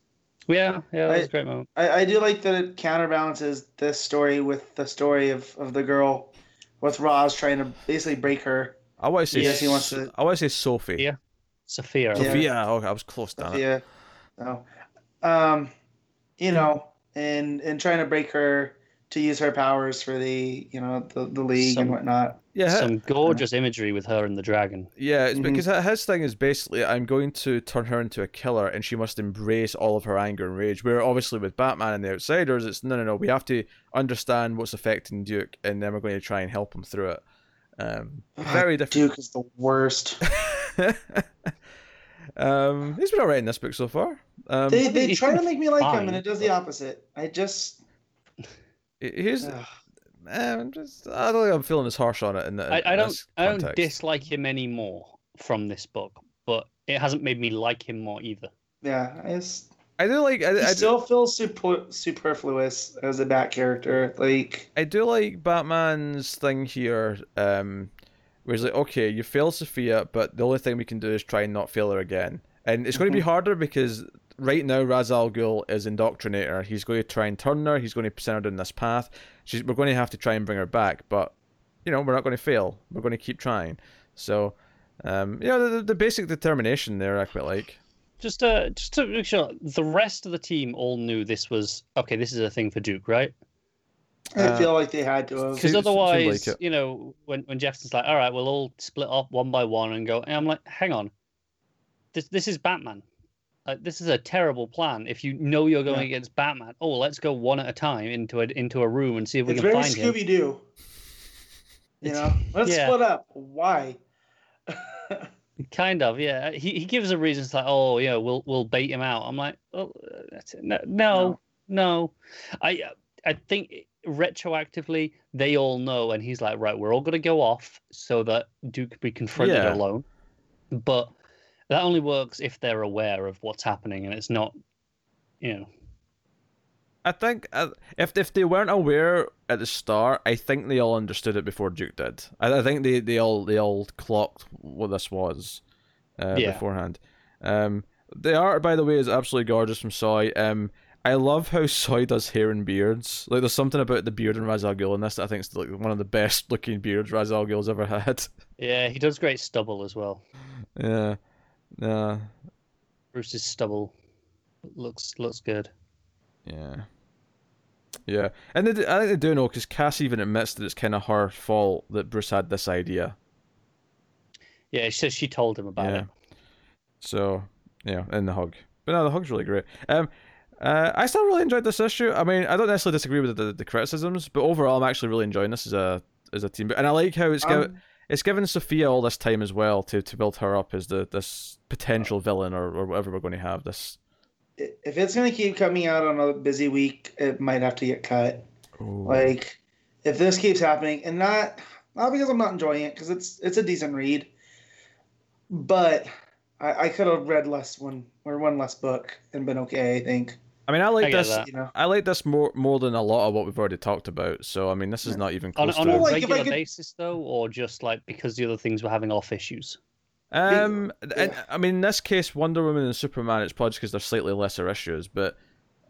yeah, that was I- a great moment. I, I do like that it counterbalances this story with the story of, of the girl with Ra's trying to basically break her. I want to say. Yes, he wants to- I want to say Sophie. Yeah. Sofia. Sofia. Yeah. Sofia. Oh, I was close down. Yeah. No. Um, you know, and and trying to break her to use her powers for the you know the, the league Some- and whatnot. Yeah. Some gorgeous imagery with her and the dragon. Yeah, it's Mhm. because his thing is basically I'm going to turn her into a killer and she must embrace all of her anger and rage. Where obviously with Batman and the Outsiders, it's no, no, no. We have to understand what's affecting Duke and then we're going to try and help him through it. Um, very different. Duke is the worst. um, he's been alright in this book so far. Um, They they try to make me like him, and it does the opposite. I just. He's, ugh. I'm just, I don't think I'm feeling as harsh on it. In, the, I, I in don't this I don't dislike him anymore from this book, but it hasn't made me like him more either. Yeah, I just. I do like. I, He I, do- still feels super, superfluous as a Bat character. Like, I do like Batman's thing here, um, where he's like, okay, you failed Sofia, but the only thing we can do is try and not fail her again. And it's going to be harder because right now Ra's al Ghul is indoctrinator. He's going to try and turn her. He's going to send her down this path. She's, we're going to have to try and bring her back, but you know we're not going to fail. We're going to keep trying. So, um, you know, the, the basic determination there I quite like. Just uh just to make sure the rest of the team all knew this was okay, this is a thing for Duke, right? I Uh, feel like they had to. Because Seems- seems otherwise, like you know, when when Jefferson's like, all right, we'll all split up one by one and go and I'm like, hang on. This this is Batman. Like, this is a terrible plan. If you know you're going Yeah. against Batman, oh, let's go one at a time into a into a room and see if we It's can very find him. It's very Scooby Doo. You know, let's yeah. split up. Why? Kind of, yeah. He he gives a reason. It's like, oh, yeah, we'll we'll bait him out. I'm like, oh, uh, that's no, no, no. I I think retroactively they all know, and he's like, right, we're all gonna go off so that Duke can be confronted Yeah. alone. But that only works if they're aware of what's happening, and it's not, you know. I think uh, if if they weren't aware at the start, I think they all understood it before Duke did. I, I think they, they all they all clocked what this was uh, Yeah. beforehand. Um, the art, by the way, is absolutely gorgeous from Soy. Um, I love how Soy does hair and beards. Like, there's something about the beard in Ra's al Ghul in this that I think is like one of the best looking beards Ra's al Ghul's ever had. Yeah, he does great stubble as well. yeah, yeah, Bruce's stubble looks looks good. yeah, yeah. And they, I think they do know because Cass even admits that it's kind of her fault that Bruce had this idea. Yeah, she says she told him about Yeah. it. So yeah, and the hug. But no, the hug's really great. Um, uh, I still really enjoyed this issue. I mean, I don't necessarily disagree with the, the criticisms, but overall, I'm actually really enjoying this as a as a team. And I like how it's given Um, it's given Sofia all this time as well to, to build her up as the this potential villain or, or whatever we're going to have. This if it's gonna keep coming out on a busy week, it might have to get cut. Like, if this keeps happening, and not not because I'm not enjoying it, because it's it's a decent read, but I, I could have read less one or one less book and been okay. I think I mean, I like I this. that. you know. I like this more more than a lot of what we've already talked about. So I mean, this is Yeah. not even On, close on to. a Well, like, regular could- basis, though, or just like because the other things were having off issues. Um, and yeah. I mean, in this case, Wonder Woman and Superman, it's probably because they're slightly lesser issues, but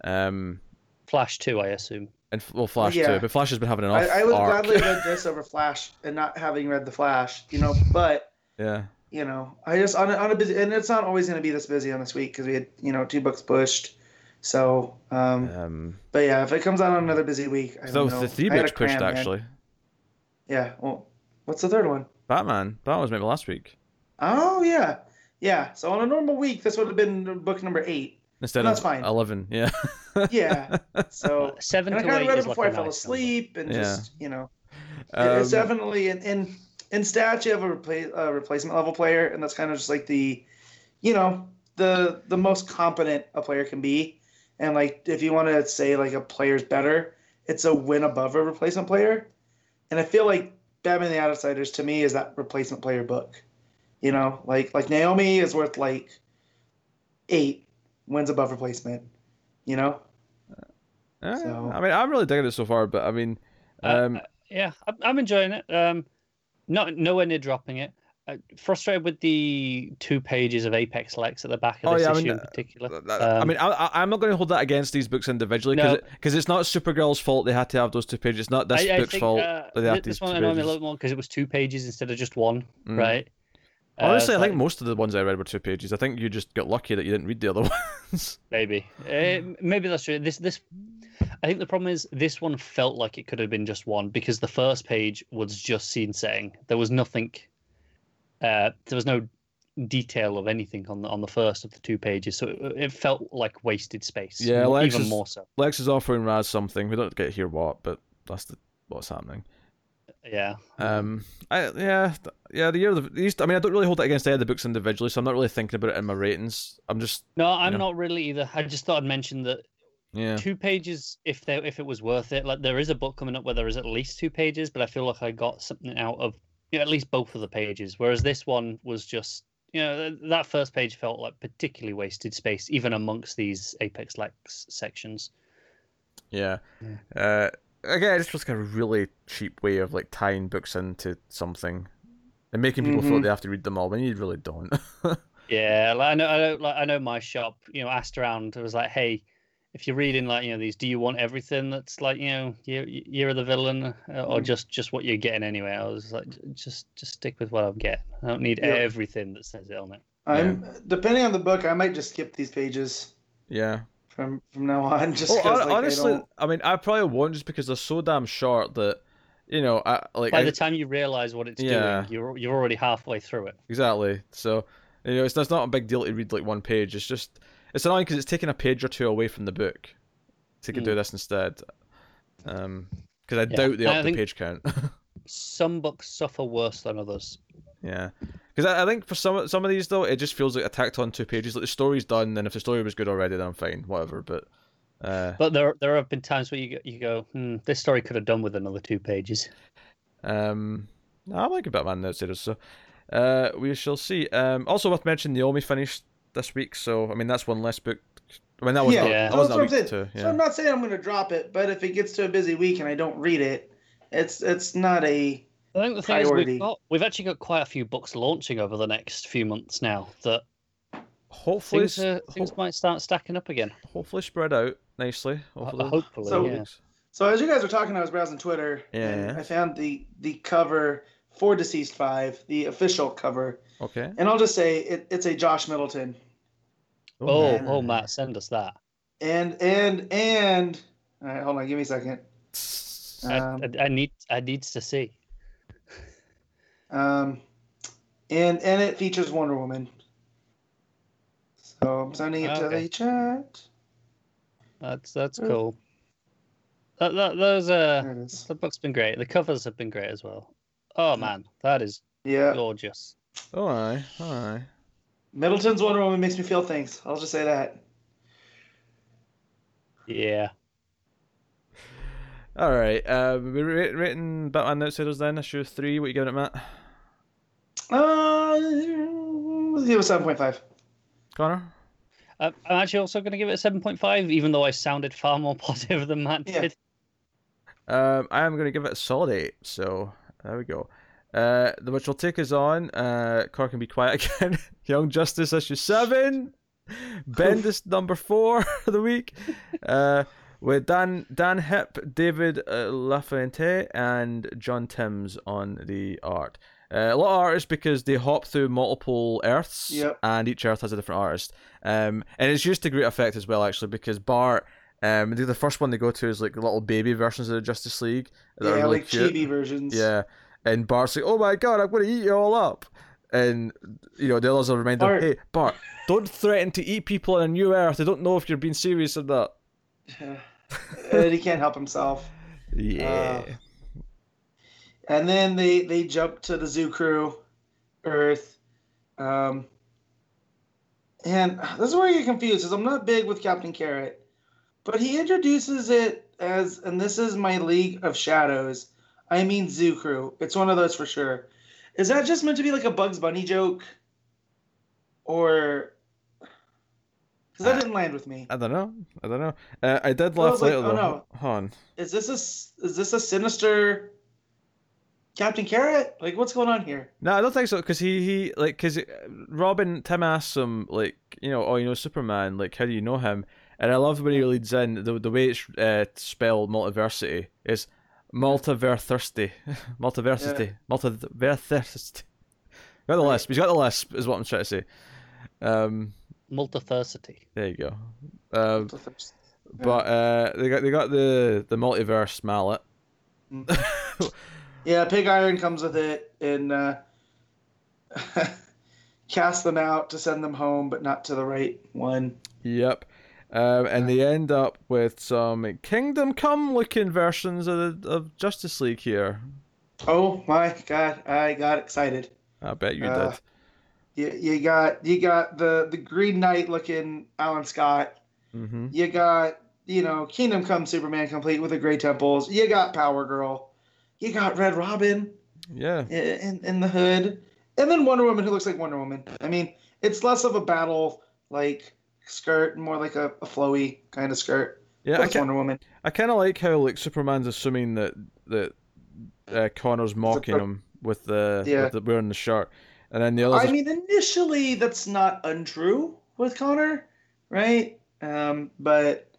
um, Flash too, I assume. and well, Flash Yeah. too. But Flash has been having an off I, I would arc. gladly read this over Flash and not having read the Flash, you know. But yeah, you know, I just on a, on a busy, and it's not always going to be this busy on this week because we had you know two books pushed. So, um, um, but yeah, if it comes out on another busy week, I so don't know. the three I had books pushed cram, man. actually. Yeah. Well, what's the third one? Batman. Batman was maybe last week Oh yeah, yeah. So on a normal week, this would have been book number eight. instead That's of fine. eleven. Yeah. Yeah. So Seven and I to kind of read it before I fell nice asleep, and Yeah. just you know, Um, it's definitely in in in stats you have a, repla- a replacement level player, and that's kind of just like the, you know, the the most competent a player can be, and like if you want to say like a player's better, it's a win above a replacement player, and I feel like Batman the Outsiders to me is that replacement player book, you know, like like Naomi is worth like eight wins above replacement, you know. Eh, So- I mean, I'm really digging it so far, but I mean, Uh, um, uh, yeah, I'm, I'm enjoying it. Um, not nowhere near dropping it. Uh, frustrated with the two pages of Apex Lex at the back of Oh, this yeah, I issue mean, in particular. th- th- I Um, mean, I, I- I'm not going to hold that against these books individually because No. it's not Supergirl's fault they had to have those two pages. It's not this I, I book's think, fault uh, that they have thi- these this one annoyed me a little more because it was two pages instead of just one, Mm. right? Uh, Honestly, it's I think like- most of the ones I read were two pages. I think you just got lucky that you didn't read the other ones. Maybe, uh, maybe that's true. This, this, I think the problem is this one felt like it could have been just one because the first page was just scene setting. There was nothing. Uh, there was no detail of anything on the on the first of the two pages, so it, it felt like wasted space. Yeah, more- Lex even is- more so. Lex is offering Ra's something. We don't get to hear what, but that's the, what's happening. Yeah. Um, I yeah, yeah. The year of the these. I mean, I don't really hold it against any of the books individually, so I'm not really thinking about it in my ratings. I'm just No, I'm know. not really either. I just thought I'd mention that yeah. two pages, if there if it was worth it. Like there is a book coming up where there is at least two pages, but I feel like I got something out of you know, at least both of the pages. Whereas this one was just you know th- that first page felt like particularly wasted space, even amongst these Apex Lex sections. Yeah. Uh, again, it's just like a really cheap way of like tying books into something and making people feel Mhm. like they have to read them all when you really don't. Yeah, like I know, I know, like I know my shop. You know, asked around. It was like, hey, if you're reading like you know these, do you want everything that's like you know you you're the villain, uh, or Mm. just just what you're getting anyway? I was like, just just stick with what I'm getting. I don't need Yeah. everything that says it on it. I'm depending on the book, I might just skip these pages yeah. from from now on. Just Well, 'cause, hon- like, honestly, I, mean, I probably won't just because they're so damn short that, you know, I like. By I- the time you realize what it's Yeah. doing, you're you're already halfway through it. Exactly. So, you know, it's, it's not a big deal to read like one page. It's just it's annoying because it's taking a page or two away from the book. So you could do Mm. this instead. Um, because I Yeah. doubt they up the page count. Some books suffer worse than others. yeah. Because I, I think for some some of these though, it just feels like a tacked on two pages. Like the story's done, and if the story was good already, then I'm fine, whatever. But, uh, But there there have been times where you go, you go, hmm, this story could have done with another two pages. um, I like a Batman the Outsiders, so uh, we shall see. Um, also worth mentioning, Naomi finished this week, so I mean that's one less book. I mean that was yeah, not, Yeah. that was that's not what a I'm week saying. too. So I'm not saying I'm going to drop it, but if it gets to a busy week and I don't read it, it's it's not a I think the thing is Priority. we've got we've actually got quite a few books launching over the next few months now that Hopefully, things are, things ho- might start stacking up again. hopefully spread out nicely. Hopefully, hopefully, So- yeah. So as you guys were talking, I was browsing Twitter, and Yeah. I found the the cover for DCeased Five, the official cover, Okay. and I'll just say it, it's a Josh Middleton, Oh, man. oh, Matt, send us that. and and and all right, hold on, give me a second. I, Um, I, I need I needs to see. um, and and it features Wonder Woman. So I'm sending it to the chat. That's that's cool. That, that those uh There it is. the book's been great. The covers have been great as well. Oh man, that is Yeah, gorgeous. Oh, aye, aye. Middleton's Wonder Woman makes me feel things. I'll just say that. Yeah. All right. Uh, we ra- rating Batman the Outsiders then issue three. What you giving it, Matt? Uh, let's give it seven point five. Connor. Uh, I'm actually also going to give it a seven point five, even though I sounded far more positive than Matt Yeah. did. Um, I am going to give it a solid eight. So there we go. Uh, the which will take us on. Uh, Car can be quiet again. Young Justice issue seven. Bendis number four of the week. Uh, with Dan Dan Hipp, David uh, Lafuente, and John Timms on the art. Uh, a lot of artists because they hop through multiple Earths, Yep. and each Earth has a different artist. Um, and it's used to great effect as well, actually, because Bart. Um, the first one they go to is like little baby versions of the Justice League. Yeah, really like cute. chibi versions. Yeah, and Bart's like, "Oh my god, I'm going to eat you all up," and you know the others will remind Bart- "Hey, Bart, don't threaten to eat people on a new Earth. I don't know if you're being serious or not." He can't help himself. Yeah, And then they they jump to the zoo crew, Earth, um, and this is where you get confused because I'm not big with Captain Carrot, but he introduces it as, and this is my League of Shadows. I mean Zoo Crew. It's one of those for sure. Is that just meant to be like a Bugs Bunny joke, or because that Uh, didn't land with me? I don't know. I don't know. Uh, I did I laugh was like, later oh, though. no. Hold on. Is this a is this a sinister Captain Carrot? Like, what's going on here? No, I don't think so. Cause he he like cause Robin Tim asks him like you know oh you know Superman like how do you know him and I love when he leads in the the way it's uh, spelled multiversity is multiversity multiversity multiversity. Got the lisp. He's got the lisp is what I'm trying to say. Um, Multiversity. there you go. Um, but uh, they got they got the the multiverse mallet. Yeah, Pig Iron comes with it and uh, casts them out to send them home, but not to the right one. Yep. Um, and they end up with some Kingdom Come looking versions of the, of Justice League here. Oh my god, I got excited. I bet you Uh, did. You, you got you got the the Green Knight looking Alan Scott. hmm You got you know Kingdom Come Superman complete with the Gray Temples. You got Power Girl. You got Red Robin Yeah. in in the hood, and then Wonder Woman who looks like Wonder Woman. I mean, it's less of a battle like skirt, more like a, a flowy kind of skirt. Yeah. I, Wonder Woman. I kind of like how like Superman's assuming that that uh, Connor's mocking him with the Yeah. with the wearing the shirt, and then the other. I mean, initially that's not untrue with Connor, right? Um, but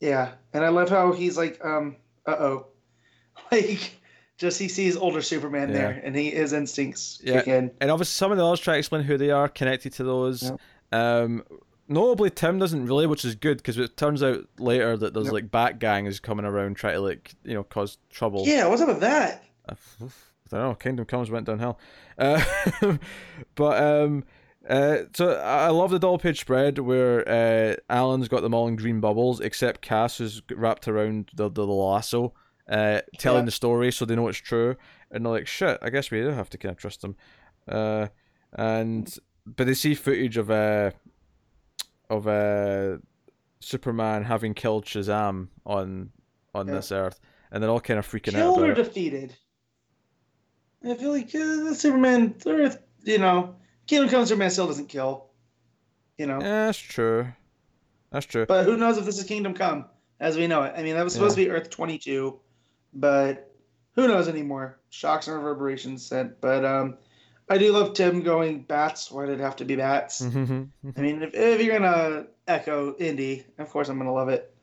yeah, and I love how he's like, um, uh oh, like just he sees older Superman there, and he his instincts Yeah. kick in. and obviously some of the others try to explain who they are connected to those. Yep. Um, notably, Tim doesn't really, which is good because it turns out later that there's Yep. like bat Gang is coming around trying to like you know cause trouble. Yeah, what's up with that? I don't know. Kingdom Comes went downhill. Uh, but um, uh, so I love the double page spread where uh, Alan's got them all in green bubbles, except Cass is wrapped around the the lasso, uh, telling Yeah. the story so they know it's true, and they're like, "Shit, I guess we do have to kind of trust them." Uh, and but they see footage of uh of uh Superman having killed Shazam on on Yeah. this Earth, and they're all kind of freaking out Killed or defeated? I feel like uh, Superman, Earth, you know, Kingdom Come Superman still doesn't kill, you know. Yeah, that's true. That's true. But who knows if this is Kingdom Come as we know it? I mean, that was supposed to be Earth 22, but who knows anymore? Shocks and reverberations sent. But um, I do love Tim going bats. Why did it have to be bats? Mm-hmm. I mean, if, if you're gonna echo Indy, of course I'm gonna love it.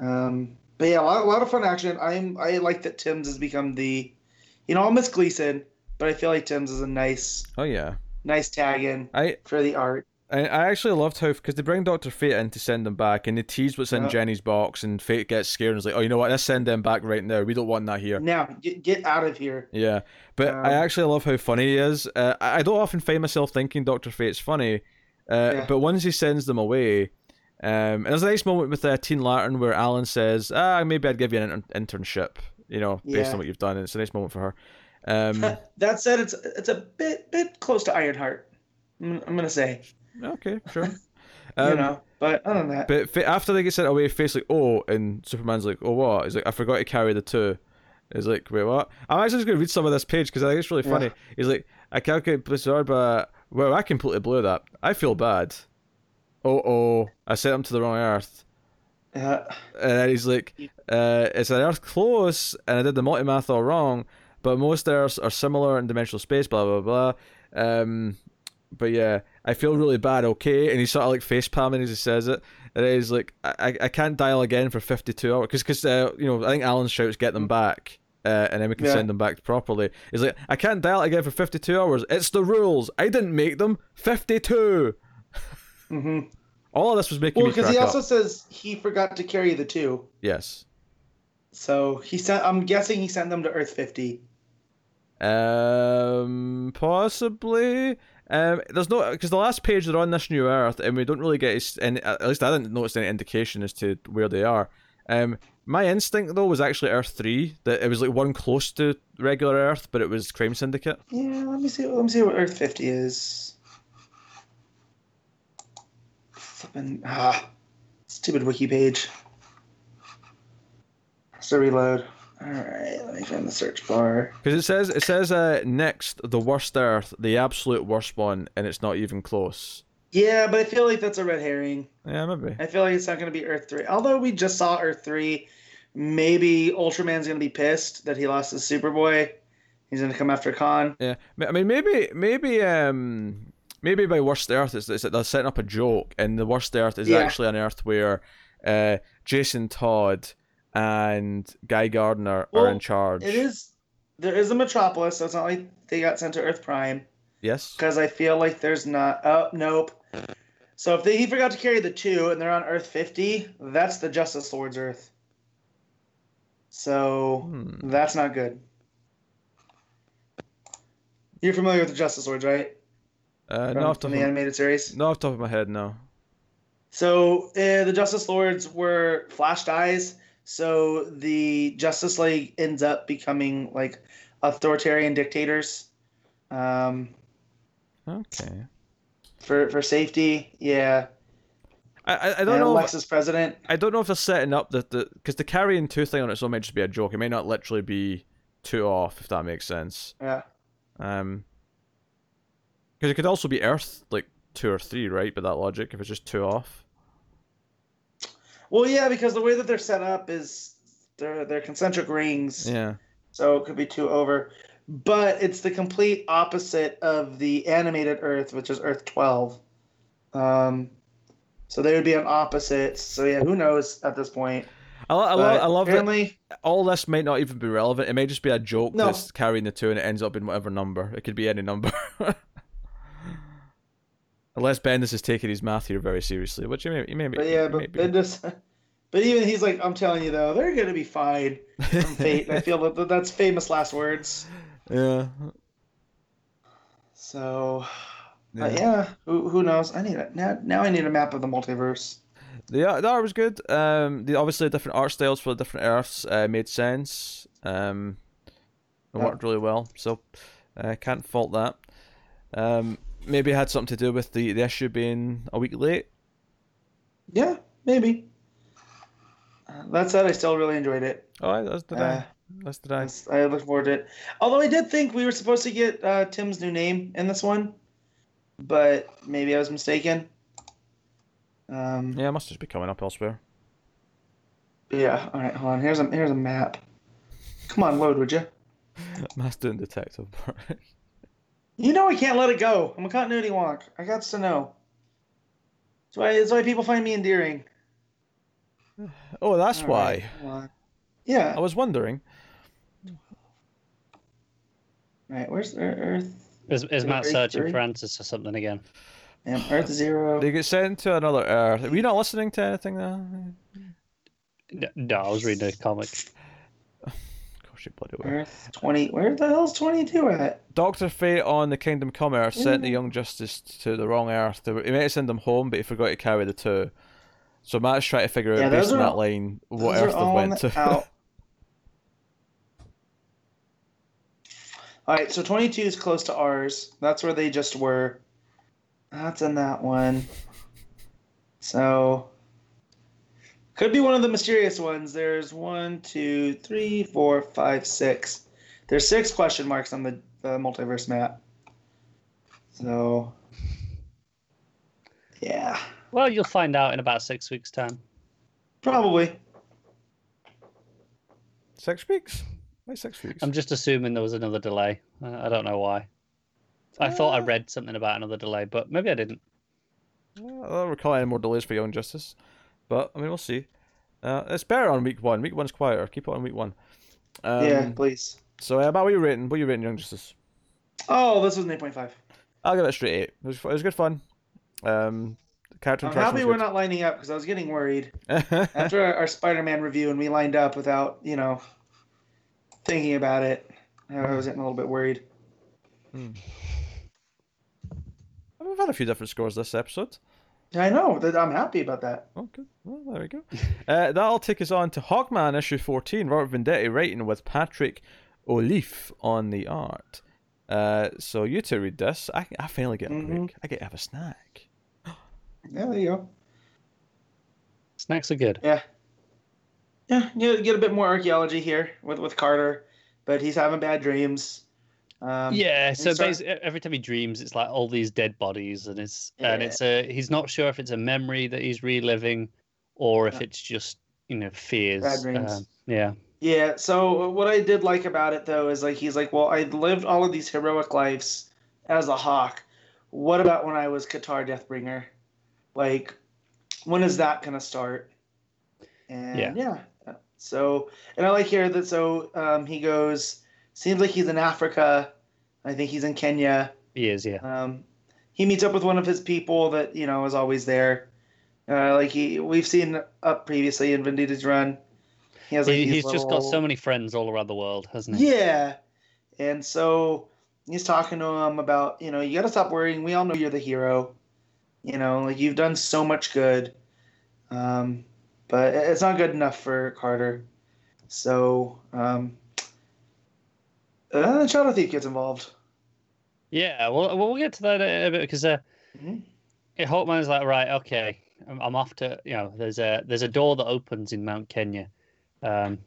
Um, but yeah, a lot, a lot of fun action. I'm I like that Timms has become the, you know, I'll miss Gleason, but I feel like Timms is a nice, oh yeah, nice tag in I for the art. I, I actually loved how because they bring Doctor Fate in to send them back, and they tease what's in Yeah. Jinny's box, and Fate gets scared and is like, "Oh, you know what? Let's send them back right now. We don't want that here." Now get get out of here. Yeah, but Um, I actually love how funny he is. Uh, I don't often find myself thinking Doctor Fate's funny, uh, Yeah. but once he sends them away, um, and there's a nice moment with uh, Teen Lantern where Alan says, "Ah, maybe I'd give you an intern- internship." You know, based Yeah. on what you've done, and it's a nice moment for her. Um, that said, it's it's a bit bit close to Ironheart. I'm, I'm gonna say, okay, sure. you Um, know, but other than that, But fa- after they get sent away, Fate's like, oh, and Superman's like, oh, what? He's like, I forgot to carry the two. He's like, wait, what? I'm actually just going to read some of this page because I think it's really Yeah. funny. He's like, I calculate bizarre, but, well, I completely blew that. I feel bad. Oh, oh, I sent him to the wrong Earth. uh, And then he's like, uh, it's an Earth close, and I did the multi math all wrong, but most Earths are similar in dimensional space, blah, blah, blah. Um, but yeah, I feel really bad, okay? And he's sort of like face palming as he says it. And he's like, I, I- can't dial again for 52 hours. Because, cause, uh, you know, I think Alan shouts, get them back. Uh, and then we can Yeah. send them back properly. He's like, I can't dial again for 52 hours. It's the rules. I didn't make them. 52. hmm All of this was making well, because he also up. says he forgot to carry the two, Yes. so he sent. I'm guessing he sent them to Earth 50. Um, possibly. Um, there's no because the last page they're on this new Earth, and we don't really get any. At least I didn't notice any indication as to where they are. Um, my instinct though was actually Earth three. That it was like one close to regular Earth, but it was Crime Syndicate. Yeah, let me see. Let me see what Earth 50 is. Flipping ah, stupid wiki page. So reload. All right, let me find the search bar. Because it says it says uh, next the worst Earth, the absolute worst one, and it's not even close. Yeah, but I feel like that's a red herring. Yeah, maybe. I feel like it's not going to be Earth 3. Although we just saw Earth 3, maybe Ultraman's going to be pissed that he lost his Superboy. He's going to come after Kon. Yeah, I mean maybe maybe um maybe by worst Earth is that they're setting up a joke, and the worst Earth is Yeah. actually an Earth where uh, Jason Todd and Guy Gardner are in charge. It is. There is a Metropolis, so it's not like they got sent to Earth Prime. Yes. Because I feel like there's not. Oh, nope. So if they, he forgot to carry the two and they're on Earth 50, that's the Justice Lord's Earth. So Hmm. that's not good. You're familiar with the Justice Lords, right? Uh, From, the from top the animated series. not off the top of my head, no. So uh, the Justice Lords were Flash dies, so the Justice League ends up becoming like authoritarian dictators. Um, Okay. for for safety, yeah. I I, don't and know. If, Lex is president. I don't know if they're setting up the the because the carrying two thing on its own might just be a joke. It may not literally be two off, if that makes sense. Yeah. Um. Because it could also be Earth like two or three, right? But that logic, if it's just two off. Well, yeah, because the way that they're set up is they're they're concentric rings, Yeah. so it could be two over. But it's the complete opposite of the animated Earth, which is Earth twelve. Um, so they would be on opposites. So yeah, who knows at this point? I, lo- I, love I love that apparently, all this might not even be relevant. It may just be a joke No. that's carrying the two and it ends up in whatever number. It could be any number. Unless Bendis is taking his math here very seriously, which he may, he may be. But yeah, but be. Bendis. But even he's like, I'm telling you though, they're gonna be fine from fate. I feel that that's famous last words. yeah. So, but yeah, who, who knows? I need a now. Now I need a map of the multiverse. Yeah, art was good. Um, the obviously different art styles for the different Earths uh, made sense. Um, it Yeah. worked really well, so uh, can't fault that. Um, maybe it had something to do with the, the issue being a week late. Yeah, maybe. Uh, that said, I still really enjoyed it. Oh, that's Uh, I. That's I. Yes, I look forward to it. Although I did think we were supposed to get uh, Tim's new name in this one, but maybe I was mistaken. Um, Yeah, it must just be coming up elsewhere. yeah. All right, hold on. Here's a here's a map. Come on, load, would you? Master and detective. You know I can't let it go. I'm a continuity wonk. I got to know. That's why that's why people find me endearing. oh, that's All why. right. Yeah. I was wondering. Right. Where's Earth? Is, is Matt Three, searching three. for answers to something again? Yeah, Earth zero. They get sent to another Earth. Were you not listening to anything there? No, I was reading a comic. You bloody were. Earth twenty. Where the hell's twenty two at? Doctor Fate on the Kingdom Come Earth sent the Mhm. Young Justice to the wrong Earth. He meant to send them home, but he forgot to carry the two. So Matt's trying to figure Yeah, out, based on that line, what Earth they went to. out. All right, so 22 is close to ours. That's where they just were. That's in that one. So, could be one of the mysterious ones. There's one, two, three, four, five, six. There's six question marks on the, the multiverse map. So, yeah, Well, you'll find out in about six weeks' time. probably. six weeks? Why six weeks? I'm just assuming there was another delay. Uh, I don't know why. I thought I read something about another delay, but maybe I didn't. I don't recall any more delays for Young Justice, but I mean we'll see. Uh, it's better on week one. Week one's quieter. Keep it on week one. Um, yeah, please. So uh, about what you rating? What you rating Young Justice? Oh, this was an 8.5. I'll give it a straight eight. It was, it was good fun. Um, character I'm happy we're not lining up because I was getting worried after our, our Spider-Man review and we lined up without, you know, thinking about it. I was getting a little bit worried. We've had a few different scores this episode. I know that I'm happy about that. Oh, good. Well, there we go. uh, that'll take us on to Hawkman issue 14, Robert Venditti writing with Patrick Olliffe on the art. Uh, so you two read this. I, I finally get a Mhm. break. I get to have a snack. Yeah, there you go. Snacks are good. Yeah. Yeah, you get a bit more archaeology here with, with Carter, but he's having bad dreams. Um, yeah, so basically, every time he dreams, it's like all these dead bodies, and it's and it's a he's not sure if it's a memory that he's reliving, or if Yeah. it's just you know fears. Bad dreams. Um, yeah, Yeah, so what I did like about it though is like he's like, well, I lived all of these heroic lives as a hawk. What about when I was Katar Deathbringer? Like, when is that gonna start? And Yeah. yeah, so and I like here that so um, he goes. Seems like he's in Africa. I think he's in Kenya. he is. Yeah, Um, he meets up with one of his people that you know is always there. Uh, like he, we've seen up previously in Venditti's run. He has like he, he's just got so many friends all around the world, hasn't he? yeah. And so he's talking to him about, you know, you got to stop worrying. We all know you're the hero. You know, like you've done so much good. Um, but it's not good enough for Carter. So, um, uh, the Thief gets involved. Yeah, well, we'll get to that a bit because uh, Mhm. yeah, Hawkman's like, right, okay, I'm, I'm off to, you know, there's a there's a door that opens in Mount Kenya, um,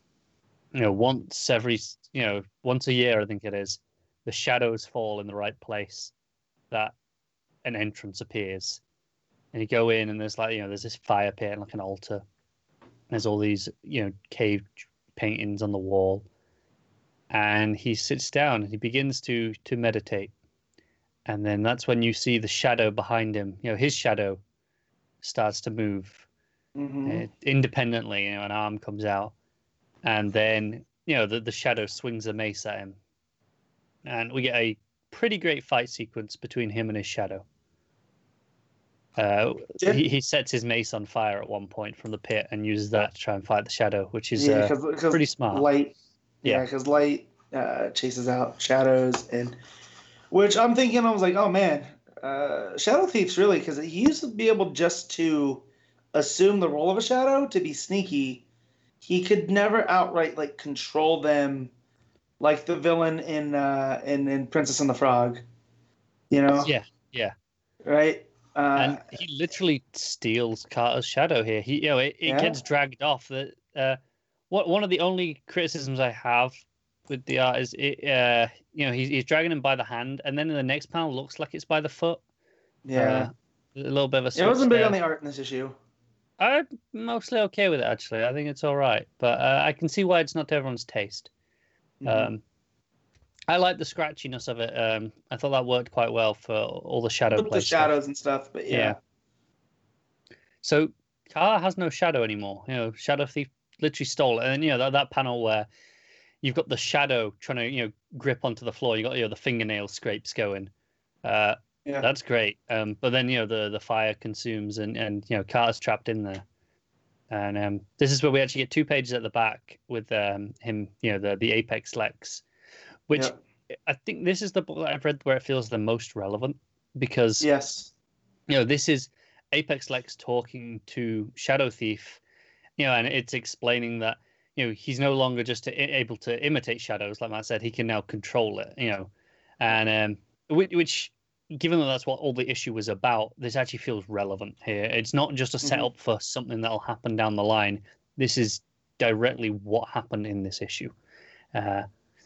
you know, once every, you know, once a year, I think it is, the shadows fall in the right place, that an entrance appears, and you go in and there's like, you know, there's this fire pit and like an altar, there's all these, you know, cave paintings on the wall, and he sits down and he begins to to meditate. And then that's when you see the shadow behind him. You know his shadow starts to move hmm uh, independently you know an arm comes out. And then you know the, the shadow swings a mace at him. And we get a pretty great fight sequence between him and his shadow. Uh, Yeah. he, he sets his mace on fire at one point from the pit and uses that to try and fight the shadow which is Yeah, uh, because pretty smart. Yeah, Yeah. because light uh, chases out shadows, and which I'm thinking, I was like, oh man, uh, Shadow Thief's really because he used to be able just to assume the role of a shadow to be sneaky. He could never outright like control them, like the villain in uh, in in Princess and the Frog. You know, yeah yeah right? Uh, and he literally steals Carter's shadow here. He, you know, it, it Yeah. gets dragged off. That uh, what one of the only criticisms I have with the art is, it, uh, you know, he's, he's dragging him by the hand, and then in the next panel looks like it's by the foot. yeah, Uh, a little bit of a. it wasn't big there. on the art in this issue. I'm mostly okay with it actually. I think it's all right, but uh, I can see why it's not to everyone's taste. Mhm. Um, I like the scratchiness of it. Um, I thought that worked quite well for all the shadow With the play stuff. shadows and stuff, but yeah. Yeah. So Carter has no shadow anymore. You know, Shadow Thief literally stole it. And then, you know that, that panel where you've got the shadow trying to you know grip onto the floor. You got you know the fingernail scrapes going. Uh, Yeah. that's great. Um, but then you know the the fire consumes and and you know Carter's trapped in there. And um, this is where we actually get two pages at the back with um, him, you know, the the Apex Lex, which Yeah. I think this is the book that I've read where it feels the most relevant because Yes. you know this is apex lex talking to shadow thief you know and it's explaining that you know he's no longer just able to imitate shadows like matt said he can now control it you know. And um which, which given that that's what all the issue was about this actually feels relevant here. It's not just a Mhm. setup for something that'll happen down the line. This is directly what happened in this issue. Uh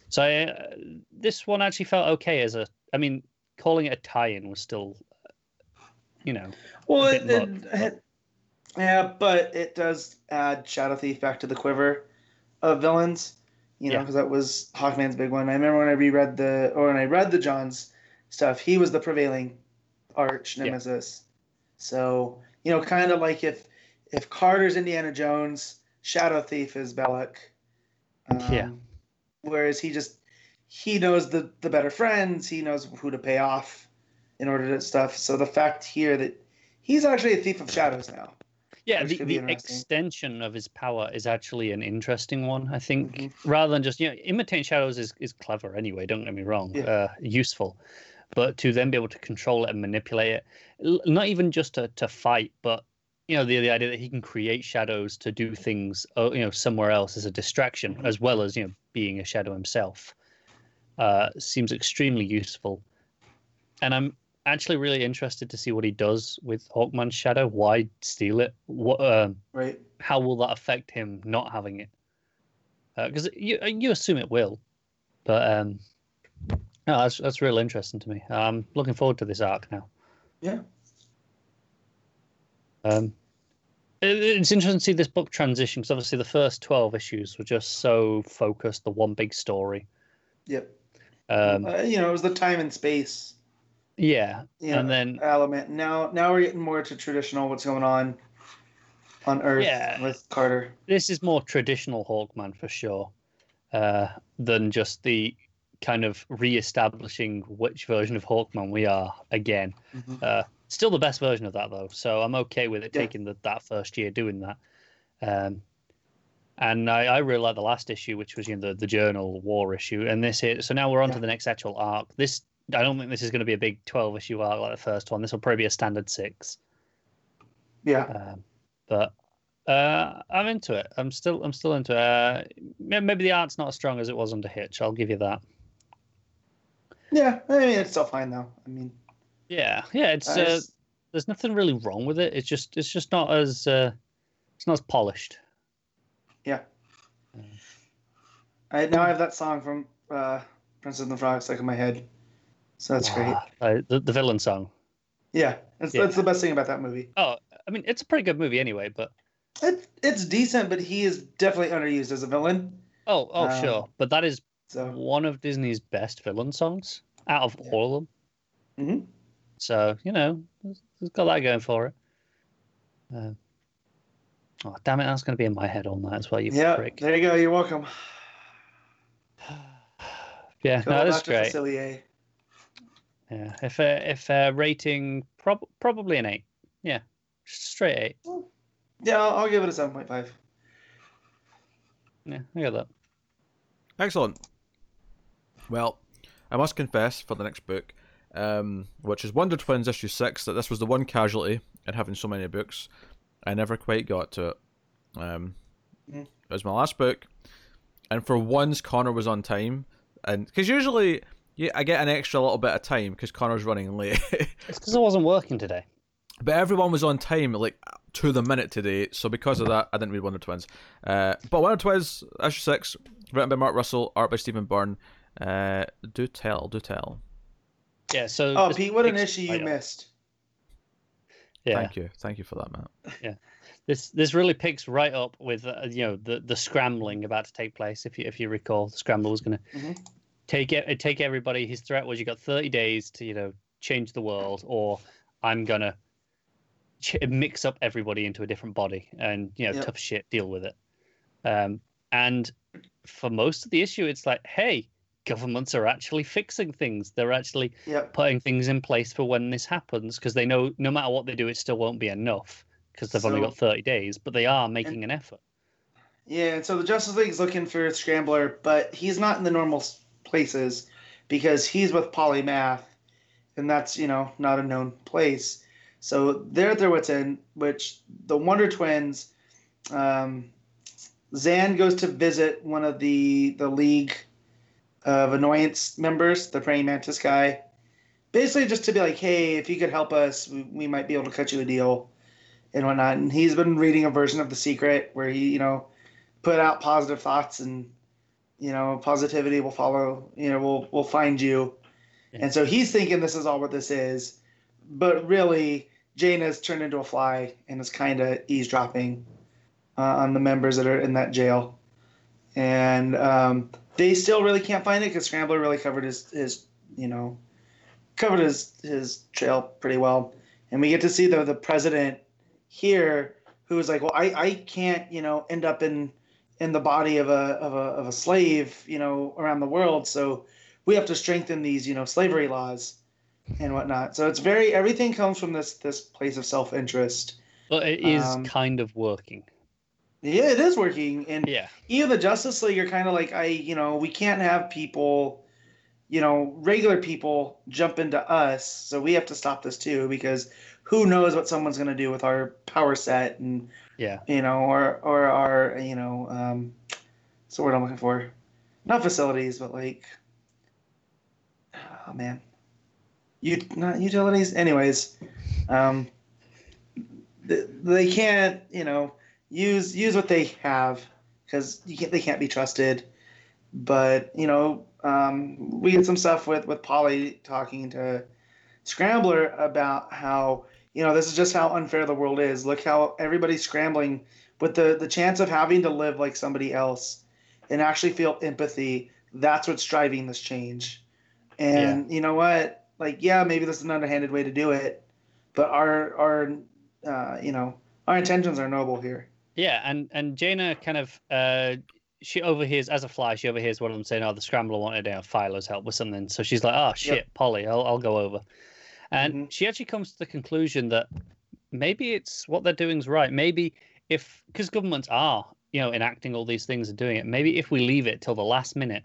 so uh, this one actually felt okay as a i mean calling it a tie-in was still you know Well, it, bit it, much, it- yeah, but it does add Shadow Thief back to the quiver of villains. You know, Yeah. because that was Hawkman's big one. I remember when I reread the or when I read the Johns stuff, he was the prevailing arch Yeah. nemesis. So you know, kind of like if if Carter's Indiana Jones, Shadow Thief is Belloq. Yeah. Um, Whereas he just he knows the the better friends. He knows who to pay off in order to stuff. So the fact here that he's actually a thief of shadows now. Yeah, which the, the extension of his power is actually an interesting one. I think Mhm. rather than just you know, imitating shadows is, is clever anyway. Don't get me wrong, Yeah. uh, useful, but to then be able to control it and manipulate it, not even just to, to fight, but you know the the idea that he can create shadows to do things, uh, you know, somewhere else as a distraction, Mhm. as well as you know being a shadow himself, uh, seems extremely useful. And I'm actually really interested to see what he does with Hawkman's shadow. Why steal it? What? Um, Right. how will that affect him not having it? Because you you assume it will, but um, no, that's that's real interesting to me. I'm looking forward to this arc now. Yeah. Um, it- it's interesting to see this book transition because obviously the first twelve issues were just so focused, the one big story. Yep. Um, Uh, you know, it was the time and space yeah, you know, and then element. Now, now we're getting more to traditional. What's going on on Earth Yeah. with Carter? this is more traditional Hawkman for sure, uh, than just the kind of re-establishing which version of Hawkman we are again. Mhm. Uh, still the best version of that though, so I'm okay with it Yeah. taking the, that first year doing that. Um, and I, I really like the last issue, which was you know the, the journal war issue, and this here. So now we're on to the next actual arc. This I don't think this is going to be a big 12 issue arc like the first one. This will probably be a standard six. Yeah. Um, but uh, I'm into it. I'm still I'm still into it. Uh, maybe the art's not as strong as it was under Hitch. I'll give you that. Yeah. I mean, it's still fine though. I mean, Yeah, yeah. It's uh, just- there's nothing really wrong with it. It's just it's just not as uh, it's not as polished. Yeah. I now I have that song from uh, Princess and the Frog stuck in my head, so that's great. Uh, the the villain song. Yeah, that's Yeah. that's the best thing about that movie. Oh, I mean, it's a pretty good movie anyway. But It, it's decent, but he is definitely underused as a villain. oh, oh, Um, sure. But that is So one of Disney's best villain songs out of Yeah. all of them. Mhm. So you know, it's it's got that going for it. Uh, oh damn it! That's going to be in my head all night as well. You yeah, prick. there you go. You're welcome. Yeah, Go no, that's great. Facilier. Yeah, if uh, if uh, rating prob- probably an eight. Yeah, straight eight. Yeah, I'll, I'll give it a seven point five. Yeah, I got that. Excellent. Well, I must confess for the next book, um, which is Wonder Twins issue six, that this was the one casualty in having so many books. I never quite got to it. Um, Mm. It was my last book, and for once Connor was on time, and because usually yeah, I get an extra little bit of time because Connor's running late, It's because I wasn't working today. but everyone was on time like to the minute today. So because of that, I didn't read Wonder Twins. Uh, but Wonder Twins issue six, written by Mark Russell, art by Stephen Byrne. Uh, do tell, do tell. Yeah. So. Oh, this Pete, what an issue you missed. Yeah. Thank you, thank you for that, Matt. Yeah. This this really picks right up with uh, you know the the scrambling about to take place. If you if you recall, the scramble was going to Mhm. Take it take everybody. His threat was you got thirty days to you know change the world, or I'm gonna ch- mix up everybody into a different body and you know Yep. tough shit deal with it. Um, and for most of the issue, it's like, hey, governments are actually fixing things. They're actually Yep. putting things in place for when this happens because they know no matter what they do, it still won't be enough because they've only got 30 days, but they are making an effort. Yeah, and so the Justice League's looking for Scrambler, but he's not in the normal places because he's with Polymath, and that's you know not a known place. So they're their wits end. Which the Wonder Twins, um, Zan goes to visit one of the the League of Annoyance members, the Praying Mantis guy, basically just to be like, hey, if you could help us, we, we might be able to cut you a deal and whatnot. And he's been reading a version of The Secret where he, you know, put out positive thoughts and, you know, positivity will follow, you know, will will find you. Yeah. And so he's thinking this is all what this is. But really, Jayna has turned into a fly and is kind of eavesdropping uh, on the members that are in that jail. And um, they still really can't find it because Scrambler really covered his, his, you know, covered his, his trail pretty well. And we get to see the, the president here who is like, well, I, I can't, you know, end up in in the body of a, of a of a slave, you know, around the world. So we have to strengthen these, you know, slavery laws and whatnot. So it's very everything comes from this this place of self interest. But it is Um, kind of working. Yeah, it is working, and Yeah. even the Justice League are kind of like, I, you know, we can't have people, you know, regular people jump into us, so we have to stop this too because who knows what someone's going to do with our power set and Yeah. you know, or or our, you know, um, what's the word I'm looking for? Not facilities, but like, oh man, you not utilities. Anyways, um, th- they can't you know use use what they have because you can't they can't be trusted. But you know, um, we had some stuff with with Polly talking to Scrambler about how you know this is just how unfair the world is. Look how everybody's scrambling with the the chance of having to live like somebody else and actually feel empathy. That's what's driving this change. And you know what? Like, yeah, maybe this is an underhanded way to do it, but our our uh, you know our intentions are noble here. Yeah, and and Jayna kind of uh she overhears as a fly. She overhears one of them saying, "Oh, the scrambler wanted uh, Philo's help with something." So she's like, "Oh shit, Polly, I'll I'll go over." And Mhm. she actually comes to the conclusion that maybe it's what they're doing is right. Maybe if because governments are you know enacting all these things and doing it, maybe if we leave it till the last minute,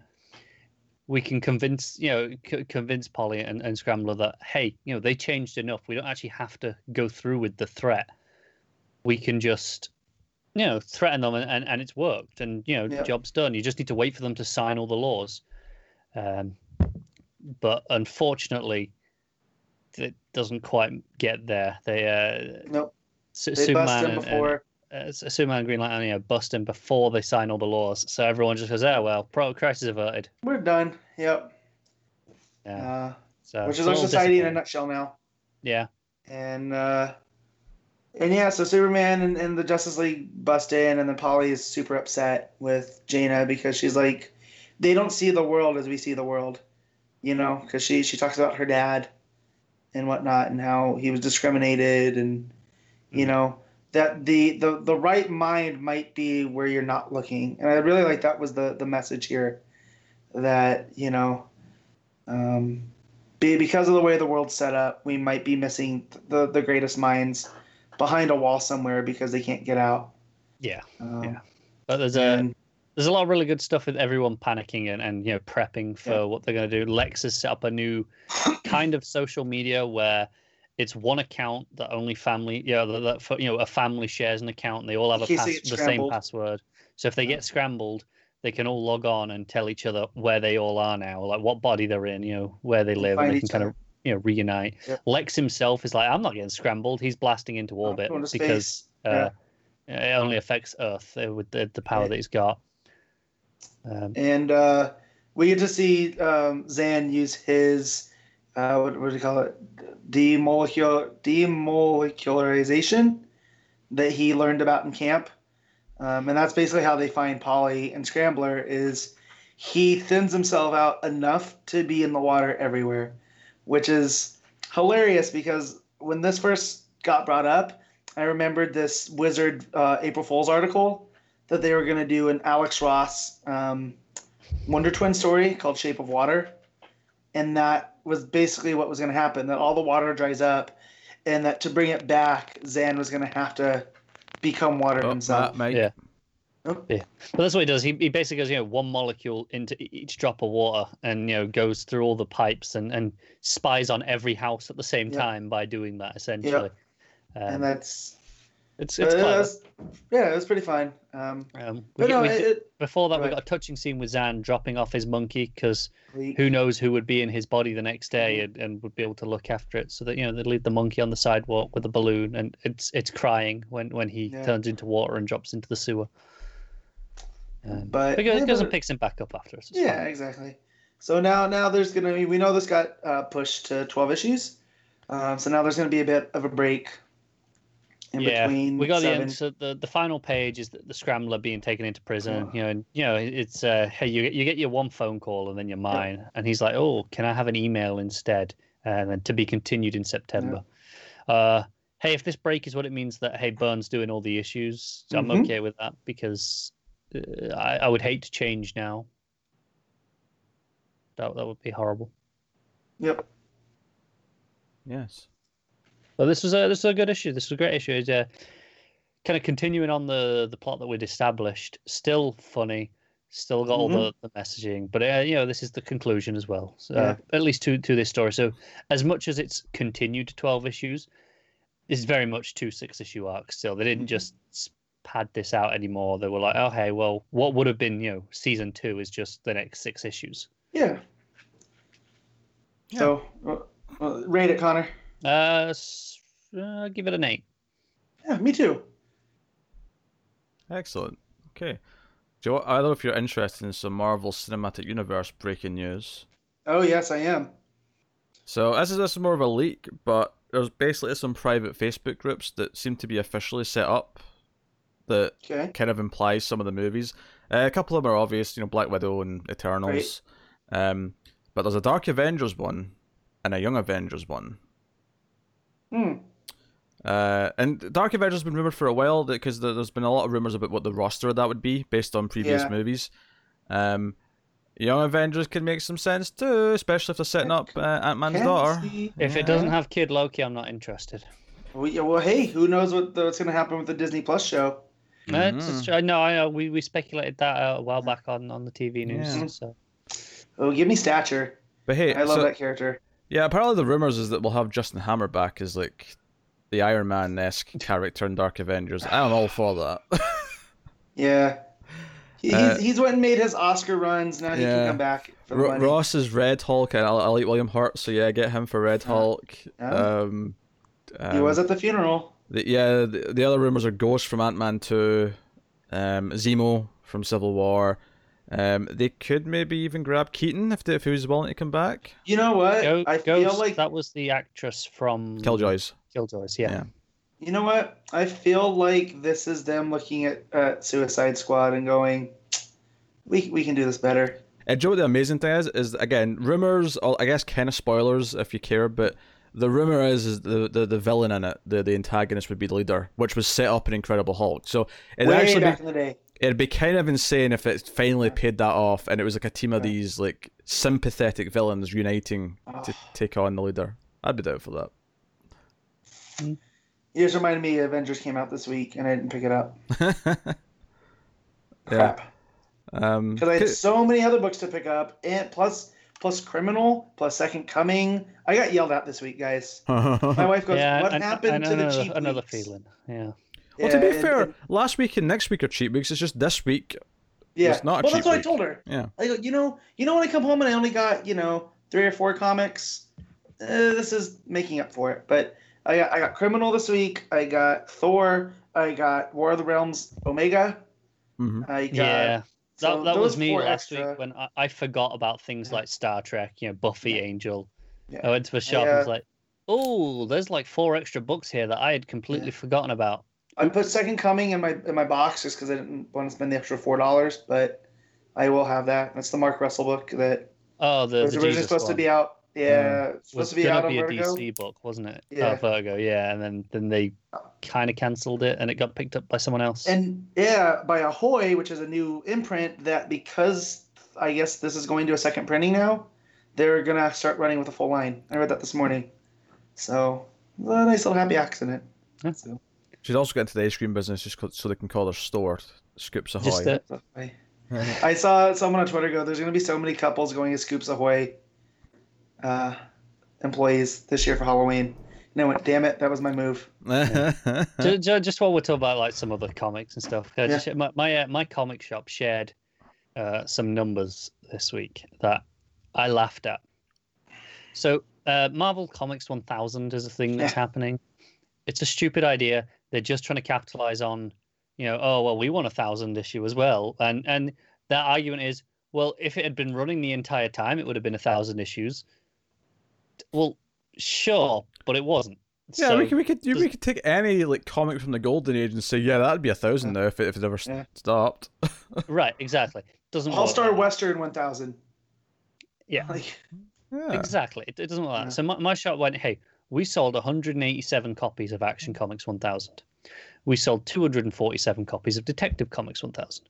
we can convince you know c- convince Polly and, and Scrambler that hey, you know they changed enough. We don't actually have to go through with the threat. We can just you know threaten them and, and, and it's worked and you know Yeah. job's done. You just need to wait for them to sign all the laws. Um, but unfortunately, it doesn't quite get there. They uh, Nope. Su- They Superman and- before. uh, Superman and Green Lantern, you know, bust him before they sign all the laws. So everyone just goes, "Oh well, pro crisis averted." We're done. Yep. Yeah. Uh, So which is our society in a nutshell now. Yeah. And uh, and yeah, so Superman and, and the Justice League bust in, and then Polly is super upset with Jayna because she's like, they don't see the world as we see the world, you know, because she she talks about her dad and whatnot and how he was discriminated and you Mhm. know that the, the the right mind might be where you're not looking and i really like that was the the message here that you know um be, because of the way the world's set up we might be missing the the greatest minds behind a wall somewhere because they can't get out Yeah. um, Yeah. But there's a and- there's a lot of really good stuff with everyone panicking and, and you know prepping for Yeah. what they're going to do. Lex has set up a new kind of social media where it's one account that only family, you know, that, that for- you know a family shares an account and they all have a pass, the same password. So if they Yeah. get scrambled, they can all log on and tell each other where they all are now, like what body they're in, you know, where they live, and they can kind other. of you know reunite. Yep. Lex himself is like, I'm not getting scrambled. He's blasting into orbit going because uh, it only affects Earth uh, with the, the power Yeah. that he's got. Um, and uh, we get to see um, Zan use his uh, what, what do you call it? Demolecular demolecularization that he learned about in camp, um, and that's basically how they find Polly and Scrambler is he thins himself out enough to be in the water everywhere, which is hilarious because when this first got brought up, I remembered this Wizard uh, April Fool's article that they were going to do an Alex Ross um, Wonder Twin story called Shape of Water. And that was basically what was going to happen that all the water dries up, and that to bring it back, Zan was going to have to become water Oh, himself. Matt, Mike. Yeah. Oh, But that's what he does. He, he basically goes, you know, one molecule into each drop of water and, you know, goes through all the pipes and, and spies on every house at the same Yeah. time by doing that, essentially. Um, and that's it's uh, it's was- yeah, it was pretty fun. Um, Um, we but no, we it, it, before that, we right. got a touching scene with Zan dropping off his monkey because who knows who would be in his body the next day Mm-hmm. and, and would be able to look after it. So that, you know, they leave the monkey on the sidewalk with a balloon and it's it's crying when, when he Yeah. turns into water and drops into the sewer. Um, But- goes, yeah, but- picks him back up after. Yeah, fine. exactly. So now now there's gonna be we know this got uh, pushed to 12 issues. Um, so now there's gonna be a bit of a break in yeah, between. we got the end. So the, the final page is the, the scrambler being taken into prison. Oh. You know, and you know it's uh, hey, you you get your one phone call and then you're mine, and he's like, oh, can I have an email instead, and then to be continued in September. Uh, hey, if this break is what it means that hey, Byrne's doing all the issues, so I'm Mhm. okay with that because uh, I I would hate to change now. That that would be horrible. Yep. Yes. But this was a this was a good issue. This was a great issue. It's uh, kind of continuing on the the plot that we'd established. Still funny. Still got all the, the messaging, but uh, you know this is the conclusion as well. So, uh, Yeah. at least to to this story. So as much as it's continued to twelve issues, it's very much two six issue arcs. Still, they didn't Mhm. just pad this out anymore. They were like, oh hey, well, what would have been you know season two is just the next six issues. Yeah. Yeah. So uh, Well, rate it, Connor. Uh, uh, give it an eight. Yeah, me too. Excellent. Okay. Joe, you know I don't know if you're interested in some Marvel Cinematic Universe breaking news. Oh yes, I am. So this is this is more of a leak, but there's basically some private Facebook groups that seem to be officially set up that Okay. kind of implies some of the movies. Uh, a couple of them are obvious, you know, Black Widow and Eternals. Um, but there's a Dark Avengers one and a Young Avengers one. Hmm. Uh, and Dark Avengers has been rumored for a while because there's been a lot of rumors about what the roster of that would be based on previous Yeah. movies. Um, Young Avengers can make some sense too, especially if they're setting up uh, Ant Man's daughter. see. If it doesn't have Kid Loki, I'm not interested. Well, yeah, well, hey, who knows what what's going to happen with the Disney Plus show? That's just- I know. I know. We, we speculated that uh, a while back on, on the TV news. Yeah. So Oh, give me stature. But hey, I love so- that character. Yeah, apparently the rumors is that we'll have Justin Hammer back as like the Iron Man esque character in Dark Avengers. I'm all for that. Yeah. He, Uh, he's, he's went and made his Oscar runs. Now he yeah. can come back for money. Ross is Red Hulk, and I'll, I'll, eat William Hurt, so yeah, get him for Red Yeah. Hulk. Yeah. Um, he um, was at the funeral. the, yeah, the, the other rumors are Ghost from Ant Man Two, um, Zemo from Civil War. Um, they could maybe even grab Keaton if they, if he was willing to come back. You know what? Go, I feel like that was the actress from Killjoys. Killjoys. Yeah. Yeah. you know what? I feel like this is them looking at, at Suicide Squad and going, "We we can do this better." And do you know what the amazing thing is? Is again rumors. Or I guess kind of spoilers if you care, but the rumor is is the, the, the villain in it, the, the antagonist would be the leader, which was set up in Incredible Hulk. So it Way actually back be, in the day. It'd be kind of insane if it finally paid that off, and it was like a team of Yeah. these like sympathetic villains uniting to Oh. take on the leader. I'd be down for that. You just reminded me Avengers came out this week and I didn't pick it up. yeah. Crap. Um, Because I had so many other books to pick up, and plus plus Criminal, plus Second Coming. I got yelled at this week, guys. My wife goes, Yeah, "What and- happened and to the another, cheap another weeks?" feeling. Yeah. Well, to be and- fair, and- last week and next week are cheap weeks. It's just this week. yeah. it's not a well, cheap that's what week. I told her. Yeah. I go, you know, you know, when I come home and I only got you know three or four comics, uh, this is making up for it. But I got I got Criminal this week. I got Thor. I got War of the Realms Omega. hmm I got Yeah. so That, that was me four last extra- week when I, I forgot about things Yeah. like Star Trek, you know, Buffy, Yeah. Angel. Yeah. I went to a shop and was uh, like, oh, there's like four extra books here that I had completely Yeah. forgotten about. I put Second Coming in my in my box just because I didn't want to spend the extra four dollars, but I will have that. That's the Mark Russell book that Oh, the, was the originally supposed to be out. Yeah, was supposed to be out on be a Vertigo. DC book, wasn't it? Yeah. Oh, Virgo, yeah, and then then they kind of cancelled it, and it got picked up by someone else. And yeah, by Ahoy, which is a new imprint that because I guess this is going to a second printing now, they're gonna start running with a full line. I read that this morning. So a nice little happy accident. Yeah. So, She's also got into the ice cream business just so they can call their store Scoops Ahoy. Just uh, I, I saw someone on Twitter go, "There's gonna be so many couples going to Scoops Ahoy uh, employees this year for Halloween." And I went, "Damn it, that was my move." ju- ju- just while we're talking about like some other comics and stuff, I Yeah. just, my my, uh, my comic shop shared uh, some numbers this week that I laughed at. So uh, Marvel Comics 1000 is a thing that's Yeah. happening. It's a stupid idea. They're just trying to capitalize on, you know, oh well, we want a thousand issue as well, and and that argument is, well, if it had been running the entire time, it would have been a thousand issues. Well, sure, but it wasn't. yeah, So- we could we could we could take any like comic from the golden age and say yeah that'd be a thousand now if it if it ever Yeah. stopped. Right, exactly. Doesn't All Star. Western 1000. Yeah, Like, Yeah. exactly. It, it doesn't work like Yeah. that. So my, my shop went, hey, we sold 187 copies of Action mm. Comics 1000. We sold 247 copies of Detective Comics 1000.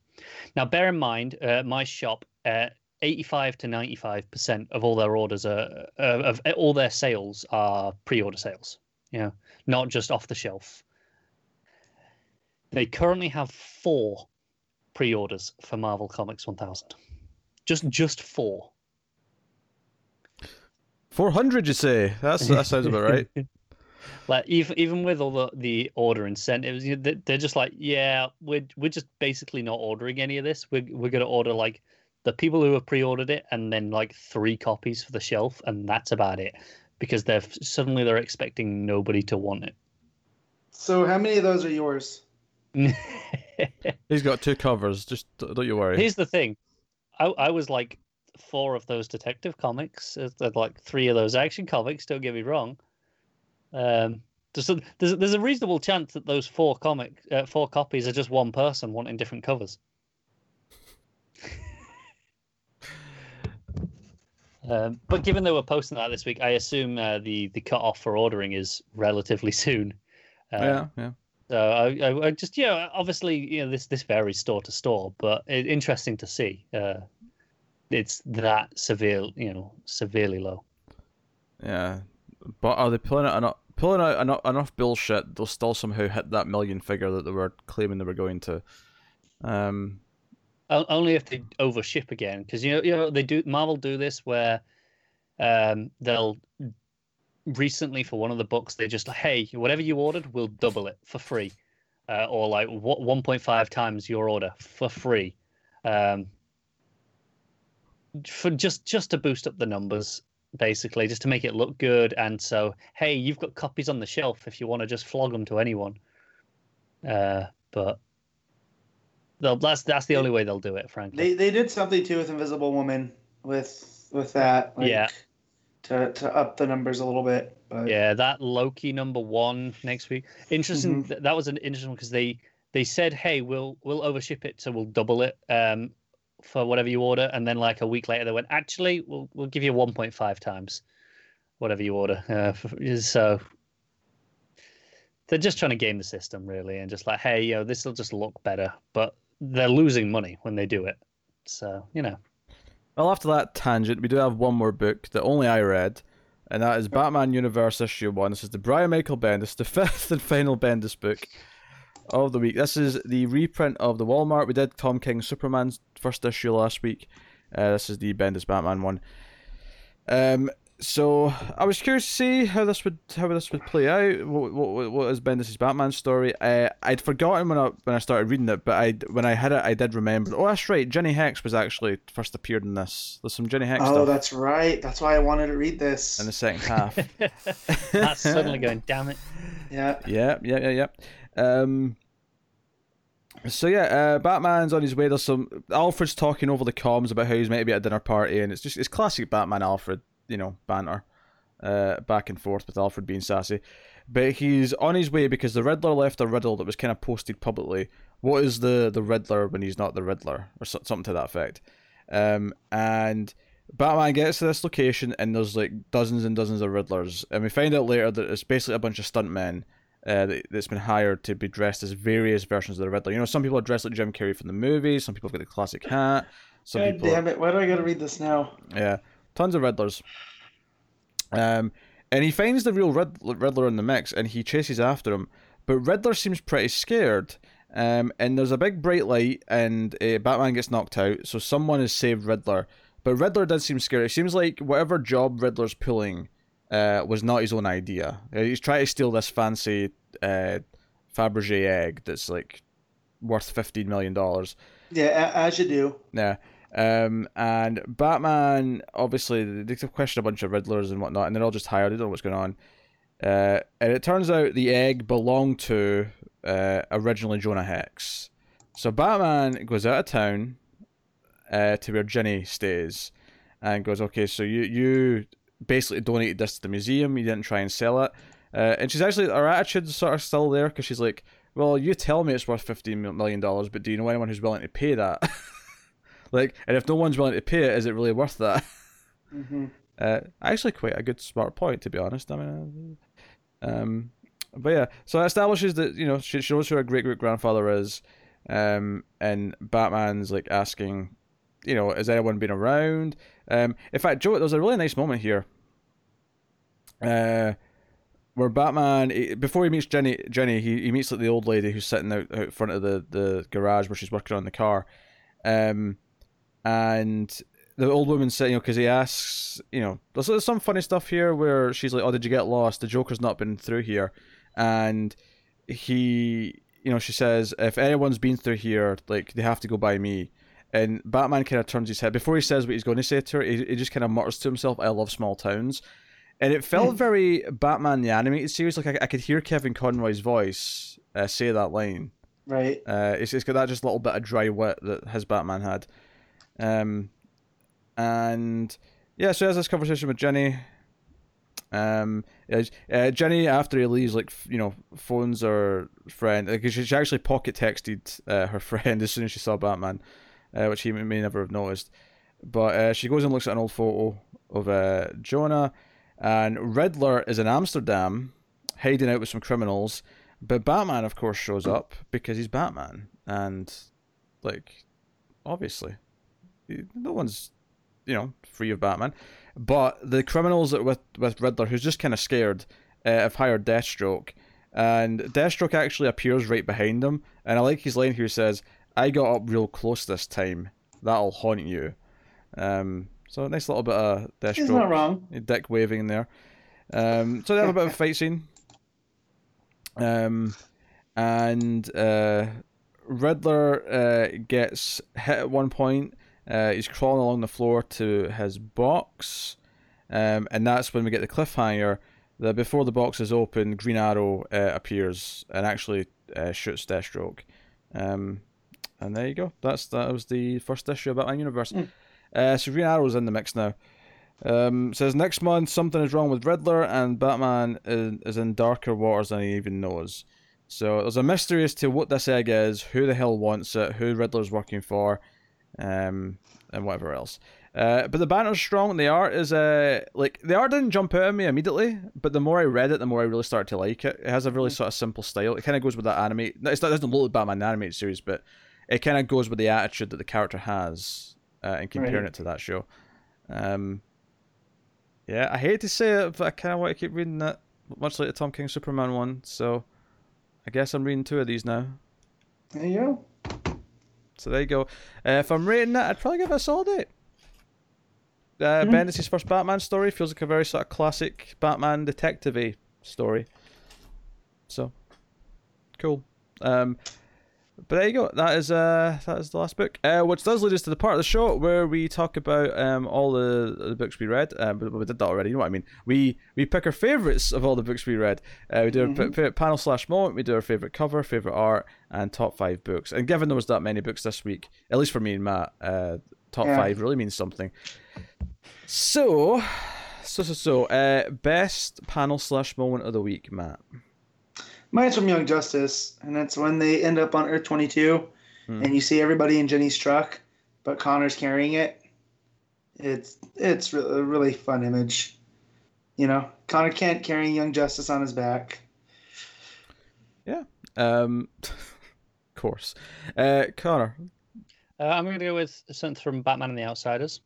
Now, bear in mind, uh, my shop, uh, 85 to 95% of all their orders are, uh, of all their sales are pre-order sales. You know, not just off the shelf. They currently have four pre-orders for Marvel Comics 1000. Just just four. Four hundred, you say? That's that sounds about right. like even even with all the, the order incentives, you know, they- they're just like, yeah, we're we're just basically not ordering any of this. We're we're gonna order like the people who have pre-ordered it, and then like three copies for the shelf, and that's about it. because they're suddenly they're expecting nobody to want it. So how many of those are yours? He's got two covers. Just don't you worry. Here's the thing, I I was like four of those detective comics, uh, like three of those action comics. Don't get me wrong. Um, there's a, there's a- there's a reasonable chance that those four comic uh, four copies are just one person wanting different covers. Um, but given they were posting that this week, I assume uh, the the cut off for ordering is relatively soon. Uh, yeah, yeah. So I, I, I just yeah, obviously you know this this varies store to store, but it, interesting to see. Uh, it's that severe, you know, severely low. Yeah, but are they pulling out enough, pulling out enough, enough bullshit? They'll still somehow hit that million figure that they were claiming they were going to. Um, Only if they overship again, because you know you know they do Marvel do this where um, they'll recently for one of the books they just like hey whatever you ordered we'll double it for free, uh, or like what one point five times your order for free. Um, for just just to boost up the numbers basically just to make it look good and so hey you've got copies on the shelf if you want to just flog them to anyone uh but that's that's the only way they'll do it frankly They they did something too with Invisible Woman with with that. Like, Yeah. To to up the numbers a little bit. But yeah that loki number one next week interesting th- that was an interesting one because they they said hey we'll we'll overship it so we'll double it um for whatever you order and then like a week later they went actually we'll we'll give you 1.5 times whatever you order. Uh, so they're just trying to game the system really and just like hey you know this will just look better but they're losing money when they do it. So you know. Well, after that tangent, we do have one more book that only I read, and that is Batman Universe Issue 1. This is the Brian Michael Bendis, the fifth and final Bendis book of the week. This is the reprint of the Walmart. We did Tom King's Superman's first issue last week. Uh, this is the Bendis Batman one. Um, so I was curious to see how this would how this would play out. What what, what is Bendis' Batman story? Uh, I'd forgotten when I when I started reading it, but I when I had it, I did remember. Oh, that's right. Jinny Hex was actually first appeared in this. There's some Jinny Hex Oh, stuff that's right. That's why I wanted to read this. in the second half. that's suddenly going damn it Yeah. Yeah, yeah, yeah, yeah. Um, so yeah, uh, Batman's on his way. There's some Alfred's talking over the comms about how he's meant to be at a dinner party, and it's just it's classic Batman Alfred, you know, banter, uh, back and forth with Alfred being sassy. But he's on his way because the Riddler left a riddle that was kind of posted publicly. What is the the Riddler when he's not the Riddler, or so, something to that effect? Um, and Batman gets to this location, and there's like dozens and dozens of Riddlers, and we find out later that it's basically a bunch of stuntmen uh, that, that's been hired to be dressed as various versions of the Riddler. You know, some people are dressed like Jim Carrey from the movies. Some people have got the classic hat. Some God people, damn it! Why do I gotta read this now? yeah, tons of Riddlers. Um, and he finds the real Rid- Riddler in the mix, and he chases after him. But Riddler seems pretty scared. Um, and there's a big bright light, and uh, Batman gets knocked out. So someone has saved Riddler. But Riddler does seem scared. It seems like whatever job Riddler's pulling uh, was not his own idea. Uh, He's trying to steal this fancy uh, Fabergé egg that's like worth fifteen million dollars. Yeah, as you do. Yeah. Um, and Batman, obviously, they question a bunch of Riddlers and whatnot, and they're all just hired. They don't know what's going on. Uh, and it turns out the egg belonged to uh, originally Jonah Hex. So Batman goes out of town uh, to where Jinny stays and goes, okay, so you, you basically donated this to the museum. You didn't try and sell it. Uh, and she's actually, her attitude's sort of still there because she's like, well, you tell me it's worth $15 million, but do you know anyone who's willing to pay that? like, and if no one's willing to pay it, is it really worth that? hmm Uh, actually, quite a good smart point, to be honest. I mean, uh, um, but yeah, so it establishes that you know she she knows who her great great grandfather is, um, and Batman's like asking, you know, has anyone been around? Um, in fact, Joe, there's a really nice moment here, uh, where Batman before he meets Jinny, Jinny, he, he meets like the old lady who's sitting out, out front of the the garage where she's working on the car, um, and the old woman said, you know, because he asks, you know, there's, there's some funny stuff here where she's like, "Oh, did you get lost? The Joker's not been through here," and he, you know, she says, "If anyone's been through here, like they have to go by me." And Batman kind of turns his head before he says what he's going to say to her. He, he just kind of mutters to himself, "I love small towns," and it felt very Batman the animated series. Like I, I could hear Kevin Conroy's voice uh, say that line. Right. Uh, it's, it's got that just little bit of dry wit that his Batman had. Um, and yeah, so he has this conversation with Jinny. Um, uh, Jinny after he leaves, like you know, phones her friend because she, she actually pocket texted uh, her friend as soon as she saw Batman, uh, which he may never have noticed. But uh, she goes and looks at an old photo of uh, Jonah, and Riddler is in Amsterdam, hiding out with some criminals. But Batman, of course, shows up because he's Batman, and like, obviously, no one's, you know, free of Batman. But the criminals with with Riddler, who's just kind of scared, uh, have hired Deathstroke, and Deathstroke actually appears right behind them. And I like his line here. He says, "I got up real close this time. That'll haunt you." Um, so a nice little bit of Deathstroke. He's not wrong. Dick waving in there. Um, so they have a bit of a fight scene. Um, and uh, Riddler uh, gets hit at one point. Uh, he's crawling along the floor to his box, um, and that's when we get the cliffhanger that before the box is open, Green Arrow uh, appears and actually uh, shoots Deathstroke. Um, and there you go. That's that was the first issue of Batman Universe. Mm. Uh, so Green Arrow's in the mix now. Um, says next month something is wrong with Riddler and Batman is, is in darker waters than he even knows. So there's a mystery as to what this egg is, who the hell wants it, who Riddler's working for, um, and whatever else. Uh, but the banner's strong. And the art is uh, like the art didn't jump out at me immediately, but the more I read it, the more I really started to like it. It has a really sort of simple style. It kind of goes with that anime. It's not, it doesn't look like Batman the animated series, but it kind of goes with the attitude that the character has, uh, and comparing Right. it to that show. Um, yeah, I hate to say it, but I kind of want to keep reading that much like the Tom King Superman one. So, I guess I'm reading two of these now. There you go. So there you go. Uh, if I'm rating that, I'd probably give it a solid eight. Uh, Mhm. Bendis' first Batman story feels like a very sort of classic Batman detective story. So, cool. Um, but there you go. That is uh that is the last book. Uh, which does lead us to the part of the show where we talk about um all the, the books we read. Um, but we did that already. You know what I mean? We we pick our favorites of all the books we read. Uh, we do our favorite panel slash moment. We do our favorite cover, favorite art, and top five books. And given there was that many books this week, at least for me and Matt, uh, top Yeah. five really means something. So, so so so. Uh, best panel slash moment of the week, Matt. Mine's from Young Justice, and that's when they end up on Earth 22, Hmm. and you see everybody in Jinny's truck, but Connor's carrying it. It's it's re- a really fun image. You know, Conner Kent carrying Young Justice on his back. Yeah. Um, of course. Uh, Connor. Uh, I'm going to go with something from Batman and the Outsiders,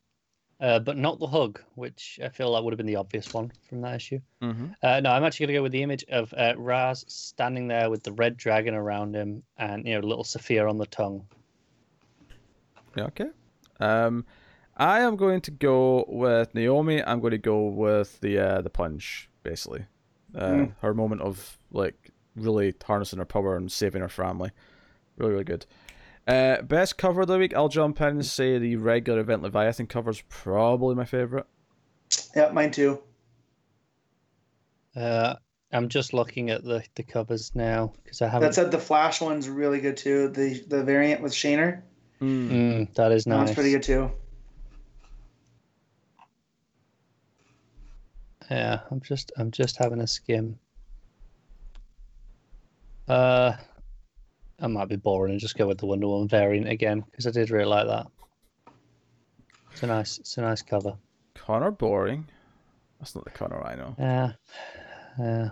uh, but not the hug, which I feel like would have been the obvious one from that issue. Mm-hmm. Uh, no, I'm actually going to go with the image of uh, Ra's standing there with the red dragon around him and you know little Sofia on the tongue. Yeah, okay. Um, I am going to go with Naomi. I'm going to go with the uh, the punch, basically. Uh, Mm. Her moment of like really harnessing her power and saving her family. Really, really good. Uh, best cover of the week. I'll jump in and say the regular event Leviathan cover is probably my favorite. Yeah, mine too. Uh, I'm just looking at the, the covers now because I haven't. That said, the Flash one's really good too. The the variant with Shaner, Mm. Mm, that is nice. one's pretty good too. Yeah, I'm just I'm just having a skim. Uh, I might be boring and just go with the Wonder Woman variant again because I did really like that. It's a nice it's a nice cover. Connor boring. That's not the Connor I know. Yeah, yeah.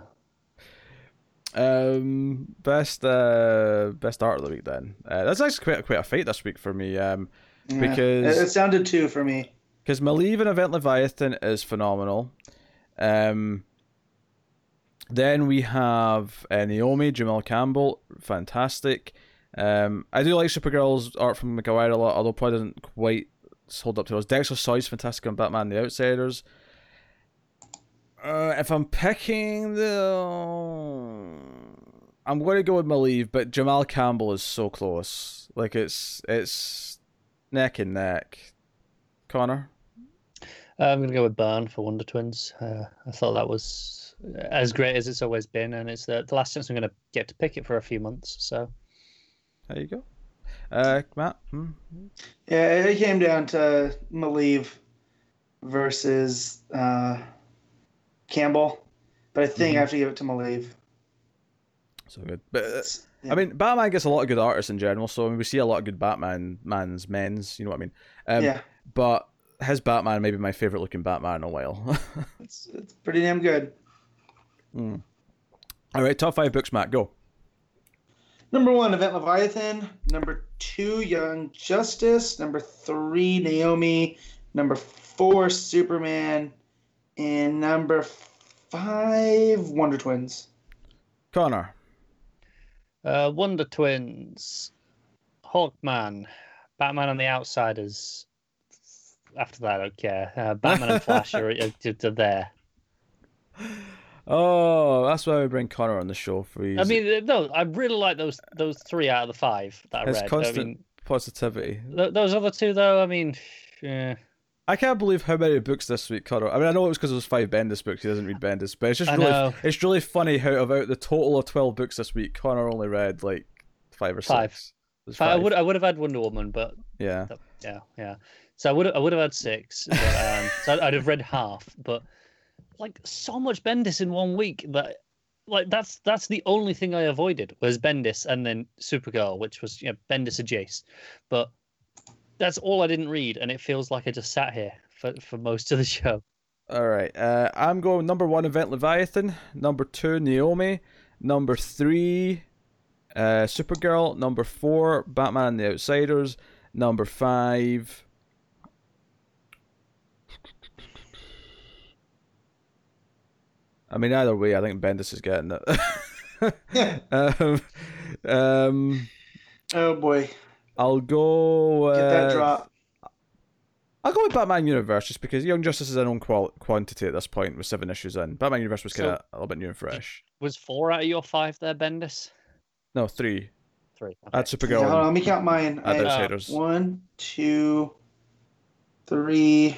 Um, best uh, best art of the week then. Uh, that's actually quite quite a fight this week for me. Um, Yeah. Because- it, it's down to two for me. because Maleev and Event Leviathan is phenomenal. Um, then we have uh, Naomi, Jamal Campbell, fantastic. Um, I do like Supergirl's art from Maguire a lot, although probably doesn't quite hold up to those. Dexter Soy's fantastic on Batman: The Outsiders. Uh, if I'm picking the, I'm going to go with Maleev, but Jamal Campbell is so close. Like it's it's neck and neck. Connor. I'm gonna go with Byrne for Wonder Twins. Uh, I thought that was as great as it's always been, and it's the, the last chance I'm gonna get to pick it for a few months. So There you go. Uh, Matt. Hmm? Yeah, it came down to Maleev versus uh, Campbell, but I think I have to give it to Maleev. So good. But uh, It's- I mean, Batman gets a lot of good artists in general, so I mean, we see a lot of good Batman man's men's. You know what I mean? Um, yeah, But his Batman may be my favorite looking Batman in a while. it's it's pretty damn good. Mm. All right, top five books, Matt. Go. Number one, Event Leviathan. Number two, Young Justice. Number three, Naomi. Number four, Superman. And number five, Wonder Twins. Connor. uh, Wonder Twins, Hawkman, Batman and the Outsiders. After that, I don't care. Uh, Batman and Flash are, are, are there. Oh, that's why we bring Connor on the show for you. I mean, no, I really like those those three out of the five that I his read. constant I mean, positivity. th- those other two, though, I mean, yeah. I can't believe how many books this week, Connor. I mean, I know it was because it was five Bendis books. He doesn't read Bendis, but it's just I really, know. it's really funny how about the total of twelve books this week, Connor only read like five or Five. six. It was I would I would have had Wonder Woman, but yeah. yeah, yeah. So I would I would have had six. But, um, so I'd, I'd have read half, but like so much Bendis in one week that like that's that's the only thing I avoided was Bendis and then Supergirl, which was you know Bendis adjacent. But that's all I didn't read, and it feels like I just sat here for for most of the show. All right. Uh, I'm going number one, Event Leviathan. Number two, Naomi. Number three, uh, Supergirl. Number four, Batman and the Outsiders. Number five. I mean, either way, I think Bendis is getting it. yeah. um, um, Oh boy, I'll go. get that uh, drop. I'll go with Batman Universe just because Young Justice is an own qual- quantity at this point with seven issues in. Batman Universe was So- kind of a little bit new and fresh. Was four out of your five there, Bendis? No, three. Three. I had Okay. Yeah, hold on, Supergirl let me count mine. I at had Uh, Outsiders. one, two, three,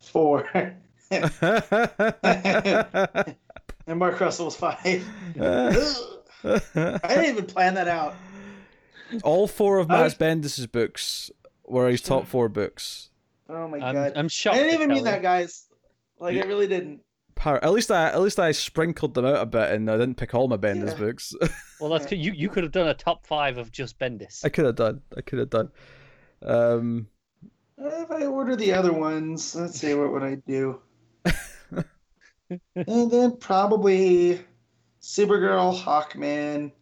four, and Mark Russell was five. I didn't even plan that out. All four of I Matt Bendis' books were his top four books. Oh my I'm, god! I'm shocked. I didn't even mean that, guys. Like Yeah. I really didn't. Power. At least I, at least I sprinkled them out a bit, and I didn't pick all my Bendis Yeah. books. Well, that's you. You could have done a top five of just Bendis. I could have done. I could have done. Um, If I order the other ones, let's see, what would I do? and then probably Supergirl, Hawkman,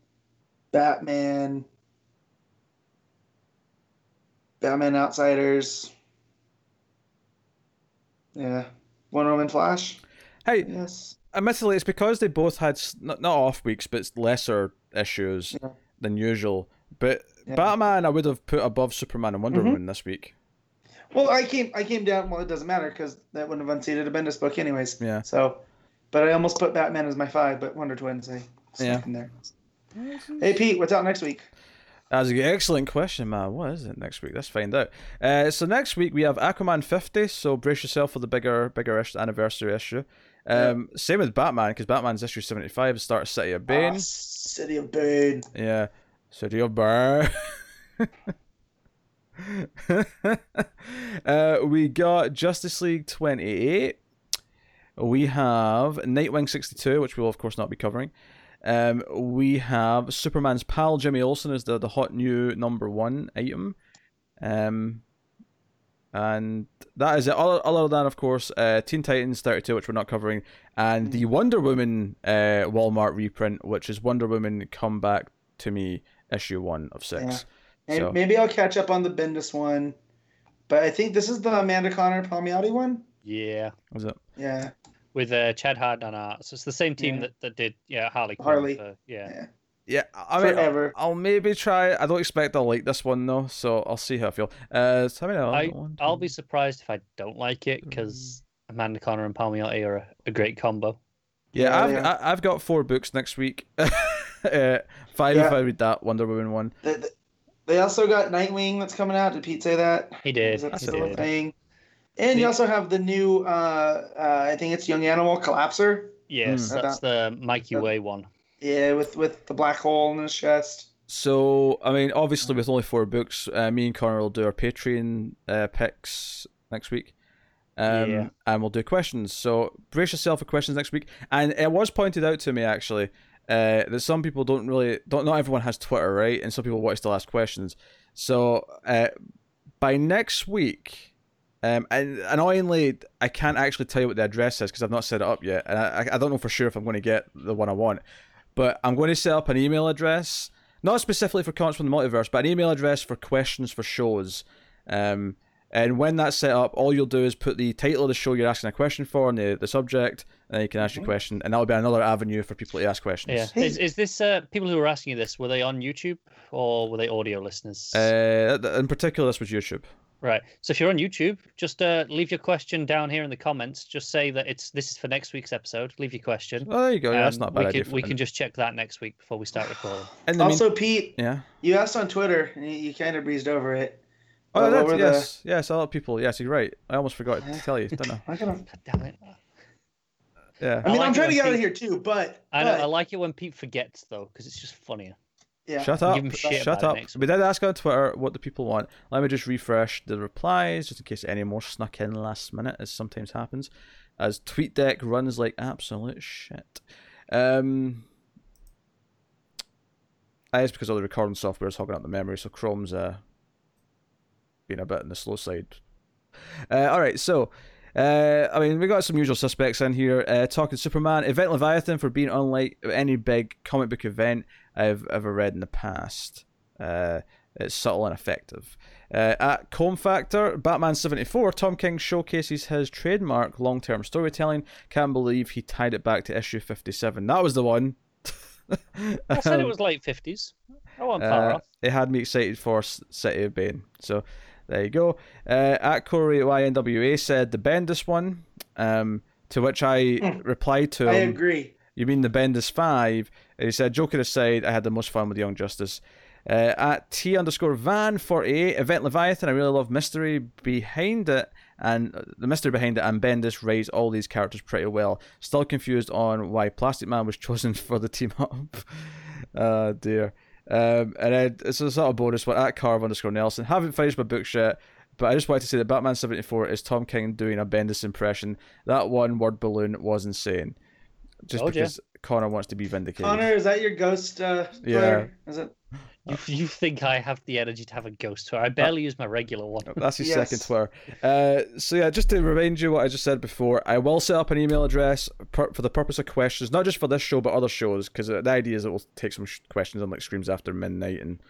Batman, Batman Outsiders. Yeah, Wonder Woman, Flash. hey, Yes. admittedly, it's because they both had not, not off weeks, but lesser issues Yeah. than usual. But Yeah. Batman, I would have put above Superman and Wonder Mhm. Woman this week. Well, I came I came down. Well, it doesn't matter because that wouldn't have unseated a Bendis book anyways. Yeah. So, but I almost put Batman as my five, but Wonder Twins I Yeah. stuck in there. Hey Pete, what's out next week? That's an excellent question, man. What is it next week? Let's find out. Uh, so next week we have Aquaman 50. So brace yourself for the bigger, bigger ish, anniversary issue. Um, Same with Batman because Batman's issue 75 starts City of Bane. Ah, City of Bane. Yeah, City of Bane. uh, we got Justice League 28. We have Nightwing 62, which we'll of course not be covering. Um, we have Superman's pal Jimmy Olsen as the, the hot new number one item. Um, and that is it. Other, other than, of course, uh, Teen Titans 32, which we're not covering, and the Wonder Woman uh, Walmart reprint, which is Wonder Woman Come Back to Me issue one of six. And So- maybe I'll catch up on the Bendis one. But I think this is the Amanda Conner Palmiotti one. Yeah, Was it? Yeah. with uh, Chad Hardin on art. So it's the same team Yeah. that, that did yeah Harley. Quinn Harley. for- yeah. Yeah. Yeah, I mean, Forever. I'll, I'll maybe try. I don't expect I'll like this one though, so I'll see how I feel. Uh, so how many? I One, I'll be surprised if I don't like it because Amanda Conner and Palmiotti are a, a great combo. Yeah, Yeah, I've they I, I've got four books next week. uh, five if I read that Wonder Woman one. They, they also got Nightwing that's coming out. Did Pete say that? He did. Is that That's still a thing? And you also have the new, uh, uh, I think it's Young Animal Collapser. Yes, Mm. that's the Mikey That- Way one. Yeah, with with the black hole in his chest. So, I mean, obviously, with only four books, uh, me and Connor will do our Patreon uh, picks next week. Um, Yeah. And we'll do questions. So, brace yourself for questions next week. And it was pointed out to me, actually, uh, that some people don't really, don't not everyone has Twitter, right? And some people watch the last questions. So, uh, by next week, um, and annoyingly, I can't actually tell you what the address is because I've not set it up yet. And I, I don't know for sure if I'm going to get the one I want. But I'm going to set up an email address not specifically for comments from the multiverse, but an email address for questions for shows. Um, and when that's set up, all you'll do is put the title of the show you're asking a question for and the, the subject, and then you can ask your question, and that would be another avenue for people to ask questions. Yeah. Hey. Is, is this uh, people who are asking you this? Were they on YouTube or were they audio listeners? Uh, in particular, this was YouTube. Right. So if you're on YouTube, just uh, leave your question down here in the comments. Just say that it's this is for next week's episode. Leave your question. Oh, there you go. Yeah, that's Um, not a bad we idea. can, we can just check that next week before we start recording. And the mean- Also, Pete, yeah. you asked on Twitter, and you, you kind of breezed over it. Oh, What- what that's, were the- yes, yes. A lot of people. Yes, you're right. I almost forgot to tell you, didn't I? I, gonna, God damn it. Yeah. I mean, like I'm it trying to when get out of here too, but, I know. but I like it when Pete forgets though, because it's just funnier. yeah. Shut up. Shut up. next We did ask on Twitter what the people want. Let me just refresh the replies just in case any more snuck in last minute, as sometimes happens. As TweetDeck runs like absolute shit. Um, it's because all the recording software is hogging up the memory, so Chrome's uh, being a bit on the slow side. Uh, all right, so uh, I mean, we got some usual suspects in here. Uh, talking Superman, Event Leviathan for being unlike any big comic book event I've ever read in the past. Uh, it's subtle and effective. Uh, at Comb Factor, Batman 74, Tom King showcases his trademark long term storytelling. Can't believe he tied it back to issue 57. That was the one. I said it Um, was late fifties. I wasn't far off. it had me excited for City of Bane. So there you go. Uh, at Corey YNWA said the Bendis one, um, to which I Hmm. replied to I him. agree. You mean the Bendis Five? And he said, joking aside, I had the most fun with Young Justice. Uh, at T underscore Van 48, Event Leviathan, I really love mystery behind it, and uh, the mystery behind it, and Bendis raised all these characters pretty well. Still confused on why Plastic Man was chosen for the team up. oh dear. Um, and then it's a sort of bonus one at Carve underscore Nelson. Haven't finished my book yet, but I just wanted to say that Batman 74 is Tom King doing a Bendis impression. That one word balloon was insane. Just Told ya. because Connor wants to be vindicated. Connor, is that your ghost? Uh, Yeah. player? Is it? You, you think I have the energy to have a ghost tour? I barely use my regular one. That's your Yes. second Twitter. Uh, so yeah, just to remind you what I just said before, I will set up an email address per- for the purpose of questions, not just for this show but other shows, because the idea is that we'll take some sh- questions on like Screams After Midnight and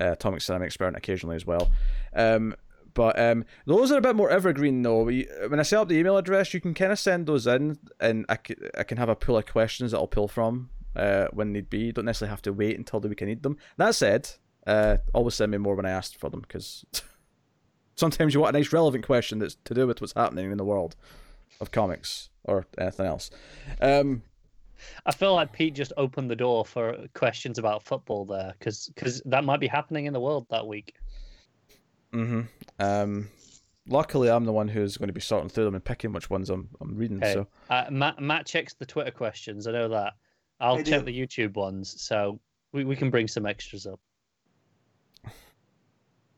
uh, Atomic Cinema Experiment occasionally as well. Um, but um, those are a bit more evergreen though. We, when I set up the email address, you can kind of send those in, and I, c- I can have a pool of questions that I'll pull from uh, when need be. You don't necessarily have to wait until the week I need them. That said, uh, always send me more when I asked for them because sometimes you want a nice relevant question that's to do with what's happening in the world of comics or anything else. Um, I feel like Pete just opened the door for questions about football there, because because that might be happening in the world that week. hmm Um, luckily, I'm the one who's going to be sorting through them and picking which ones I'm I'm reading. Hey, So uh, Matt Matt checks the Twitter questions. I know that. I'll I check do. the YouTube ones, so we, we can bring some extras up.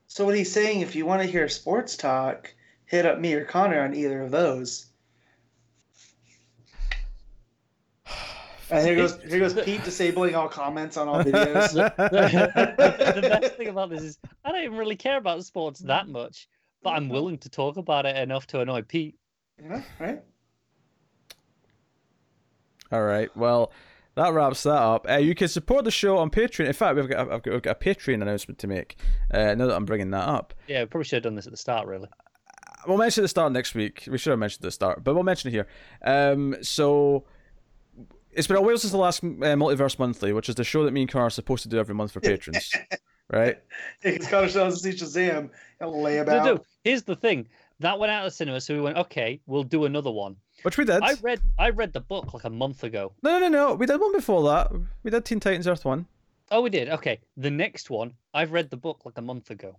So what he's saying, if you want to hear sports talk, hit up me or Connor on either of those. And here goes here goes Pete disabling all comments on all videos. the best thing about this is I don't even really care about sports that much, but I'm willing to talk about it enough to annoy Pete. yeah, right. All right. Well, that wraps that up. Uh, you can support the show on Patreon. In fact, we've got I've got, we've got a Patreon announcement to make. Uh, now that I'm bringing that up, Yeah, we probably should have done this at the start, really. we'll mention it at the start next week. We should have mentioned it at the start, but we'll mention it here. Um, so it's been a while since the last uh, Multiverse Monthly, which is the show that me and Connor are supposed to do every month for patrons, right? Because Connor still has to see Shazam and lay No, about. no, here's the thing. That went out of the cinema, so we went, okay, we'll do another one. Which we did. I read I read the book like a month ago. No, no, no, no. We did one before that. We did Teen Titans Earth one. Oh, we did. Okay, the next one I've read the book like a month ago.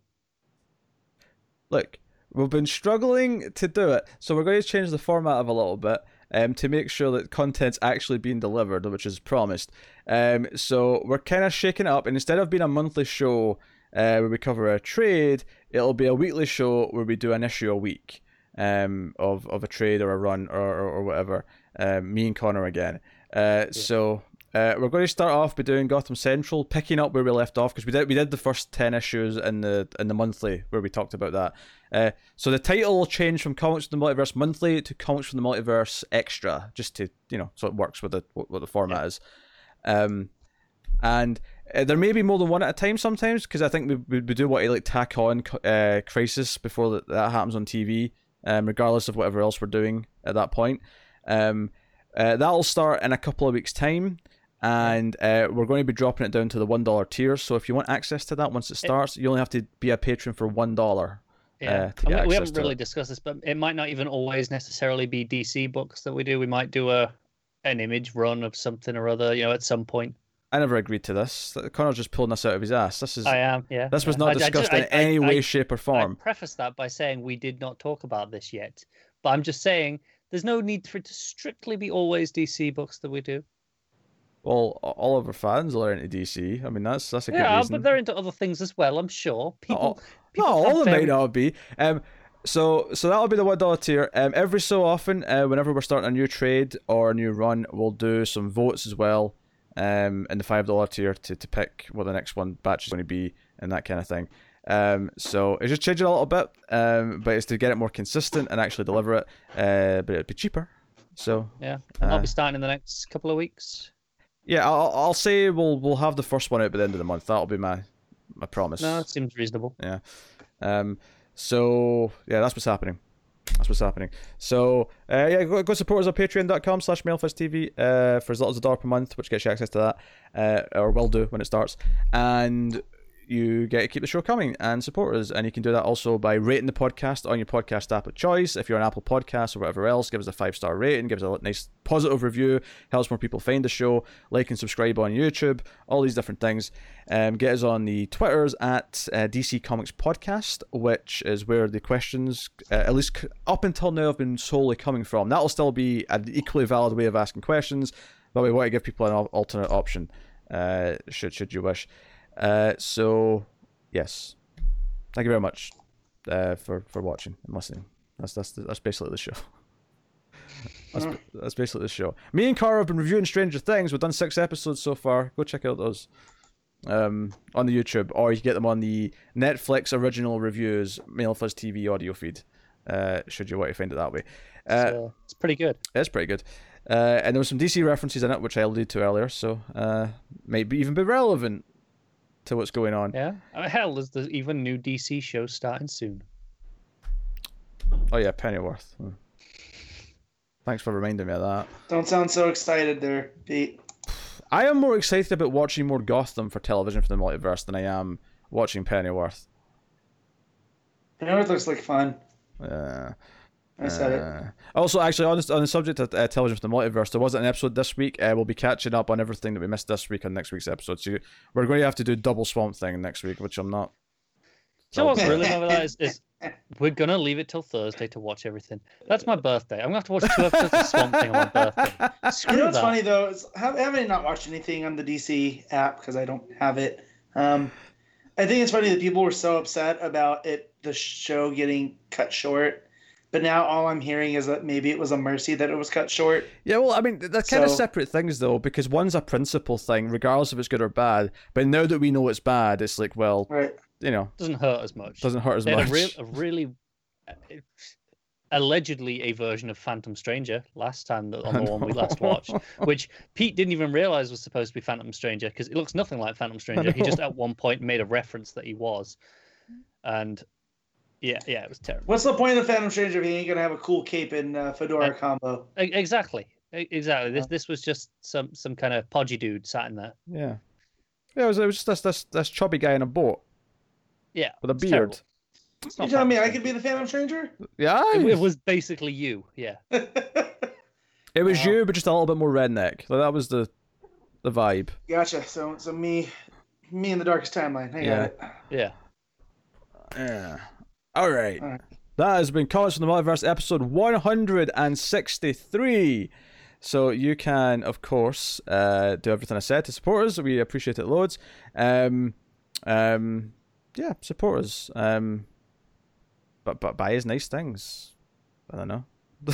Look, we've been struggling to do it, so we're going to change the format of a little bit um, to make sure that content's actually being delivered, which is promised. Um, so we're kind of shaking it up, and instead of being a monthly show uh, where we cover a trade, it'll be a weekly show where we do an issue a week um, of of a trade or a run or or, or whatever. Um, me and Connor again. Uh, So uh, we're going to start off by doing Gotham Central, picking up where we left off because we did we did the first ten issues in the in the monthly where we talked about that. Uh, so the title will change from Comics from the Multiverse Monthly to Comics from the Multiverse Extra, just to you know, so it works with the what, what the format is. Um, and uh, there may be more than one at a time sometimes because I think we, we, we do want to like tack on uh, Crisis before that, that happens on TV, um, regardless of whatever else we're doing at that point. Um, uh, that'll start in a couple of weeks' time, and uh, we're going to be dropping it down to the one dollar tier. So if you want access to that once it starts, you only have to be a patron for one dollar. Yeah, uh, I mean, we haven't really it. discussed this, but it might not even always necessarily be DC books that we do. We might do a an image run of something or other, you know, at some point. I never agreed to this. Connor's just pulling this out of his ass. This is I am, yeah. this was yeah. not I- I discussed I- in any I- way, I- shape, or I form. preface that by saying we did not talk about this yet, but I'm just saying there's no need for it to strictly be always DC books that we do. Well, all of our fans are into DC. I mean, that's that's a good Yeah, reason. but they're into other things as well. I'm sure people. all- people no, all of them very- might not be. Um, so so that'll be the one dollar tier. Um, every so often, uh, whenever we're starting a new trade or a new run, we'll do some votes as well. Um, in the five dollar tier to, to pick what the next one batch is going to be and that kind of thing. Um, so it's just changing a little bit. Um, but it's to get it more consistent and actually deliver it. Uh, but it'd be cheaper. So Yeah, and I'll Uh, be starting in the next couple of weeks. yeah, I'll I'll say we'll we'll have the first one out by the end of the month. That'll be my my promise. No, it seems reasonable. Yeah. Um, so yeah, that's what's happening. That's what's happening. So uh, yeah, go, go support us on patreon.com slash mailfuzztv uh, for as little as a dollar per month, which gets you access to that, uh, or will do when it starts. And you get to keep the show coming and support us. And you can do that also by rating the podcast on your podcast app of choice. If you're on Apple Podcasts or whatever else, give us a five star rating, give us a nice positive review, helps more people find the show. Like and subscribe on YouTube, all these different things. Um, get us on the Twitters at uh, DC Comics Podcast, which is where the questions, uh, at least up until now, have been solely coming from. That'll still be an equally valid way of asking questions, but we want to give people an alternate option, uh, should should you wish. Uh, so, yes, thank you very much uh, for for watching and listening. That's that's that's basically the show. That's, that's basically the show. Me and Cara have been reviewing Stranger Things. We've done six episodes so far. Go check out those um, on the YouTube, or you can get them on the Netflix original reviews Mail Fuzz TV audio feed. Uh, should you want to find it that way, uh, so it's pretty good. it's pretty good. Uh, and there were some DC references in it, which I alluded to earlier, so uh, might be even be relevant to what's going on. Yeah. Hell, there's, there's even new DC show starting soon. Oh yeah, Pennyworth. Hmm. Thanks for reminding me of that. Don't sound so excited there, Pete. I am more excited about watching more Gotham for television for the multiverse than I am watching Pennyworth. You know, it looks like fun. Uh, I said it. Uh, Also, actually, on the, on the subject of uh, television for the multiverse, there wasn't an episode this week. Uh, we'll be catching up on everything that we missed this week on next week's episode. So we're going to have to do double Swamp Thing next week, which I'm not. Do you know what's thrilled really about. that is, is we're gonna leave it till Thursday to watch everything. That's my birthday. I'm gonna have to watch two episodes of Swamp Thing on my birthday. Screw You know what's that. funny though? Is have, having not watched anything on the DC app because I don't have it. Um, I think it's funny that people were so upset about it, the show getting cut short. But now all I'm hearing is that maybe it was a mercy that it was cut short. Yeah, well, I mean, they're kind of separate things, though, because one's a principle thing, regardless if it's good or bad. But now that we know it's bad, it's like, well, Right. you know, Doesn't hurt as much. doesn't hurt as They much. a, real, a really, uh, allegedly a version of Phantom Stranger last time that- on the one we last watched, which Pete didn't even realize was supposed to be Phantom Stranger because it looks nothing like Phantom Stranger. He just at one point made a reference that he was, and yeah, yeah, it was terrible. What's the point of the Phantom Stranger if he ain't gonna have a cool cape and uh, fedora Yeah. combo? Exactly, exactly. This this was just some some kind of podgy dude sat in there. Yeah. Yeah, it was, it was just this, this, this chubby guy in a boat Yeah, with a it's terrible. beard. You telling me I could be the Phantom Stranger? Yeah, It, it was basically you. Yeah. it was Wow. you, but just a little bit more redneck. Like, that was the the vibe. gotcha. So so me me in the darkest timeline. I got it. Yeah. Yeah. All right. All right. That has been Comics from the Multiverse, episode 163. So you can, of course, uh, do everything I said to support us. We appreciate it loads. Um, um, yeah, support us. Um, but but buy us nice things. I don't know.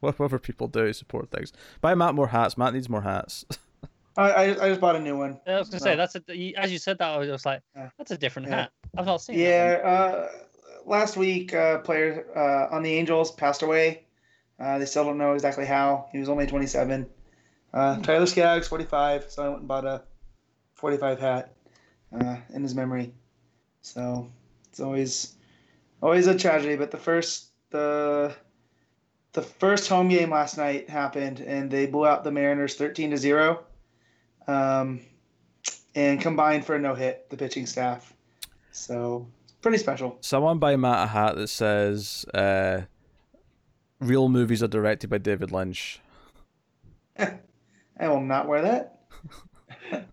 What whatever people do, support things. Buy Matt more hats. Matt needs more hats. I, I I just bought a new one. I was gonna No. say that's a, as you said that I was like Yeah. that's a different Yeah. hat. I've not seen. that Yeah. Last week, uh, player uh, on the Angels passed away. Uh, they still don't know exactly how. He was only 27. Uh, Tyler Skaggs, 45. So I went and bought a 45 hat uh, in his memory. So it's always always a tragedy. But the first the the first home game last night happened, and they blew out the Mariners 13 to zero. Um, and combined for a no hit, the pitching staff. So pretty special. Someone buy Matt a hat that says uh, "Real movies are directed by David Lynch." I will not wear that.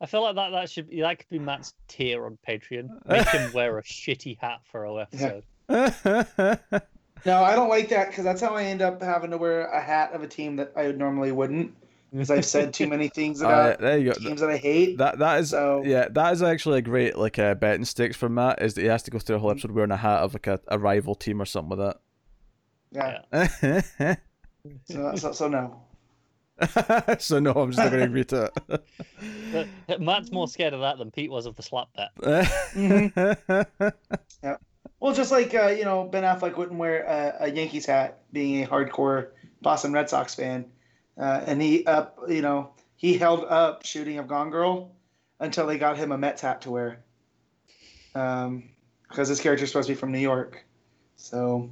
I feel like that that should be that could be Matt's tier on Patreon. Make him wear a shitty hat for a episode. No, I don't like that because that's how I end up having to wear a hat of a team that I normally wouldn't. Because I've said too many things Uh, about there you go. teams that I hate. That that is So- yeah, that is actually a great like uh, betting stakes for Matt. Is that he has to go through a whole episode wearing a hat of like a, a rival team or something with that. Yeah. that. So, so, so no. so no, I'm just not going to agree to But Matt's more scared of that than Pete was of the slap bet. it. Well, just like uh, you know, Ben Affleck wouldn't wear a, a Yankees hat, being a hardcore Boston Red Sox fan, uh, and he up, you know, he held up shooting of Gone Girl until they got him a Mets hat to wear, um, because his character's supposed to be from New York. So,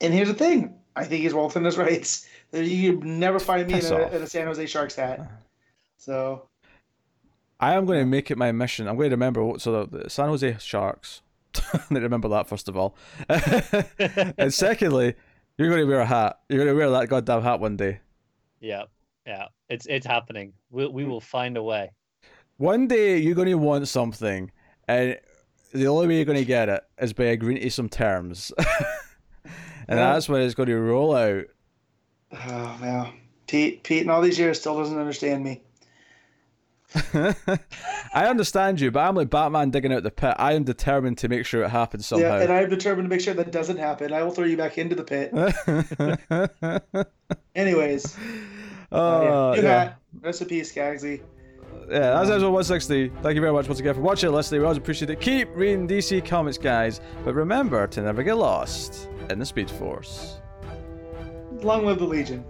and here's the thing: I think he's well within his rights. You never find me in a, in a San Jose Sharks hat. So, I am going to make it my mission. I'm going to remember. what- So the, the San Jose Sharks. To remember that first of all, and secondly, you're going to wear a hat. You're going to wear that goddamn hat one day. Yeah, yeah, it's it's happening. We we will find a way. One day you're going to want something, and the only way you're going to get it is by agreeing to some terms, and Yeah. that's when it's going to roll out. oh man, Pete, Pete, in all these years, still doesn't understand me. I understand you, but I'm like Batman digging out the pit. I am determined to make sure it happens somehow. Yeah, and. I'm determined to make sure that doesn't happen. I will throw you back into the pit. Anyways, uh, oh, yeah. Yeah. Rest in peace, Gagsy. Yeah, that's episode 160. Thank you very much once again for watching and listening. We always appreciate it. Keep reading DC Comics, guys. But remember to never get lost in the Speed Force. Long live the Legion.